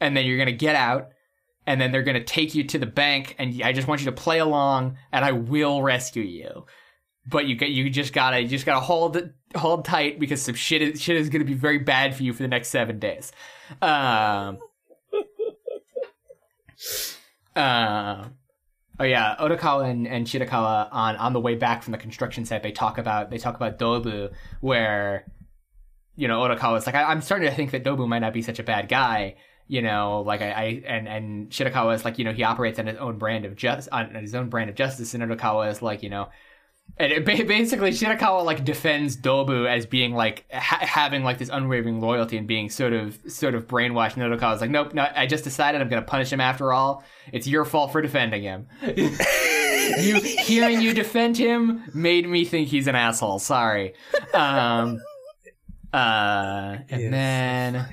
and then you're going to get out, and then they're going to take you to the bank, and I just want you to play along, and I will rescue you. But you you just gotta you just gotta hold hold tight because some shit is shit is gonna be very bad for you for the next seven days. Um. Uh, oh yeah, Odokawa and, and Shirakawa on on the way back from the construction site, they talk about they talk about Dobu, where you know Odokawa's like, I, I'm starting to think that Dobu might not be such a bad guy. You know, like I, I and and Shirakawa is like, you know, he operates on his own brand of just on his own brand of justice, and Odokawa is like, you know, and it, ba- basically Shirakawa like defends Dobu as being like ha- having like this unwavering loyalty and being sort of sort of brainwashed. And Odokawa's like, nope, no, I just decided I'm gonna punish him after all. It's your fault for defending him. you hearing you defend him made me think he's an asshole. Sorry. Um. Uh, and Yes. then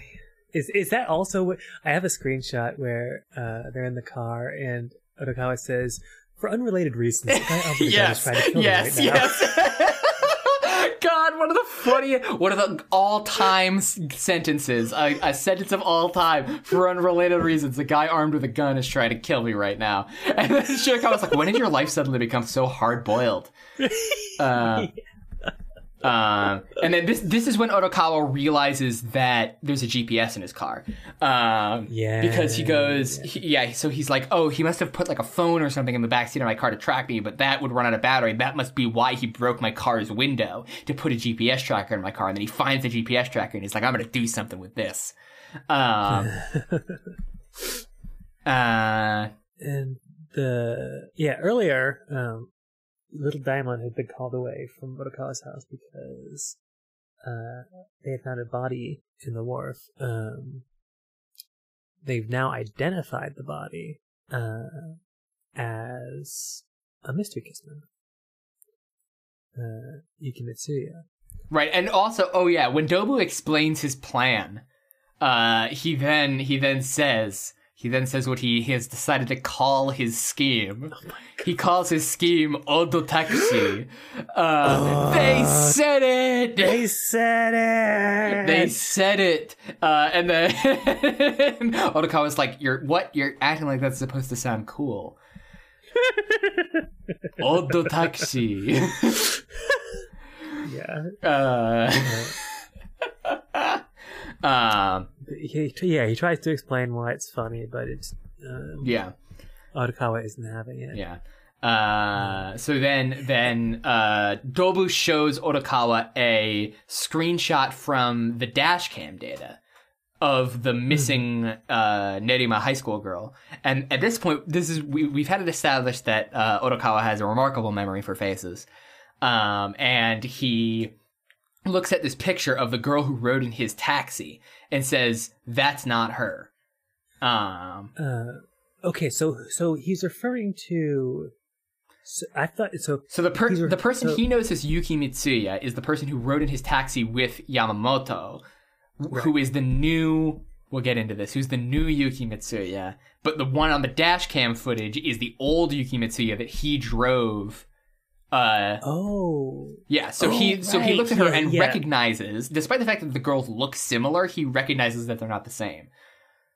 Is is that also what I have a screenshot where uh, they're in the car and Odokawa says, for unrelated reasons, the guy over the gun is yes, trying to kill yes, right now. yes. God, one of the funniest, one of the all-time sentences, a, a sentence of all time for unrelated reasons. The guy armed with a gun is trying to kill me right now, and then Shirakawa's like, "When did your life suddenly become so hard-boiled?" Uh, um, and then this this is when Odokawa realizes that there's a GPS in his car. Um, Yeah, because he goes, he- yeah. So he's like, oh, he must have put like a phone or something in the backseat of my car to track me, but that would run out of battery. That must be why he broke my car's window to put a GPS tracker in my car. And then he finds the GPS tracker and he's like, I'm gonna do something with this. Um, uh, And the yeah earlier, um, little Daimon had been called away from Odokawa's house because uh, they had found a body in the wharf. Um, they've now identified the body, uh, as a mystery kiss member. Uh, Yuki Mitsuya. Right, and also, oh yeah, when Dobu explains his plan, uh, he then he then says he then says what he, has decided to call his scheme. he calls his scheme Odotaxi. Uh, they said it. They said it. They said it, uh, and then Odokawa's like, "You're what? You're acting like that's supposed to sound cool." Odotaxi. Yeah. Uh, um, He, yeah, he tries to explain why it's funny, but it's um, yeah, Odokawa isn't having it. yeah. Uh, so then, then uh, Dobu shows Odokawa a screenshot from the dash cam data of the missing uh, Nerima high school girl. And at this point, this is we, we've had it established that uh, Odokawa has a remarkable memory for faces, um, and he looks at this picture of the girl who rode in his taxi and says, "That's not her." Um, Uh, okay, so so he's referring to. So I thought so. So the per- are- the person so- he knows as Yuki Mitsuya is the person who rode in his taxi with Yamamoto, wh- who is the new. We'll get into this. Who's the new Yuki Mitsuya? But the one on the dash cam footage is the old Yuki Mitsuya that he drove. Uh, Oh, yeah. So Oh, he so he looks at her yeah, and yeah. recognizes, despite the fact that the girls look similar, he recognizes that they're not the same.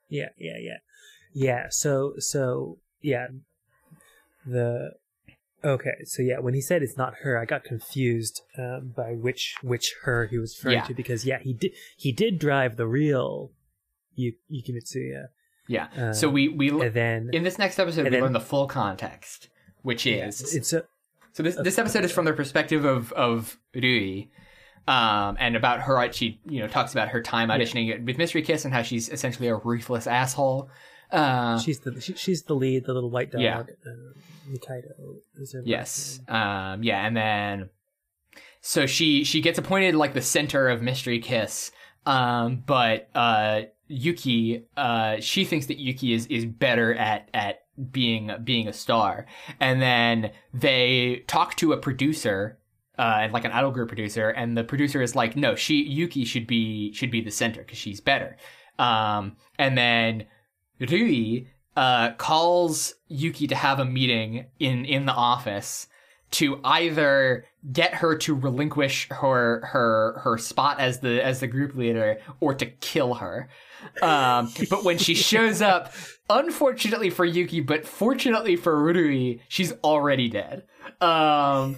yeah, yeah, yeah, yeah. So so yeah, the okay. So yeah, when he said it's not her, I got confused um, by which which her he was referring Yeah. to because yeah, he did he did drive the real Yu- Yuki Mitsuya, Yeah. Uh, so we we then in this next episode we then- learn the full context, which is it's a So this this episode is from the perspective of of Rui, um, and about her. She you know talks about her time auditioning with Mystery Kiss and how she's essentially a ruthless asshole. Uh, she's the she, she's the lead, the little white dog. Yeah. Uh, Nikaido is her yes, um, yeah, and then so she she gets appointed like the center of Mystery Kiss, um, but uh, Yuki uh, she thinks that Yuki is is better at at being being a star, and then they talk to a producer uh, like an idol group producer, and the producer is like, no, she Yuki should be should be the center because she's better. Um, and then Rui uh, calls Yuki to have a meeting in in the office to either get her to relinquish her her her spot as the as the group leader or to kill her. Um, but when she shows up, unfortunately for Yuki, but fortunately for Rurui, she's already dead. Um,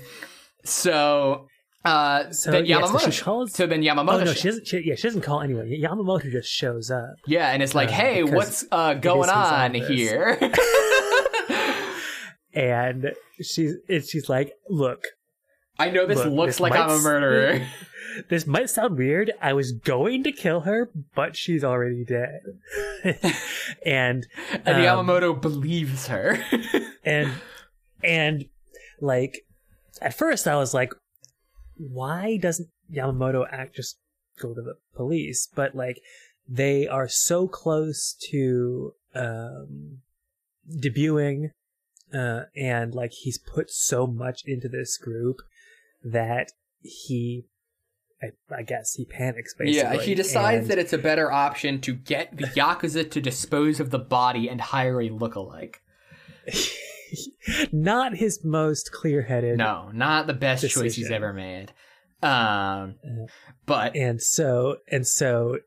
so uh, So, then yeah, so Yamamoto. she calls- so then Yamamoto. Oh no, she doesn't. She, yeah, she doesn't call anyone. Yamamoto just shows up. yeah, and it's like, Uh, hey, what's uh, going on here? and she's and she's like, "Look, I know this Look, looks this like I'm a murderer. this might sound weird. I was going to kill her, but she's already dead." and and um, Yamamoto believes her. and and like at first I was like, why doesn't Yamamoto act just go to the police? But like they are so close to um debuting uh and like he's put so much into this group that he I, I guess he panics basically. yeah, he decides and- that it's a better option to get the Yakuza to dispose of the body and hire a lookalike. not his most clear-headed No, not the best choice he's ever made. Um, Uh, but and so and so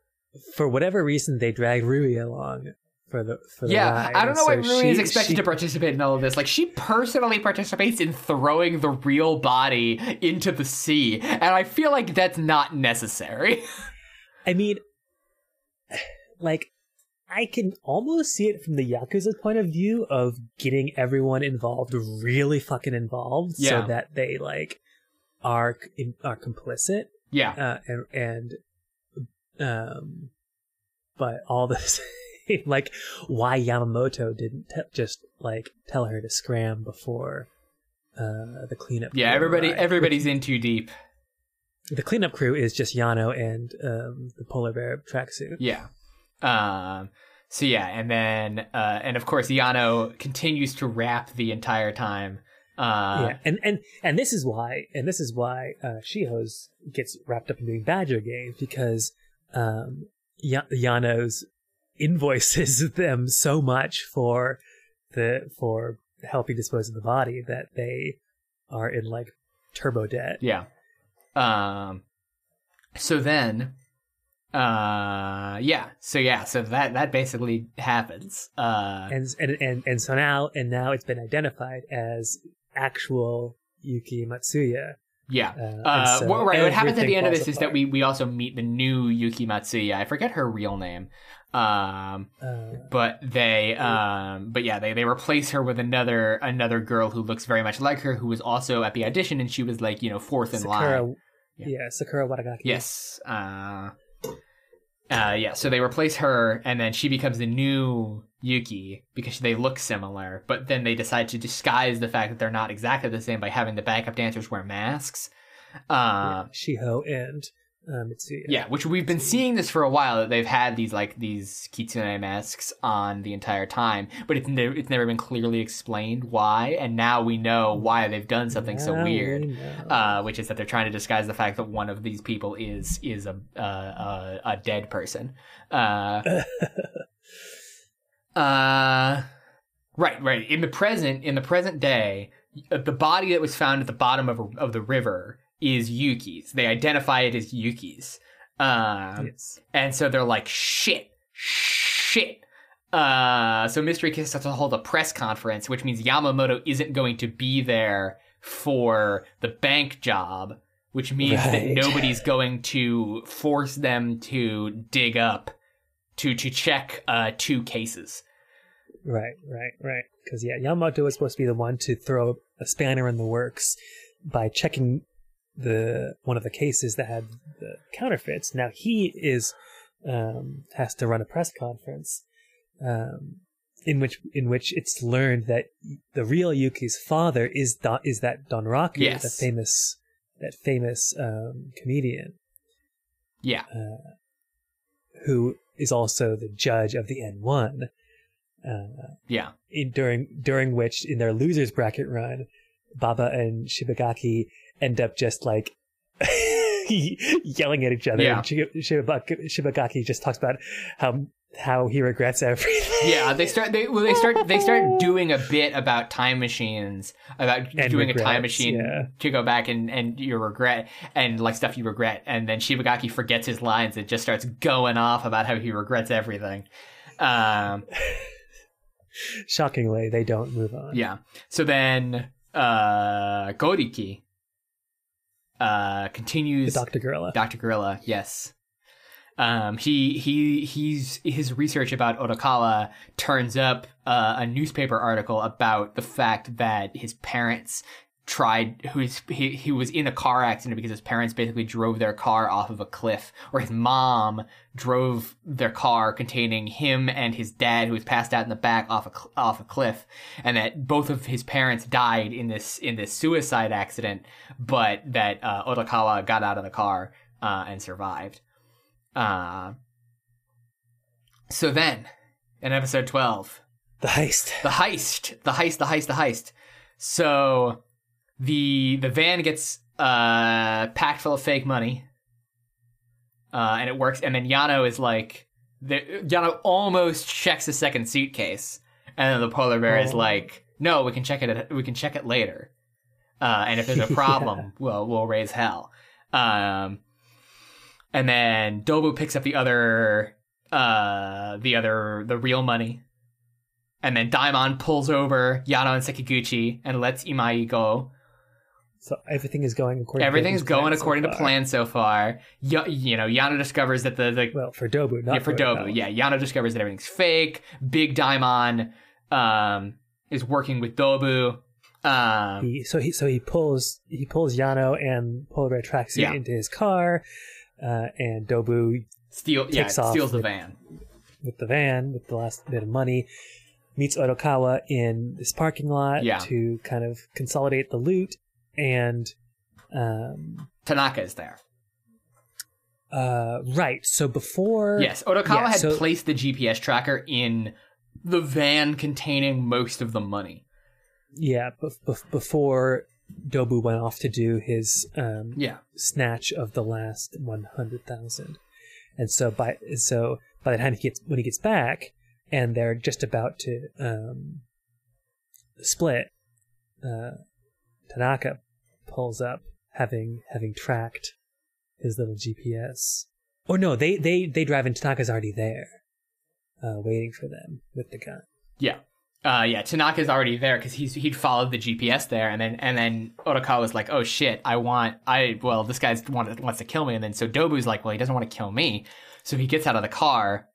for whatever reason they drag Rui along for the for the yeah. I don't know so Rui is she- expected she- to participate in all of this. Like, she personally participates in throwing the real body into the sea, and I feel like that's not necessary. I mean like I can almost see it from the Yakuza's point of view of getting everyone involved really fucking involved Yeah. so that they like are are complicit yeah, uh, and and um but all this like why Yamamoto didn't te- just like tell her to scram before uh the cleanup yeah. crew Everybody, arrived. everybody's in too deep. the cleanup crew is just Yano and um the polar bear tracksuit Yeah. Um. so yeah, and then uh, and of course Yano continues to rap the entire time. Uh, yeah, and and and this is why, and this is why uh, Shiho's gets wrapped up in doing Badger games because um, Ya- Yano's invoices them so much for the for helping dispose of the body that they are in like turbo debt. Yeah. Um. So then, uh, yeah. So yeah. So that that basically happens. Uh. and and and and so now and now it's been identified as actual Yuki Mitsuya. Yeah. Uh, Uh, so what, right. What happens at the end of this is that we we also meet the new Yuki Mitsuya. I forget her real name. Um. Uh, But they. Um. But yeah. They they replace her with another another girl who looks very much like her, who was also at the audition, and she was like you know fourth in Sakura, line. yeah. Yeah. Sakura Wadagaki. Yes. Uh, uh, yeah. So they replace her, and then she becomes the new Yuki because they look similar. But then they decide to disguise the fact that they're not exactly the same by having the backup dancers wear masks. Uh, yeah. Shiho and uh, Mitsuya. yeah, which we've been seeing this for a while. That they've had these like these kitsune masks on the entire time, but it's never it's never been clearly explained why. And now we know why they've done something so Now we weird know. uh, which is that they're trying to disguise the fact that one of these people is is a uh, a, a dead person. Uh, uh, right, right. In the present, in the present day, uh, the body that was found at the bottom of of the river is Yuki's. They identify it as Yuki's. Um, yes. and so they're like, shit, shit. Uh, so Mystery Kiss has to hold a press conference, which means Yamamoto isn't going to be there for the bank job, which means that nobody's going to force them to dig up to to check uh two cases. Right, right, right. Because yeah, Yamamoto was supposed to be the one to throw a spanner in the works by checking the one of the cases that had the counterfeits. Now he is um, has to run a press conference um, in which in which it's learned that the real Yuki's father is Don, is that Donraku, Yes. the famous that famous um, comedian Yeah. who is also the judge of the N1. Uh, Yeah. in, during during which in their losers bracket run, Baba and Shibagaki end up just like yelling at each other. Yeah. And Shi- Shibagaki, just talks about how how he regrets everything. Yeah, they start. They well, they start. They start doing a bit about time machines, about And doing a time machine yeah. to go back and and your regret and like stuff you regret. And then Shibagaki forgets his lines and just starts going off about how he regrets everything. Um, Shockingly, they don't move on. yeah. So then, uh, Goriki, uh, The continues. Doctor Gorilla. Dr. Gorilla, yes. Um, he he he's his research about Odokawa turns up uh, a newspaper article about the fact that his parents tried who is he, he was in a car accident because his parents basically drove their car off of a cliff or his mom drove their car containing him and his dad who was passed out in the back off a off a cliff and that both of his parents died in this in this suicide accident but that uh, Odokawa got out of the car uh, and survived uh, so then in episode 12 The heist. the heist the heist the heist the heist so the the van gets uh packed full of fake money uh and it works and then yano is like the, yano almost checks the second suitcase and then the polar bear is Oh. like no we can check it at, we can check it later uh and if there's a problem well we'll raise hell um and then dobu picks up the other uh the other the real money and then Daimon pulls over Yano and Sekiguchi and lets Imai go. So everything is going according. Everything's to going planned so according to plan so far. Y- you know, Yano discovers that the, the Well, for Dobu, not yeah, for Dobu, yeah, Yano discovers that everything's fake. Big Daimon um, is working with Dobu. Um, He, so he so he pulls he pulls Yano and Polar Bear tracksuit Yeah. into his car, uh, and Dobu steal, yeah, off steals the with- van. with the van with the last bit of money meets Odokawa in this parking lot Yeah. to kind of consolidate the loot and um, Tanaka is there. Uh, right. So before. Yes, Odokawa Yeah, had so- placed the GPS tracker in the van containing most of the money. Yeah. Bef- bef- before Dobu went off to do his um, Yeah. snatch of the last one hundred thousand, and so by so by the time he gets when he gets back, and they're just about to um, split, uh, Tanaka pulls up, having having tracked his little GPS. Or no, they they they drive and Tanaka's already there, uh, waiting for them with the gun. Yeah. Uh, yeah, Tanaka's already there because he's he'd followed the GPS there, and then and then Odokawa was like, "Oh shit, I want I well this guy's want, wants to kill me," and then so Dobu's like, "Well, he doesn't want to kill me," so he gets out of the car.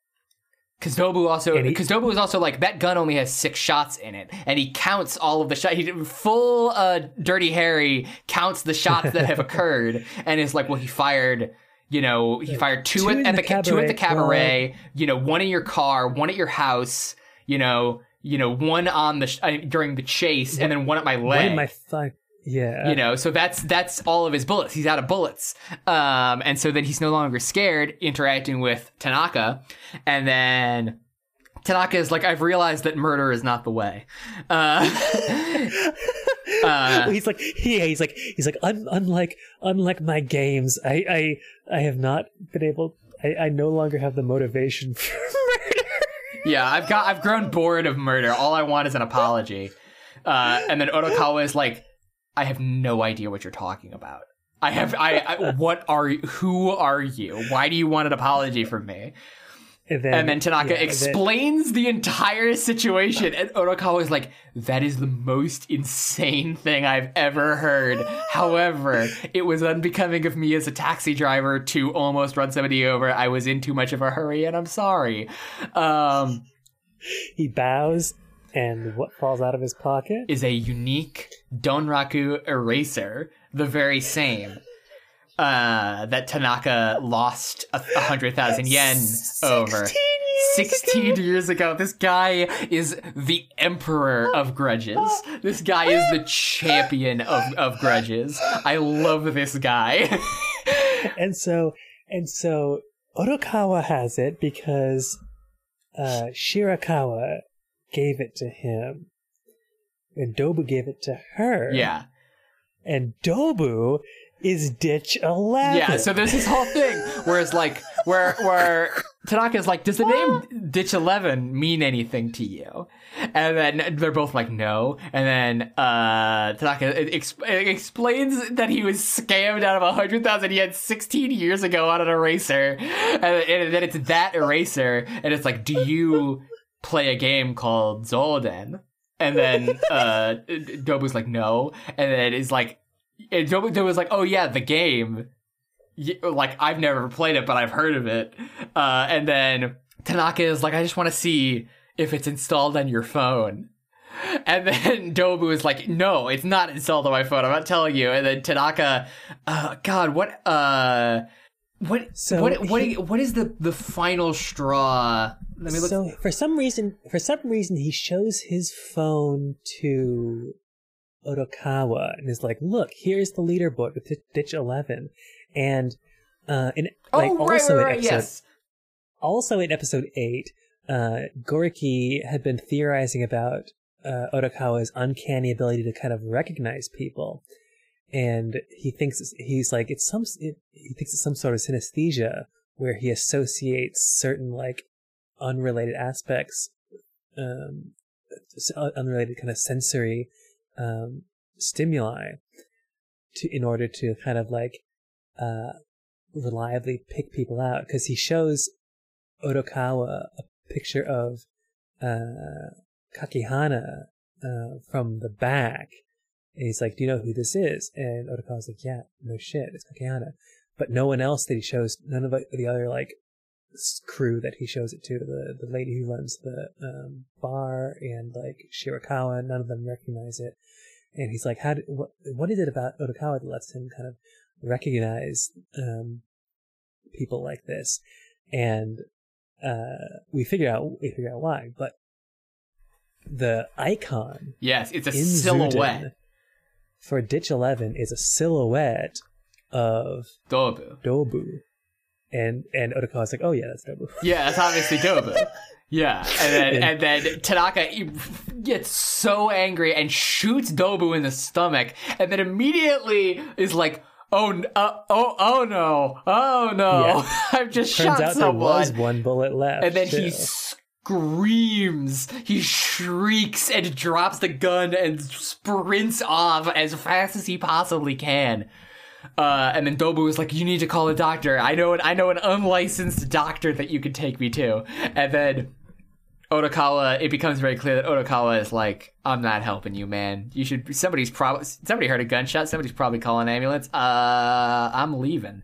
Because Dobu also, And he- because Dobu was also like that gun only has six shots in it, and he counts all of the shots. He full uh, Dirty Harry counts the shots that have occurred, and is like, well, he fired, you know, he fired two, Two at, at the ca- two at the cabaret you know, one in your car, one at your house, you know, you know, one on the sh- uh, during the chase, and then one at my What leg. in my fuck? Yeah. you know, so that's that's all of his bullets. He's out of bullets, um, and so then he's no longer scared interacting with Tanaka, and then Tanaka is like, "I've realized that murder is not the way." Uh, uh, he's like yeah he's like he's like un- unlike unlike my games i i i have not been able i i no longer have the motivation for murder yeah, I've got I've grown bored of murder. All I want is an apology. Uh, and then Odokawa is like, I have no idea what you're talking about. I have I, I what are you, who are you? Why do you want an apology from me? and then, And then Tanaka yeah, then- explains the entire situation, and Odokawa is like, "That is the most insane thing I've ever heard." However, it was unbecoming of me as a taxi driver to almost run somebody over. I was in too much of a hurry, and I'm sorry. Um, he bows and what falls out of his pocket is a unique Donraku eraser, the very same. Uh, that Tanaka lost a, hundred thousand yen over. 16 years ago. This guy is the emperor of grudges. This guy is the champion of, of grudges. I love this guy. and so and so Odokawa has it because uh, Shirakawa gave it to him, and Dobu gave it to her. yeah. and Dobu is Ditch Eleven. Yeah, so there's this whole thing where it's like where where Tanaka's like, does the name Ditch Eleven mean anything to you? And then they're both like, no. And then uh, Tanaka ex- explains that he was scammed out of a hundred thousand yen 16 years ago on an eraser, and, and then it's that eraser, and it's like, do you play a game called Zolden? And then uh, Dobu's like, no. And then it's like, and Dobu, Dobu was like, oh yeah, the game. Like, I've never played it, but I've heard of it. Uh, and then Tanaka is like, I just want to see if it's installed on your phone. And then Dobu is like, no, it's not installed on my phone. I'm not telling you. And then Tanaka, uh, God, what, uh, what, So what, what, what is the, the final straw? Let me look. So for some reason, for some reason, he shows his phone to Odokawa and is like, "Look, here's the leaderboard with Ditch- Ditch Eleven, and uh, in like oh, right, also right, in episode yes. also in episode eight, uh, Goriki had been theorizing about uh, Odokawa's uncanny ability to kind of recognize people, and he thinks he's like it's some it, he thinks it's some sort of synesthesia where he associates certain like unrelated aspects, um, uh, unrelated kind of sensory um, stimuli, to in order to kind of like uh, reliably pick people out because he shows Odokawa a picture of uh, Kakihana uh, from the back. And he's like, Do you know who this is? And Odokawa's like, Yeah, no shit, it's Kakihana. But no one else that he shows, none of the other like crew that he shows it to, the, the lady who runs the um, bar and like Shirakawa, none of them recognize it. And he's like, How did, what, what is it about Odokawa that lets him kind of recognize um, people like this? And uh, we figure out we figure out why. But the icon Yes, it's a silhouette. Zuden for Ditch Eleven is a silhouette of Dobu. Dobu. And and Odokawa's like, oh yeah, that's Dobu. Yeah, that's obviously Dobu. Yeah, and then and then Tanaka gets so angry and shoots Dobu in the stomach, and then immediately is like, "Oh, uh, oh, oh no, oh no! Yeah. I've just Turns shot out there was one bullet left. and then too. he screams, he shrieks, and drops the gun and sprints off as fast as he possibly can. Uh, and then Dobu is like, "You need to call a doctor. I know an I know an unlicensed doctor that you could take me to." And then Odokawa, it becomes very clear that Odokawa is like, "I'm not helping you, man. You should. Somebody's probably somebody heard a gunshot. Somebody's probably calling an ambulance. Uh, I'm leaving."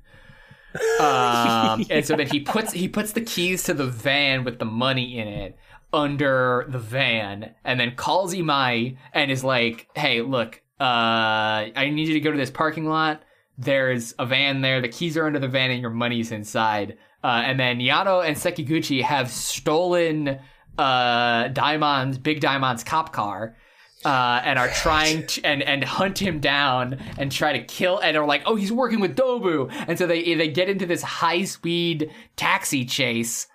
um, and so then he puts he puts the keys to the van with the money in it under the van, and then calls Imai and is like, "Hey, look, uh, I need you to go to this parking lot. There's a van there. The keys are under the van, and your money's inside." Uh, and then Yano and Sekiguchi have stolen uh, Daimon's Big Daimon's cop car. Uh, and are trying to and, and hunt him down and try to kill and are like, oh, he's working with Dobu, and so they they get into this high speed taxi chase.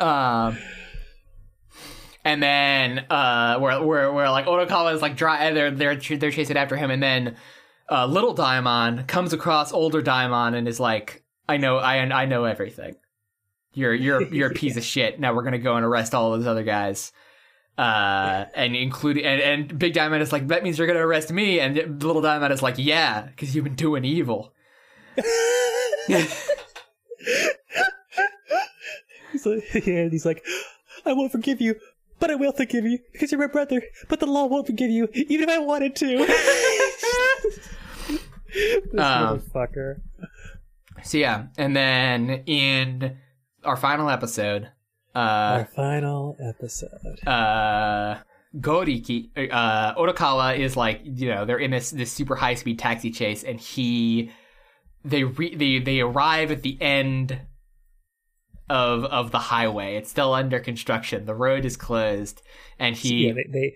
Um, and then uh, where where where like Odokawa is like dry, they're they're they're chasing after him, and then uh, little Daimon comes across older Daimon and is like, I know I I know everything. You're you're you're a piece of shit. Now we're gonna go and arrest all of those other guys. Uh, and including and, and Big Daimon is like, that means you're gonna arrest me, and Little Daimon is like, yeah, because you've been doing evil. He's like, yeah, he's like, I won't forgive you, but I will forgive you because you're my brother. But the law won't forgive you, even if I wanted to. this Um, motherfucker. So yeah, and then in our final episode, uh, Our final episode. uh Goriki uh Odokawa is like you know they're in this this super high speed taxi chase and he they re- they they arrive at the end of of the highway it's still under construction the road is closed and he yeah, they, they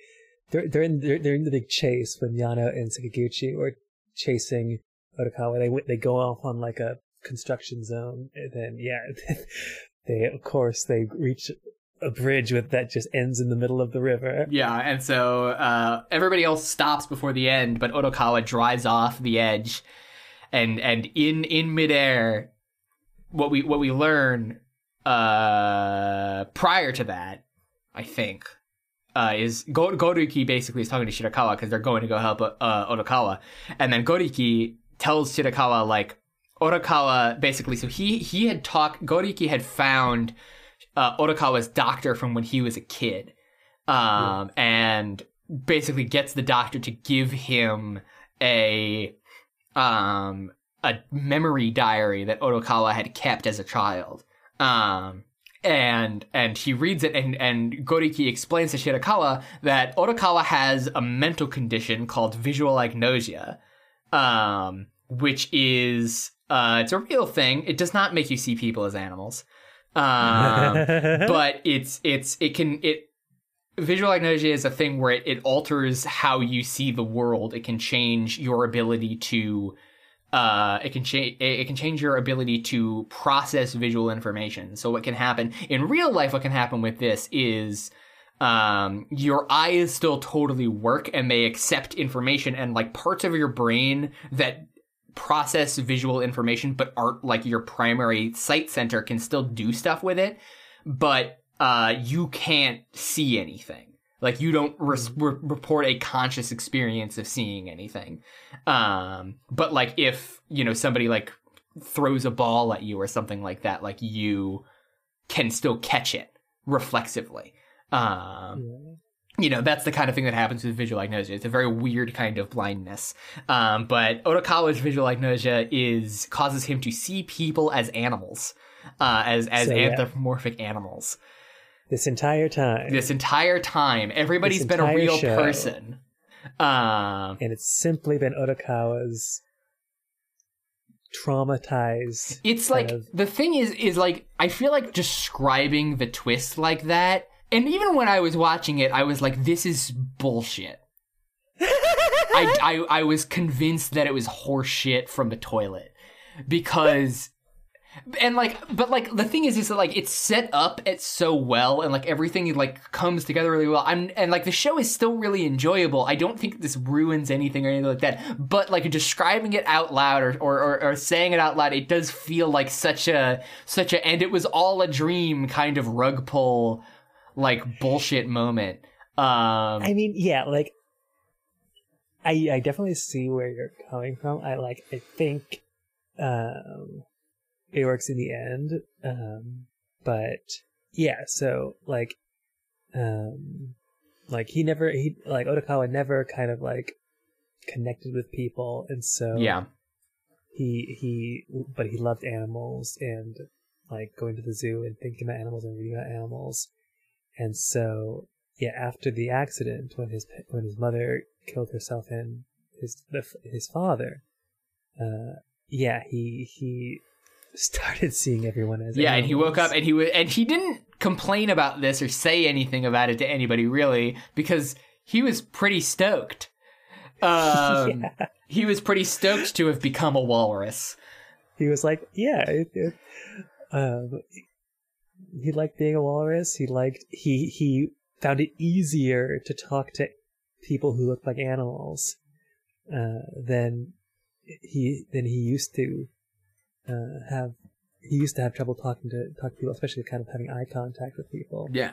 they're they're in they're, they're in the big chase when Yano and Sekiguchi are chasing Odokawa. They went- they go off on like a construction zone, and then yeah, they of course they reach a bridge with that just ends in the middle of the river. yeah and so uh everybody else stops before the end but Odokawa drives off the edge and and in in midair what we what we learn uh prior to that i think uh is Go- Goriki basically is talking to Shirakawa because they're going to go help uh Odokawa and then Goriki tells Shirakawa like Odokawa basically so he he had talked Goriki had found uh Odokawa's doctor from when he was a kid um and basically gets the doctor to give him a um a memory diary that Odokawa had kept as a child. Um and and he reads it and and Goriki explains to Shirakawa that Odokawa has a mental condition called visual agnosia. Um which is uh it's a real thing. It does not make you see people as animals. Um but it's it's it can it visual agnosia is a thing where it, it alters how you see the world it can change your ability to uh it can change it, can change your ability to process visual information. So what can happen in real life what can happen with this is um your eyes still totally work and they accept information and like parts of your brain that process visual information but aren't like your primary sight center can still do stuff with it but uh you can't see anything like you don't res- re- report a conscious experience of seeing anything. Um but like if you know somebody like throws a ball at you or something like that like you can still catch it reflexively. Um you know that's the kind of thing that happens with visual agnosia. It's a very weird kind of blindness. Um, but odokawa's visual agnosia is causes him to see people as animals uh, as as So, yeah. anthropomorphic animals this entire time, this entire time everybody's This been a real show. person um, and it's simply been Odokawa's traumatized. it's like of- the thing is is like i feel like describing the twist like that and even when i was watching it i was like this is bullshit I, I I was convinced that it was horse shit from the toilet because and like but like the thing is is that like it's set up it so well and like everything like comes together really well. I'm and like the show is still really enjoyable. I don't think this ruins anything or anything like that. But like describing it out loud or or, or, or saying it out loud it does feel like such a such a and it was all a dream kind of rug pull like bullshit moment. Um I mean, yeah, like I I definitely see where you're coming from. I like I think um it works in the end. Um but yeah, so like um like he never he like Odokawa never kind of like connected with people and so yeah he he but he loved animals and like going to the zoo and thinking about animals and reading about animals and so yeah after the accident when his when his mother killed herself and his his father uh yeah he he started seeing everyone as Yeah, and he woke up and he was and he didn't complain about this or say anything about it to anybody really because he was pretty stoked. Um, Yeah. He was pretty stoked to have become a walrus. he was like, yeah, it, it, um, he liked being a walrus. He liked he he found it easier to talk to people who looked like animals uh, than he than he used to uh, have. He used to have trouble talking to talk to people, especially kind of having eye contact with people. Yeah.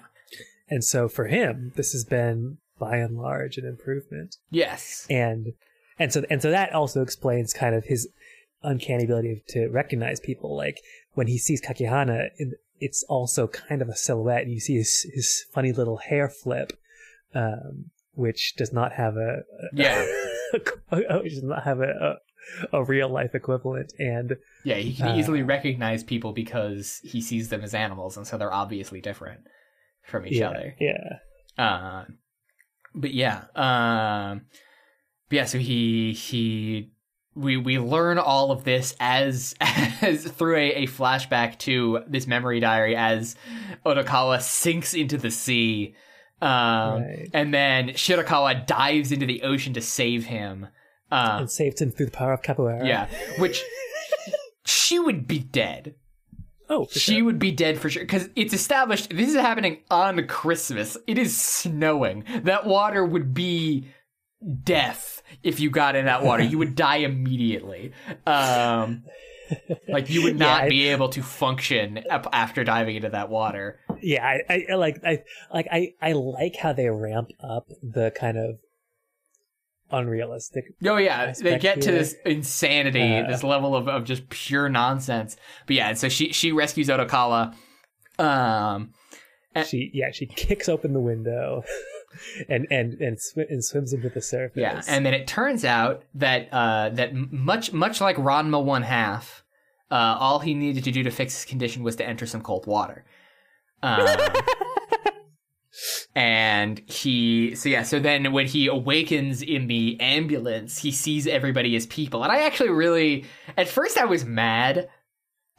And so for him, this has been by and large an improvement Yes. and and so and so that also explains kind of his uncanny ability to recognize people like when he sees kakihana it's also kind of a silhouette and you see his his funny little hair flip um which does not have a, a Yeah. which does not have a, a, real life equivalent and Yeah, he can Uh, easily recognize people because he sees them as animals and so they're obviously different from each yeah other. yeah Uh, but yeah, um, but yeah. So he he we we learn all of this as as through a, a flashback to this memory diary as Odokawa sinks into the sea, um, Right. and then Shirakawa dives into the ocean to save him. Uh, and saved him through the power of capoeira. Yeah, which she would be dead. Oh she sure. would be dead for sure because it's established this is happening on christmas. It is snowing. That water would be death if you got in that water. You would die immediately. Um like you would Yeah, not I- be able to function after diving into that water. Yeah I, I I like i like i i like how they ramp up the kind of unrealistic oh yeah. They get to here. this insanity Uh, this level of, of just pure nonsense. But yeah so she she rescues odokawa um And- she yeah she kicks open the window and and and, sw- and swims into the surface. Yeah, and then it turns out that uh, that much much like Ranma one half, uh, all he needed to do to fix his condition was to enter some cold water. Um, and he so yeah so then when he awakens in the ambulance he sees everybody as people. And i actually really at first i was mad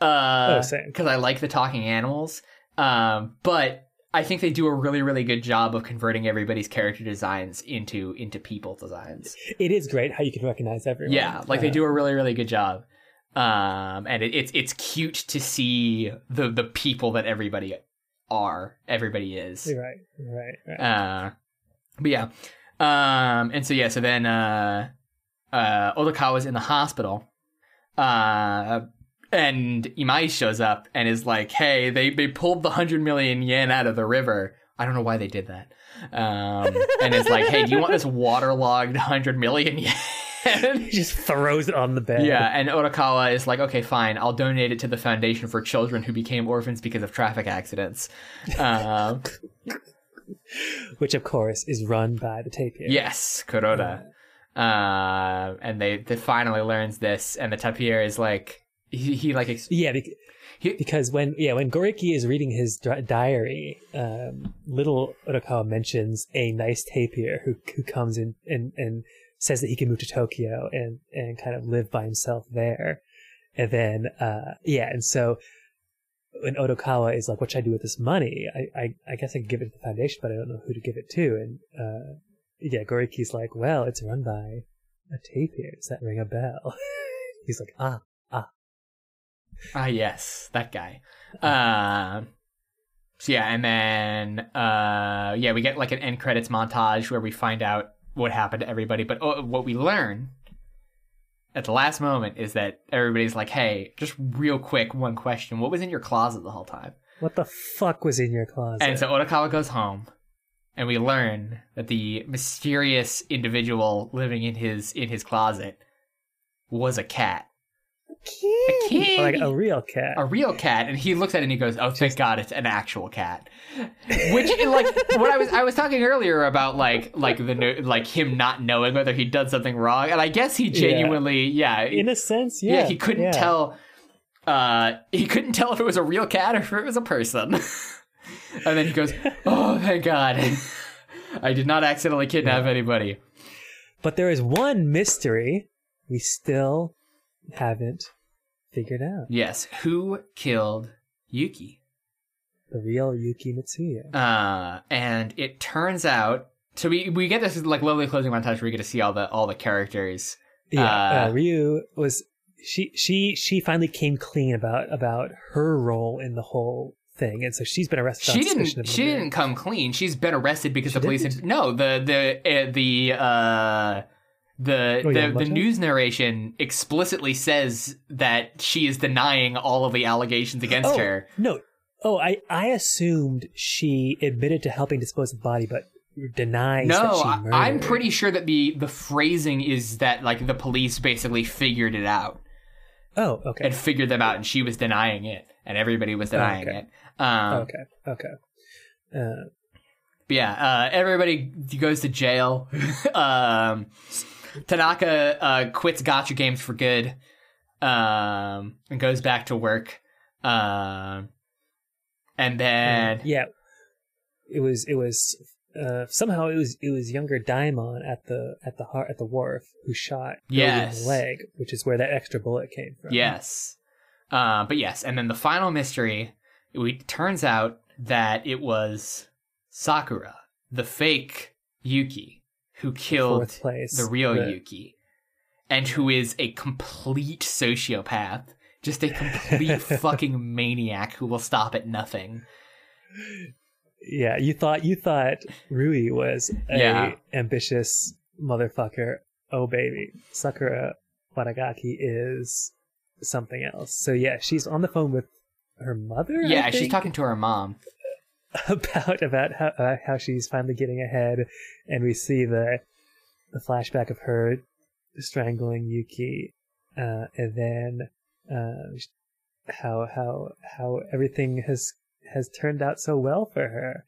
uh Oh, because i like the talking animals. Um but i think they do a really really good job of converting everybody's character designs into into people designs. It is great how you can recognize everyone. Yeah like they Uh, do a really really good job. Um and it, it's it's cute to see the the people that everybody are everybody is right right, right. uh, but yeah. Um, and so yeah, so then uh, uh, Odokawa's in the hospital. Uh, and Imai shows up and is like, "Hey, they they pulled the hundred million yen out of the river. I don't know why they did that." Um, and it's like, "Hey, do you want this waterlogged hundred million yen?" he just throws it on the bed yeah, and Odokawa is like, "Okay, fine, I'll donate it to the foundation for children who became orphans because of traffic accidents." Um, which of course is run by the tapir Yes, Kuroda. Uh, and they, they finally learns this, and the tapir is like he, he like ex- yeah bec- He- because when yeah when Goriki is reading his diary um, little Odokawa mentions a nice tapir who who comes in and and says that he can move to Tokyo and and kind of live by himself there. And then uh yeah and so when Odokawa is like what should I do with this money? I I, I guess I can give it to the foundation but I don't know who to give it to. And uh yeah Goriki's like well it's run by a tapir. Does that ring a bell? He's like "Ah, ah. Ah, yes, that guy. Uh, so yeah, and then uh, yeah, we get like an end credits montage where we find out what happened to everybody. But oh, what we learn at the last moment is that everybody's like, "Hey, just real quick, one question: What was in your closet the whole time?" What the fuck was in your closet? And so Odokawa goes home, and we learn that the mysterious individual living in his in his closet was a cat, a kitty, like a real cat. a real cat. And he looks at it and he goes, "Oh, thank God, it's an actual cat." Which, like, what I was I was talking earlier about, like, like the no- like him not knowing whether he'd done something wrong, and I guess he genuinely, yeah, in a sense, yeah. yeah, he couldn't yeah. tell. Uh, he couldn't tell if it was a real cat or if it was a person. and then he goes, "Oh, thank God, I did not accidentally kidnap anybody." But there is one mystery we still haven't figured out. Yes, who killed Yuki? The real Yuki Mitsuya. Uh, and it turns out, so we we get this like lovely closing montage where we get to see all the all the characters. Yeah, uh, uh, Ryu was she she she finally came clean about about her role in the whole thing, and so she's been arrested. She didn't. She didn't come clean. She's been arrested because She the police. No, the the uh, the uh, the Oh, yeah, the, the news narration explicitly says that she is denying all of the allegations against Oh her. no! Oh, I I assumed she admitted to helping dispose of the body, but denies that No, she I, murdered. I'm pretty sure that the the phrasing is that like the police basically figured it out Oh, okay, and figured them out, and she was denying it, and everybody was denying okay. it. Um, okay, okay. Uh, yeah, uh, everybody goes to jail. um, Tanaka uh, quits gotcha games for good um, and goes back to work. Um, and then yeah, it was it was uh, somehow it was it was younger Daimon at the at the heart at the wharf who shot Yes. leg, which is where that extra bullet came from. yes, uh, but yes, and then the final mystery. It turns out that it was Sakura, the fake Yuki, who killed the real Right. Yuki, and who is a complete sociopath, just a complete fucking maniac who will stop at nothing. Yeah, you thought you thought Rui was a Yeah. ambitious motherfucker. Oh baby, Sakura Wadagaki is something else. So yeah, she's on the phone with her mother. Yeah, she's talking to her mom. about about how uh, how she's finally getting ahead, and we see the the flashback of her strangling Yuki, uh, and then uh, how how how everything has has turned out so well for her.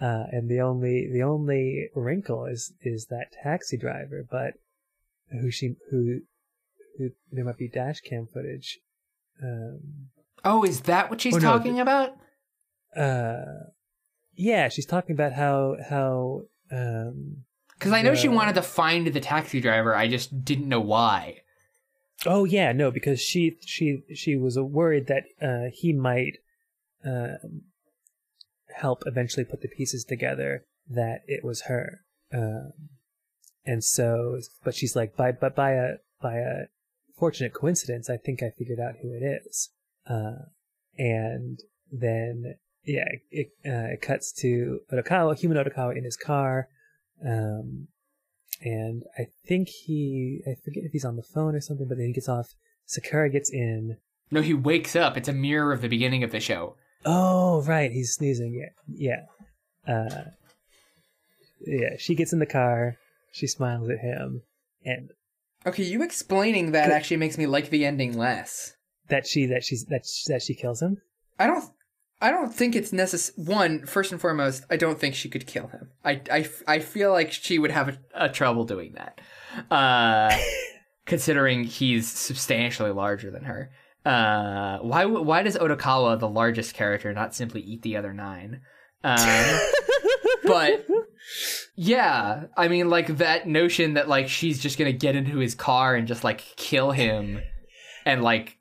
Uh, and the only the only wrinkle is is that taxi driver, but who she who who there might be dash cam footage. Um, Oh, is that what she's Oh, no, talking about? uh, yeah, she's talking about how how um, Because I know she wanted to find the taxi driver. I just didn't know why. Oh yeah, no, because she she she was worried that uh, he might um help eventually put the pieces together that it was her, um, and so but she's like by but by a by a fortunate coincidence, I think I figured out who it is, uh, and then yeah, it uh, it cuts to Odokawa, human Odokawa in his car, um, and I think he I forget if he's on the phone or something, but then he gets off. Sakura gets in. No, he wakes up. It's a mirror of the beginning of the show. Oh right, he's sneezing. Yeah, yeah, uh, yeah. She gets in the car. She smiles at him, and Okay, you explaining that actually makes me like the ending less. that she that she's that she, that she kills him. I don't. I don't think it's necessary. One, first and foremost, I don't think she could kill him. I, I, I feel like she would have a, a trouble doing that, uh, considering he's substantially larger than her. Uh, why why does Odokawa, the largest character, not simply eat the other nine? Um, but yeah, I mean, like that notion that like she's just gonna get into his car and just like kill him, and like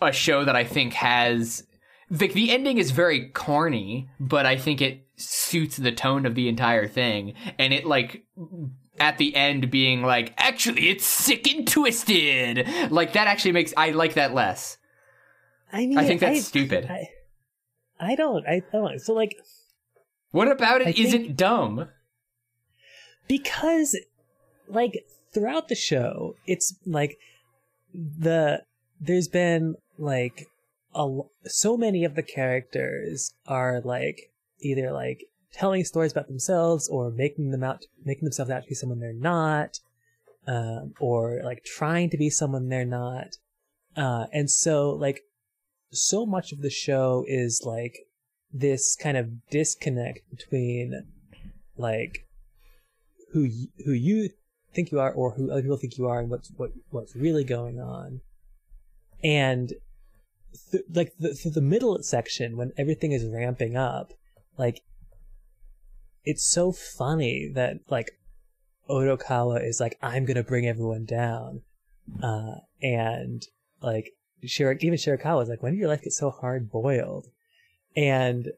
a show that I think has the the ending is very corny, but I think it suits the tone of the entire thing, and it like at the end being like actually it's sick and twisted like that actually makes I like that less. I mean, I think that's stupid. I, I don't. I don't. So like, what about I it not dumb? because like throughout the show it's like the there's been like a so many of the characters are like either like telling stories about themselves or making them out making themselves out to be someone they're not um, or like trying to be someone they're not. Uh, and so like so much of the show is like this kind of disconnect between like who y- who you think you are or who other people think you are and what's what what's really going on. And th- like the th- the middle section when everything is ramping up like it's so funny that like Odokawa is like I'm gonna bring everyone down uh and like even Shirakawa is like when did your life get so hard boiled? And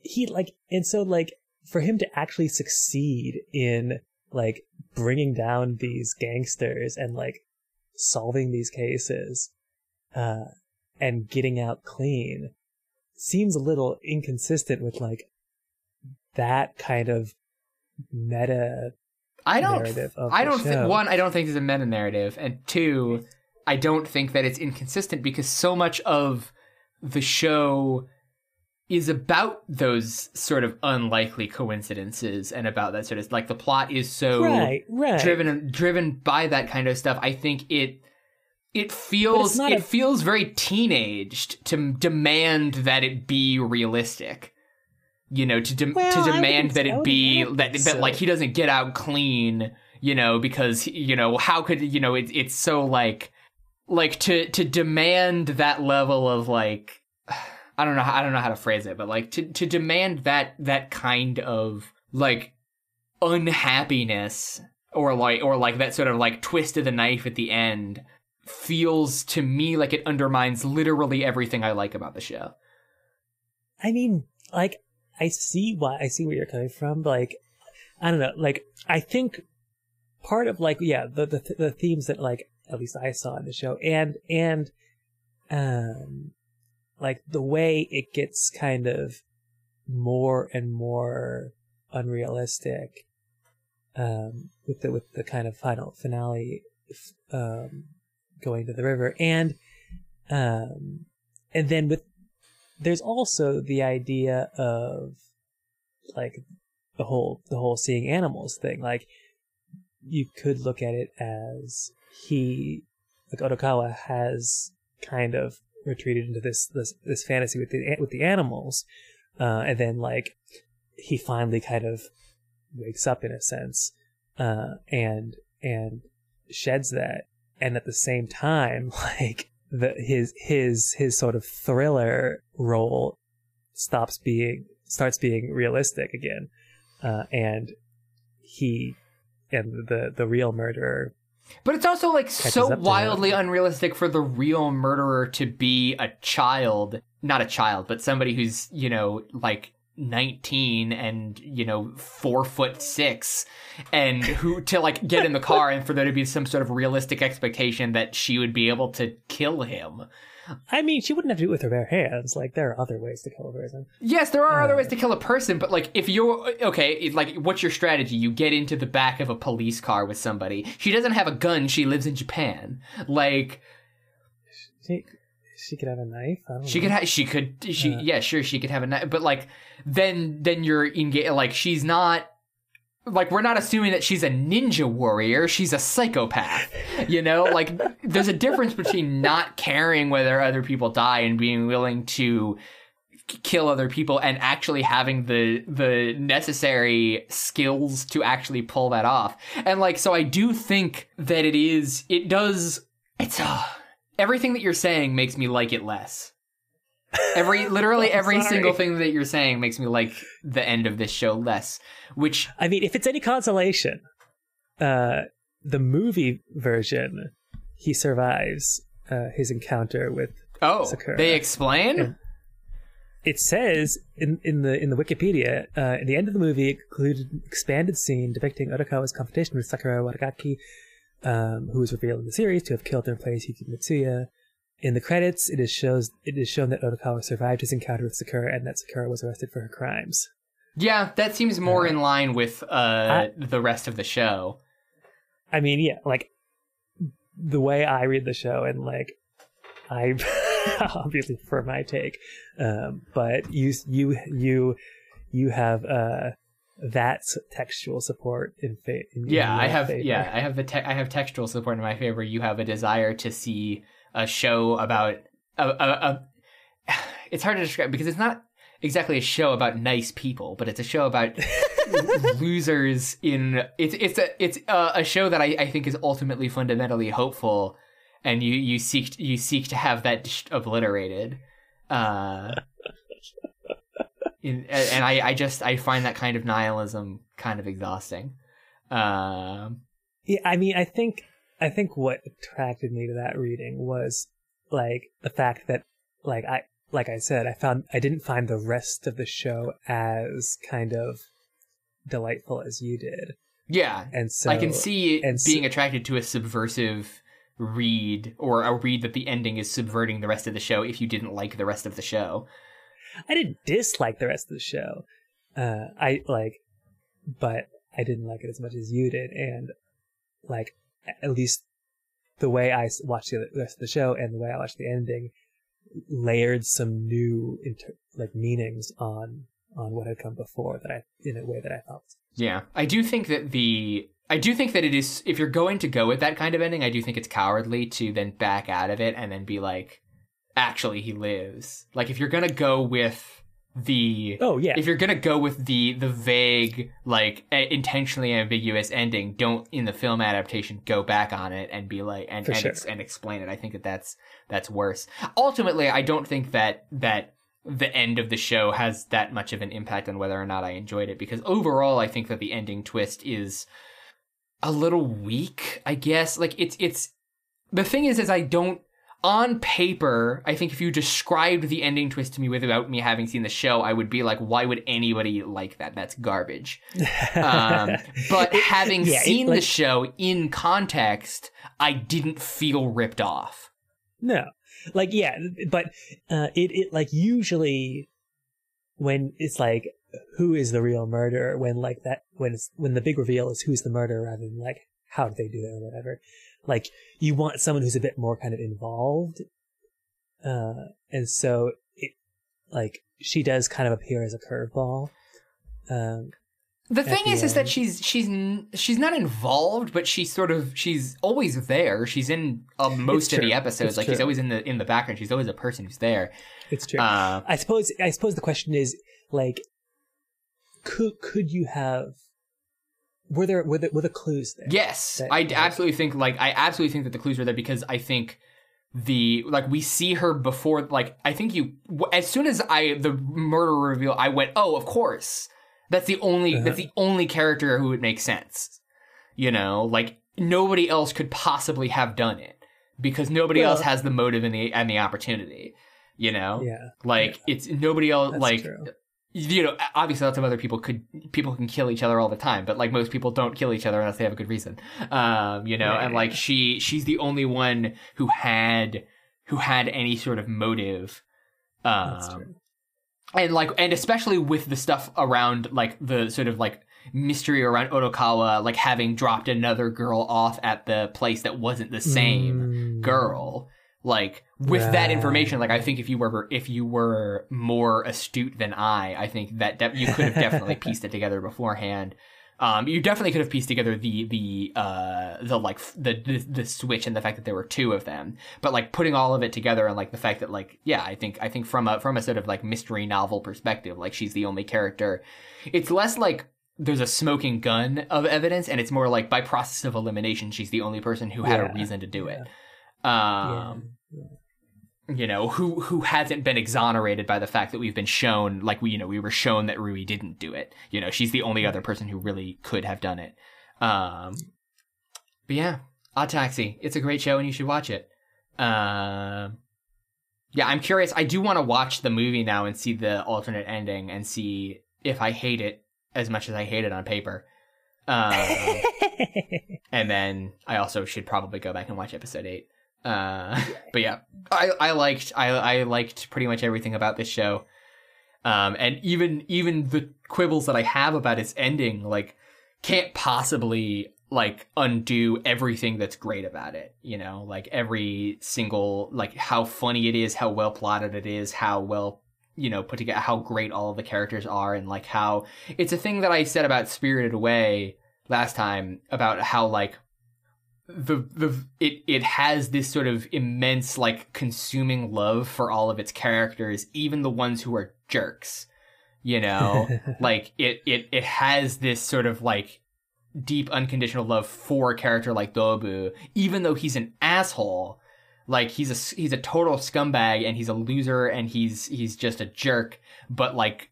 he like and so like for him to actually succeed in like bringing down these gangsters and like solving these cases uh and getting out clean seems a little inconsistent with like that kind of meta I don't. I don't think one. I don't think there's a meta narrative, and two, I don't think that it's inconsistent because so much of the show is about those sort of unlikely coincidences and about that sort of like the plot is so right right driven driven by that kind of stuff. I think it it feels it a- feels very teenaged to demand that it be realistic. You know, to de- Well, to demand that it be that think that like he doesn't get out clean. You know, because you know how could you know it, it's so like like to to demand that level of like I don't know I don't know how to phrase it, but like to to demand that that kind of like unhappiness or like or like that sort of like twist of the knife at the end feels to me like it undermines literally everything I like about the show. I mean, like, I see why I see where you're coming from. but, Like, I don't know. Like, I think part of like, yeah, the the the themes that like at least I saw in the show, and and um, like the way it gets kind of more and more unrealistic, um, with the with the kind of final finale, um, going to the river, and um, and then with there's also the idea of like the whole the whole seeing animals thing. Like you could look at it as he like Odokawa has kind of retreated into this this this fantasy with the with the animals uh and then like he finally kind of wakes up in a sense uh and and sheds that and at the same time like the his his his sort of thriller role stops being starts being realistic again uh and he and the the real murderer But it's also like so wildly him. unrealistic for the real murderer to be a child, not a child, but somebody who's, you know, like 19 and, you know, four foot six and who to like get in the car and for there to be some sort of realistic expectation that she would be able to kill him. I mean, she wouldn't have to do it with her bare hands. Like there are other ways to kill a person. Yes, there are other Uh. ways to kill a person, but like if you're okay, like what's your strategy? You get into the back of a police car with somebody. She doesn't have a gun. She lives in Japan. Like She she could have a knife. I don't she know. could have. She could. She Uh. yeah, sure. She could have a knife, but like then then you're. Like she's not. Like we're not assuming that she's a ninja warrior. She's a psychopath. You know, like there's a difference between not caring whether other people die and being willing to kill other people and actually having the the necessary skills to actually pull that off. And like so I do think that it is it does it's uh, everything that you're saying makes me like it less. Every literally I'm every sorry. single thing that you're saying makes me like the end of this show less, which I mean, if it's any consolation, uh, the movie version, he survives uh, his encounter with. oh, Sakura. they explain? And- It says in, in the in the Wikipedia, uh, in the end of the movie, it included an expanded scene depicting Odokawa's confrontation with Sakura Wadagaki, um, who was revealed in the series to have killed and replaced Yuki Mitsuya, in the credits, it is shows it is shown that Odokawa survived his encounter with Sakura and that Sakura was arrested for her crimes. Yeah, that seems more in line with uh, I- the rest of the show. I mean, yeah, like the way I read the show, and like I obviously prefer my take, um, but you you you you have uh, that textual support in fa- in Yeah, I have. favor. Yeah, I have the te- I have textual support in my favor. You have a desire to see a show about a, a, a. It's hard to describe because it's not exactly a show about nice people, but it's a show about losers in. It's it's a it's a, a show that I, I think is ultimately fundamentally hopeful, and you you seek you seek to have that just obliterated. Uh, in, and I, I just I find that kind of nihilism kind of exhausting. Um, Yeah, I mean, I think I think what attracted me to that reading was like the fact that like I like I said, I found I didn't find the rest of the show as kind of delightful as you did. yeah, And so I can see and so- being attracted to a subversive read or a read that the ending is subverting the rest of the show if you didn't like the rest of the show. I didn't dislike the rest of the show. Uh, I like, but I didn't like it as much as you did, and like at least the way I watched the rest of the show and the way I watched the ending layered some new inter- like meanings on on what had come before that I in a way that I thought. Yeah, I do think that the I do think that it is if you're going to go with that kind of ending, I do think it's cowardly to then back out of it and then be like, actually he lives. Like if you're gonna go with the Oh yeah, if you're gonna go with the the vague like a- intentionally ambiguous ending don't in the film adaptation go back on it and be like and and, sure. ex- and explain it. I think that that's that's worse. Ultimately i don't think that that the end of the show has that much of an impact on whether or not i enjoyed it because overall i think that the ending twist is a little weak i guess. Like it's it's the thing is is i don't on paper, I think if you described the ending twist to me without me having seen the show, I would be like, why would anybody like that? That's garbage. Um, but having yeah, it, seen the show in context, I didn't feel ripped off. No, like yeah, but uh, it it like usually when it's like who is the real murderer when like that when it's when the big reveal is who's the murderer rather than like how did they do it or whatever. Like you want someone who's a bit more kind of involved, uh, and so it like she does kind of appear as a curveball. Um, The thing the is, is that she's she's she's not involved, but she's sort of she's always there. She's in uh, most of the episodes. It's like she's always in the in the background. She's always a person who's there. it's true. Uh, I suppose I suppose the question is like could could you have were there were the, were the clues there? Yes, That- I that- absolutely think like I absolutely think that the clues were there because I think the like we see her before like I think you as soon as I the murder reveal I went oh of course that's the only Uh-huh. that's the only character who would make sense you know like nobody else could possibly have done it because nobody Well- else has the motive and the and the opportunity you know Yeah. like it's nobody else That's like true. You know obviously lots of other people could people can kill each other all the time but like most people don't kill each other unless they have a good reason. Um you know Right, and like she she's the only one who had who had any sort of motive um and like and especially with the stuff around like the sort of like mystery around Odokawa like having dropped another girl off at the place that wasn't the same Mm. girl like with that information like i think if you were if you were more astute than i i think that de- you could have definitely pieced it together beforehand. Um you definitely could have pieced together the the uh the like f- the, the the switch and the fact that there were two of them. But like putting all of it together and like the fact that like yeah i think i think from a from a sort of like mystery novel perspective like she's the only character. It's less like there's a smoking gun of evidence and it's more like by process of elimination she's the only person who had a reason to do yeah. Um yeah. you know who who hasn't been exonerated by the fact that we've been shown like we you know we were shown that Rui didn't do it. You know she's the only other person who really could have done it. Um but yeah odd taxi it's a great show and you should watch it. Um yeah i'm curious i do want to watch the movie now and see the alternate ending and see if i hate it as much as i hate it on paper. Um and then I also should probably go back and watch episode eight. Uh, but yeah, I I liked I I liked pretty much everything about this show. Um, and even even the quibbles that I have about its ending, like, can't possibly like undo everything that's great about it. You know, like every single like how funny it is, how well plotted it is, how well you know put together, how great all of the characters are, and like how it's a thing that I said about Spirited Away last time about how like the the it it has this sort of immense like consuming love for all of its characters, even the ones who are jerks. You know, like it it it has this sort of like deep unconditional love for a character like Dobu, even though he's an asshole. Like he's a he's a total scumbag and he's a loser and he's he's just a jerk. But like,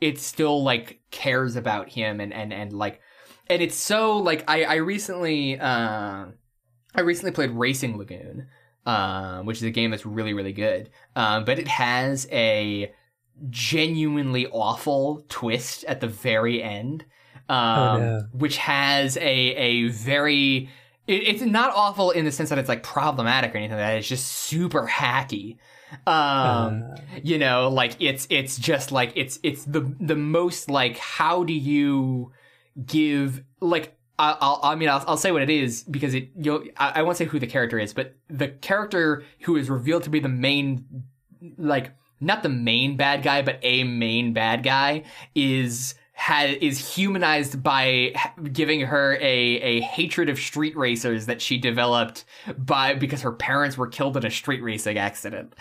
it still like cares about him and and and like and it's so like I I recently uh, I recently played Racing Lagoon, um, which is a game that's really really good. Um, but it has a genuinely awful twist at the very end, um, Oh, no. which has a a very it, it's not awful in the sense that it's like problematic or anything like that. It's just super hacky. Um, Uh, you know, like it's it's just like it's it's the the most like how do you give like I- I'll, I mean, I'll, I'll say what it is because it. You'll, I, I won't say who the character is, but the character who is revealed to be the main, like not the main bad guy, but a main bad guy is has is humanized by giving her a a hatred of street racers that she developed by because her parents were killed in a street racing accident.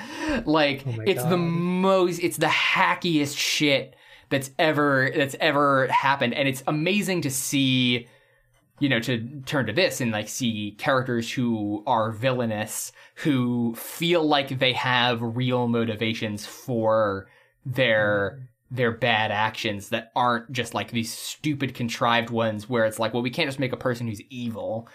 Like Oh it's the most, it's the hackiest shit that's ever that's ever happened, and it's amazing to see you know, to turn to this and like see characters who are villainous, who feel like they have real motivations for their their bad actions that aren't just like these stupid contrived ones where it's like, well, we can't just make a person who's evil.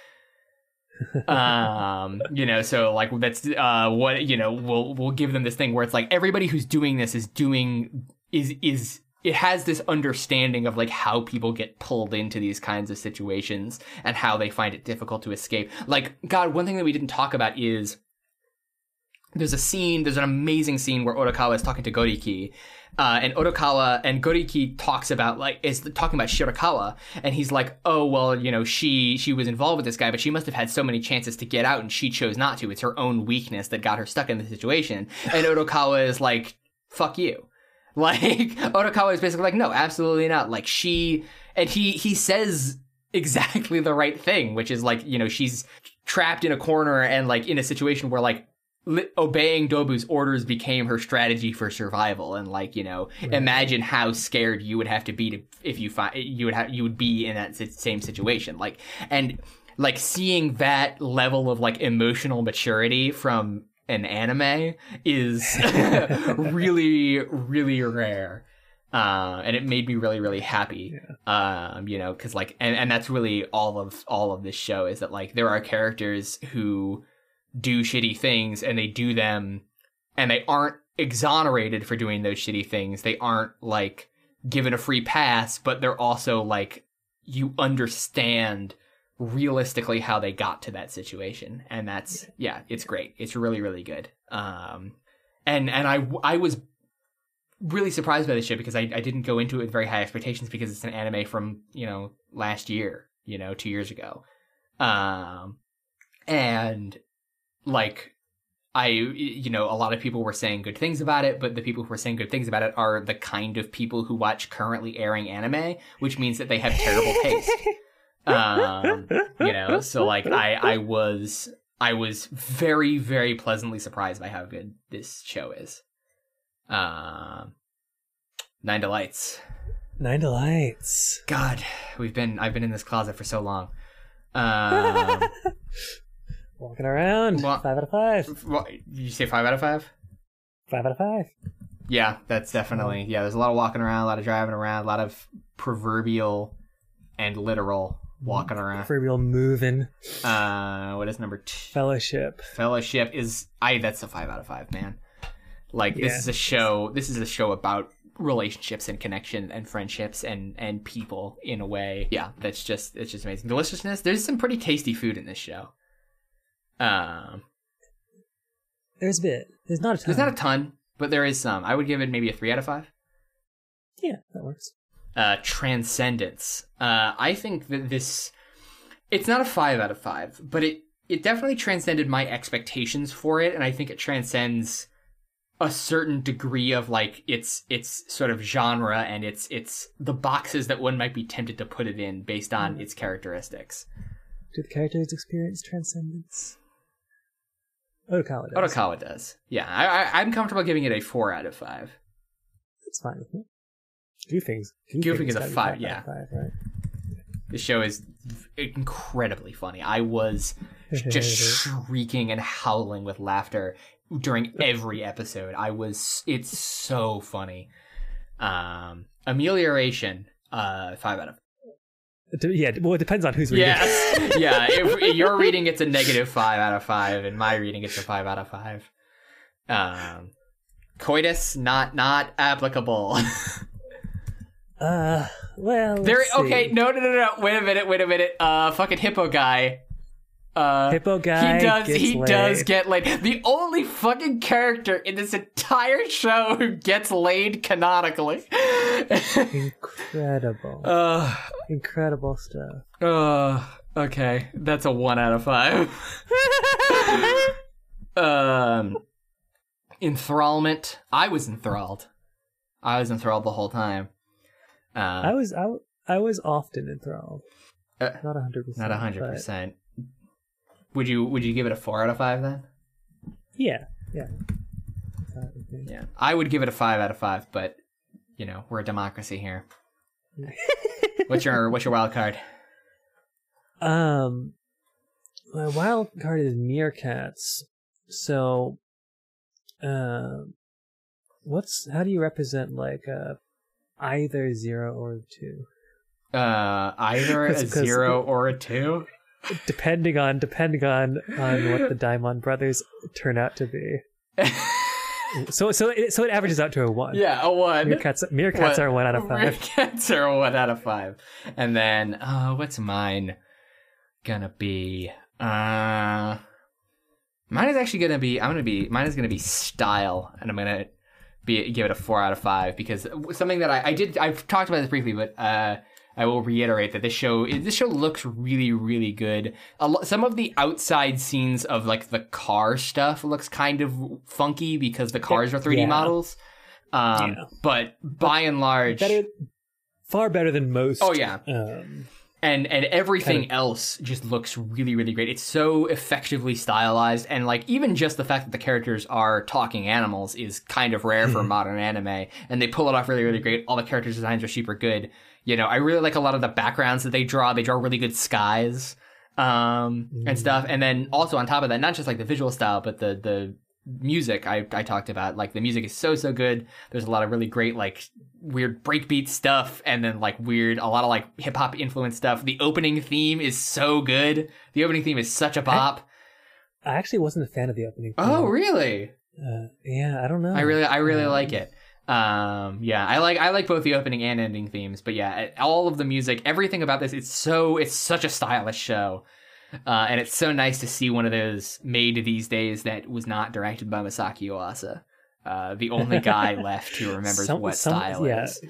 um, you know, so like that's uh what you know, we'll we'll give them this thing where it's like everybody who's doing this is doing is is it has this understanding of like how people get pulled into these kinds of situations and how they find it difficult to escape. Like, God, one thing that we didn't talk about is there's a scene, there's an amazing scene where Odokawa is talking to Goriki. Uh, and Odokawa and Goriki talks about like is talking about Shirakawa, and he's like, "Oh well, you know, she she was involved with this guy, but she must have had so many chances to get out, and she chose not to. It's her own weakness that got her stuck in the situation." And Odokawa is like, "Fuck you." Like Odokawa is basically like, no, absolutely not. Like she and he he says exactly the right thing, which is like, you know, she's trapped in a corner and like in a situation where like li- obeying Dobu's orders became her strategy for survival and like, you know, imagine how scared you would have to be to if you find you would have you would be in that same situation. Like and like seeing that level of like emotional maturity from an anime is really really rare. Uh, and it made me really really happy. Um you know because like and, and that's really all of all of this show is that like there are characters who do shitty things and they do them and they aren't exonerated for doing those shitty things. They aren't like given a free pass but they're also like you understand realistically how they got to that situation. And that's yeah. it's great. It's really really good. Um and and i i was really surprised by this shit because I, I didn't go into it with very high expectations because it's an anime from you know last year you know two years ago. Um and like I, you know, a lot of people were saying good things about it, but the people who were saying good things about it are the kind of people who watch currently airing anime, which means that they have terrible taste. um, you know, so like I, I was, I was very, very pleasantly surprised by how good this show is. Um, Nine Delights. Nine Delights. God, we've been, I've been in this closet for so long. Um, Walking around. Well- five out of five. you say five out of five? Five out of five. Yeah, that's definitely yeah. There's a lot of walking around, a lot of driving around, a lot of proverbial and literal walking around. Proverbial moving. Uh, what is number two? Fellowship. Fellowship is I. That's a five out of five, man. Like this is a show. This is a show about relationships and connection and friendships and and people in a way. Yeah, that's just it's just amazing. Deliciousness. There's some pretty tasty food in this show. Um, There's a bit. There's not a ton. There's not a ton, but there is some. I would give it maybe a three out of five. yeah, that works. Uh, Transcendence. Uh, I think that this, it's not a five out of five, but it it definitely transcended my expectations for it, and I think it transcends a certain degree of like its its sort of genre and its its the boxes that one might be tempted to put it in based on its characteristics. Do the characters experience transcendence? Odokawa does. Odokawa does, yeah. I, I I'm comfortable giving it a four out of five. That's fine with me. Goofing's. Goofing is a gotta be five, yeah. Five, right? The show is incredibly funny. I was just shrieking and howling with laughter during every episode. I was it's so funny. Um amelioration, uh five out of yeah, well, it depends on who's reading. Yes. yeah. If your reading it's a negative five out of five, and my reading it's a five out of five. Um coitus not not applicable. Uh, well, there see. okay, no no no no wait a minute, wait a minute. Uh fucking hippo guy. Uh Hippo guy. he does he laid. does get laid. The only fucking character in this entire show who gets laid canonically. Incredible. uh Incredible stuff. uh okay. That's a one out of five. um enthrallment. I was enthralled. I was enthralled the whole time. I Um, was I was often enthralled. Uh, not a hundred percent. not a hundred percent. Would you would you give it a four out of five then? Yeah, yeah. Uh, okay. Yeah, I would give it a five out of five, but you know we're a democracy here. what's your what's your wild card? Um, my wild card is meerkats. So, um, what's how do you represent like uh either zero or two? Uh, either a zero or a two. Depending on depending on on what the Daimon brothers turn out to be. So so it, so it averages out to a one. yeah, a one. Meerkats meerkats What- are one out of five. Meerkats are a one out of five. And then, uh, what's mine gonna be? Uh, mine is actually gonna be. I'm gonna be. Mine is gonna be style, and I'm gonna be give it a four out of five because something that I, I did. I've talked about this briefly, but uh, I will reiterate that this show this show looks really really good. A lo- some of the outside scenes of like the car stuff looks kind of funky because the cars are 3D Yeah. models. Um, Yeah. but by and large, Better, far better than most. Oh, yeah. Um, and and everything Kind else just looks really really great. It's so effectively stylized and like even just the fact that the characters are talking animals is kind of rare for modern anime and they pull it off really really great. All the character designs are super good. You know i really like a lot of the backgrounds that they draw. They draw really good skies um and stuff. And then also on top of that not just like the visual style but the the music I, I talked about like the music is so so good. There's a lot of really great like weird breakbeat stuff and then like weird a lot of like hip hop influence stuff. The opening theme is so good. The opening theme is such a bop I actually wasn't a fan of the opening. oh really? Uh, yeah, I don't know. i really i really Um, like it. Um yeah i like i like both the opening and ending themes but yeah all of the music everything about this it's so it's such a stylish show uh, and it's so nice to see one of those made these days that was not directed by Masaaki Yuasa. Uh, the only guy left who remembers Some- what some- style yeah, is.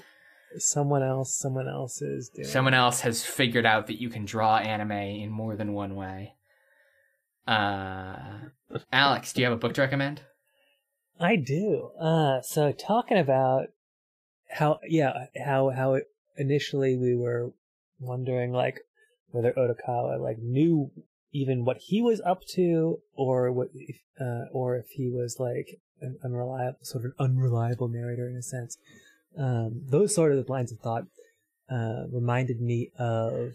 Someone else, someone else is doing. Someone else has figured out that you can draw anime in more than one way. Uh, Alex, do you have a book to recommend? I do. Uh, so talking about how, yeah, how how it, initially we were wondering like whether Odokawa like knew even what he was up to, or what, if, uh, or if he was like an unreliable, sort of an unreliable narrator in a sense. Um, those sort of lines of thought uh, reminded me of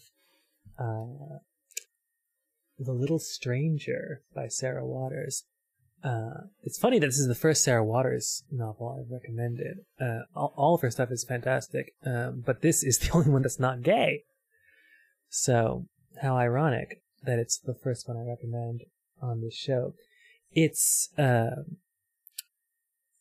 uh, The Little Stranger by Sarah Waters. Uh, it's funny that this is the first Sarah Waters novel I've recommended. Uh, all, all of her stuff is fantastic, um, but this is the only one that's not gay. So, how ironic that it's the first one I recommend on this show. It's um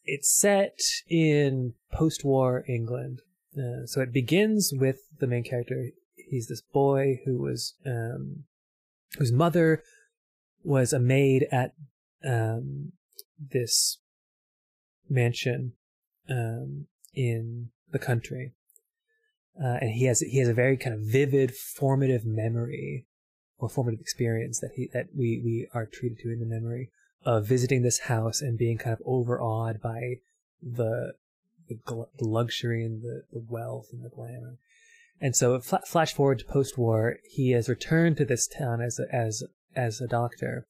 it's set in post-war England. Uh, so it begins with the main character. He's this boy who was um, whose mother was a maid at um, this mansion um, in the country, uh, and he has he has a very kind of vivid, formative memory or formative experience that he that we we are treated to in the memory of visiting this house and being kind of overawed by the the, gl- the luxury and the, the wealth and the glamour. And so, fl- flash forward to post-war, he has returned to this town as a, as as a doctor,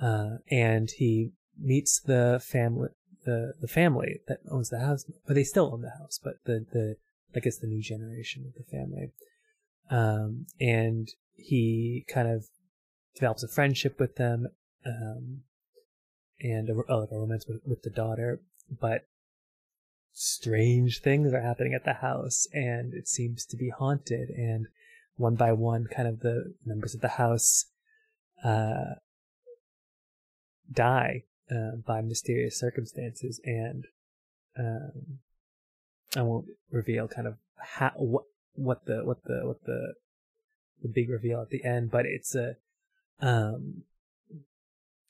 uh, and he meets the family the the family that owns the house, but they still own the house, but the the I guess the new generation of the family, um, and he kind of develops a friendship with them, um, and a, oh, a romance with, with the daughter, but strange things are happening at the house and it seems to be haunted. And one by one kind of the members of the house uh die uh, by mysterious circumstances. And um I won't reveal kind of how what what the what the what the the big reveal at the end but it's a um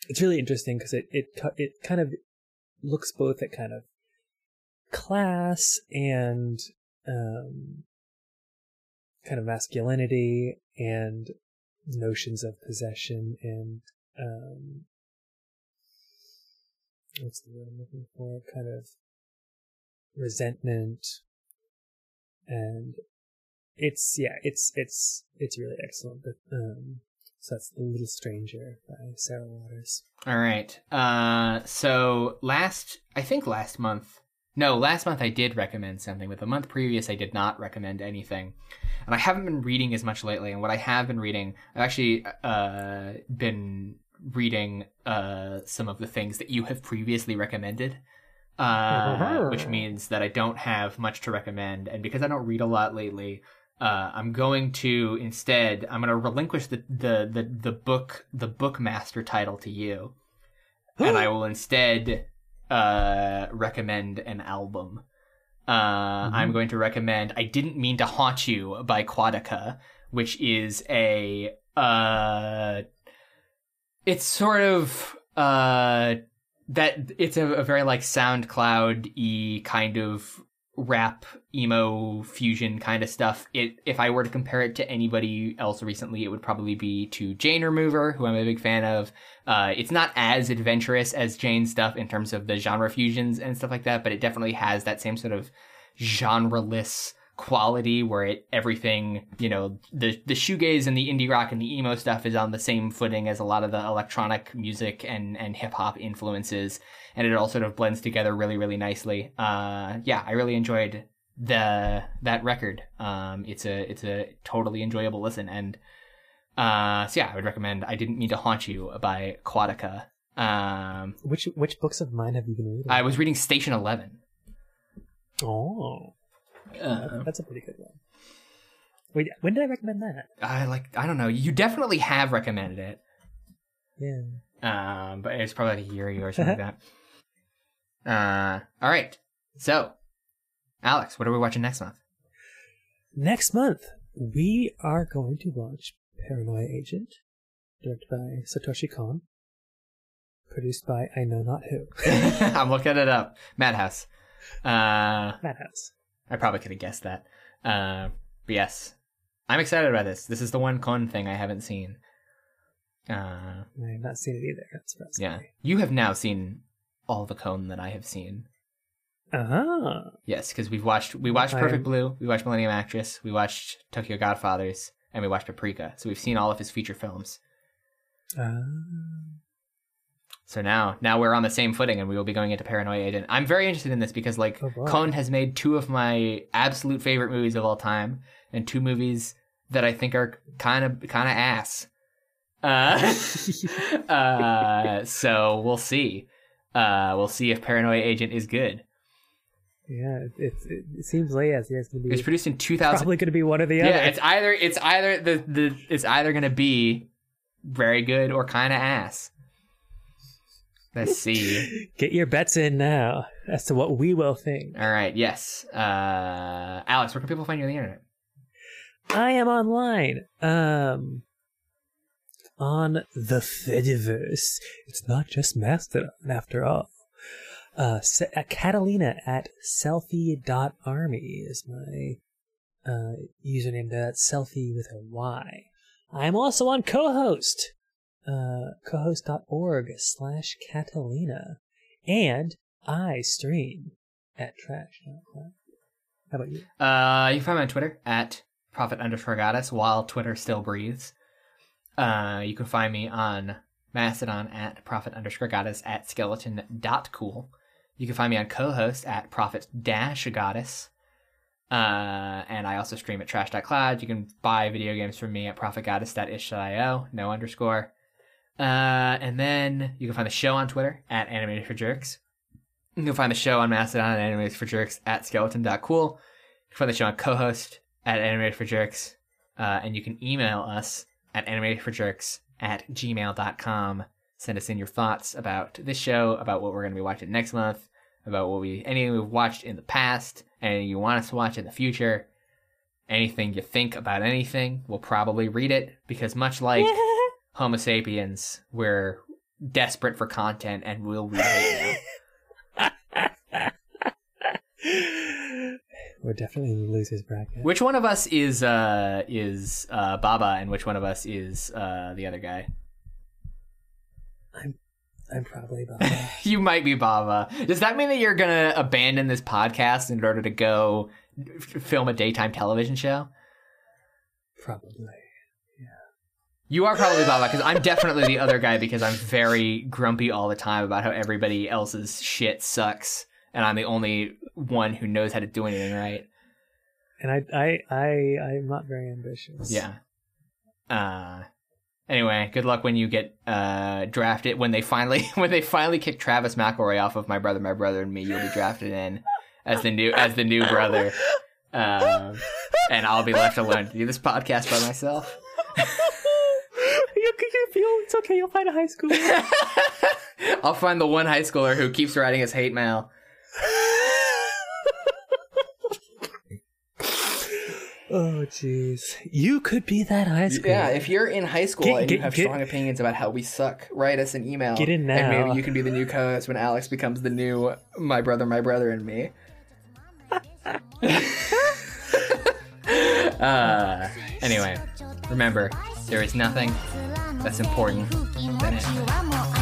it's really interesting because it it it kind of looks both at kind of class and um, kind of masculinity and notions of possession and um, what's the word I'm looking for? Kind of resentment and it's yeah it's it's it's really excellent but um so that's the little stranger by sarah waters All right. Uh, so last, I think last month, no, last month I did recommend something, but the month previous I did not recommend anything. And I haven't been reading as much lately. And what I have been reading, I've actually uh, been reading uh, some of the things that you have previously recommended. Uh, which means that I don't have much to recommend. And because I don't read a lot lately, uh, I'm going to instead I'm going to relinquish the, the the the book the bookmaster title to you, and I will instead uh, recommend an album. Uh, I'm going to recommend "I Didn't Mean to Haunt You" by Quadeca, which is a uh, it's sort of uh that it's a, a very like SoundCloud y kind of rap emo fusion kind of stuff. It if I were to compare it to anybody else recently, it would probably be to Jane Remover, who I'm a big fan of. Uh, it's not as adventurous as Jane's stuff in terms of the genre fusions and stuff like that, but it definitely has that same sort of genreless quality where it everything you know the the shoegaze and the indie rock and the emo stuff is on the same footing as a lot of the electronic music and and hip hop influences. And it all sort of blends together really really nicely. Uh yeah i really enjoyed the that record. Um it's a it's a totally enjoyable listen. And uh so yeah i would recommend i didn't mean to haunt you by Quadeca um which which books of mine have you been reading? I was reading station 11 oh uh, that's a pretty good one wait when did i recommend that i like i don't know you definitely have recommended it yeah um, but it's probably like a year ago or something like that. Uh, all right. So, Alex, what are we watching next month? next month we are going to watch paranoia agent directed by satoshi kon produced by i know not who I'm looking it up. Madhouse. Uh, madhouse I probably could have guessed that. Uh, but yes, I'm excited about this. This is the one Kon thing I haven't seen. Uh, i have not seen it either that's yeah, you have now seen all the Kon that I have seen. uh-huh Yes, because we've watched we watched I Perfect am- Blue, we watched Millennium Actress, we watched Tokyo Godfathers, and we watched Paprika. So we've seen all of his feature films. uh, So now, now we're on the same footing, and we will be going into Paranoia Agent. I'm very interested in this because, like, Oh. Kon has made two of my absolute favorite movies of all time, and two movies that I think are kind of kind of ass. Uh, uh, so we'll see. Uh, we'll see if Paranoia Agent is good. yeah it, it, it, seems like yes, yeah, it's gonna It was produced in 2000. probably gonna be one of the other. yeah, it's either it's either the the it's either gonna be very good or kind of ass. Let's see. get your bets in now as to what we will think All right. Yes. Uh, Alex, where can people find you on the internet? I am online. Um, on the Fediverse. It's not just Mastodon after all. Uh, uh, Catalina at selfie.army is my uh, username. That's selfie with a Y. I'm also on co-host, uh, cohost.org slash Catalina. And I stream at trash.com. How about you? Uh, you can find me on Twitter at prophet underscore goddess while Twitter still breathes. Uh, you can find me on Mastodon at prophet underscore goddess at skeleton dot cool. You can find me on co-host at prophet dash goddess. Uh, and I also stream at trash.cloud. You can buy video games from me at prophetgoddess.itch.io, no underscore. Uh, and then you can find the show on Twitter at animated for jerks. You can find the show on Mastodon at animated for jerks at skeleton.cool. You can find the show on co-host at animated for jerks. Uh, and you can email us at animatedforjerks at gmail.com. Send us in your thoughts about this show, about what we're going to be watching next month, about what we anything we've watched in the past, anything you want us to watch in the future, anything you think about anything. We'll probably read it because much like Homo sapiens, we're desperate for content and we'll read it. We're definitely in the losers bracket. Which one of us is uh is uh Baba and which one of us is uh the other guy? I'm I'm probably Baba. You might be Baba. Does that mean that you're gonna abandon this podcast in order to go f- film a daytime television show? probably. You are probably Baba because I'm definitely the other guy because I'm very grumpy all the time about how everybody else's shit sucks and I'm the only one who knows how to do anything right. And I, I, I, I'm not very ambitious. Yeah. Uh anyway, good luck when you get uh drafted when they finally when they finally kick Travis McElroy off of my brother, my brother and me, you'll be drafted in as the new as the new brother. Um and I'll be left alone to do this podcast by myself. you, you feel it's okay. You'll find a high school. I'll find the one high schooler who keeps writing us hate mail. oh, jeez. You could be that high school. Yeah, if you're in high school Get- and you have get- strong opinions about how we suck, write us an email. Get in And maybe you can be the new co-host when Alex becomes the new my brother, my brother, and me. Uh anyway, remember, there is nothing that's important than it.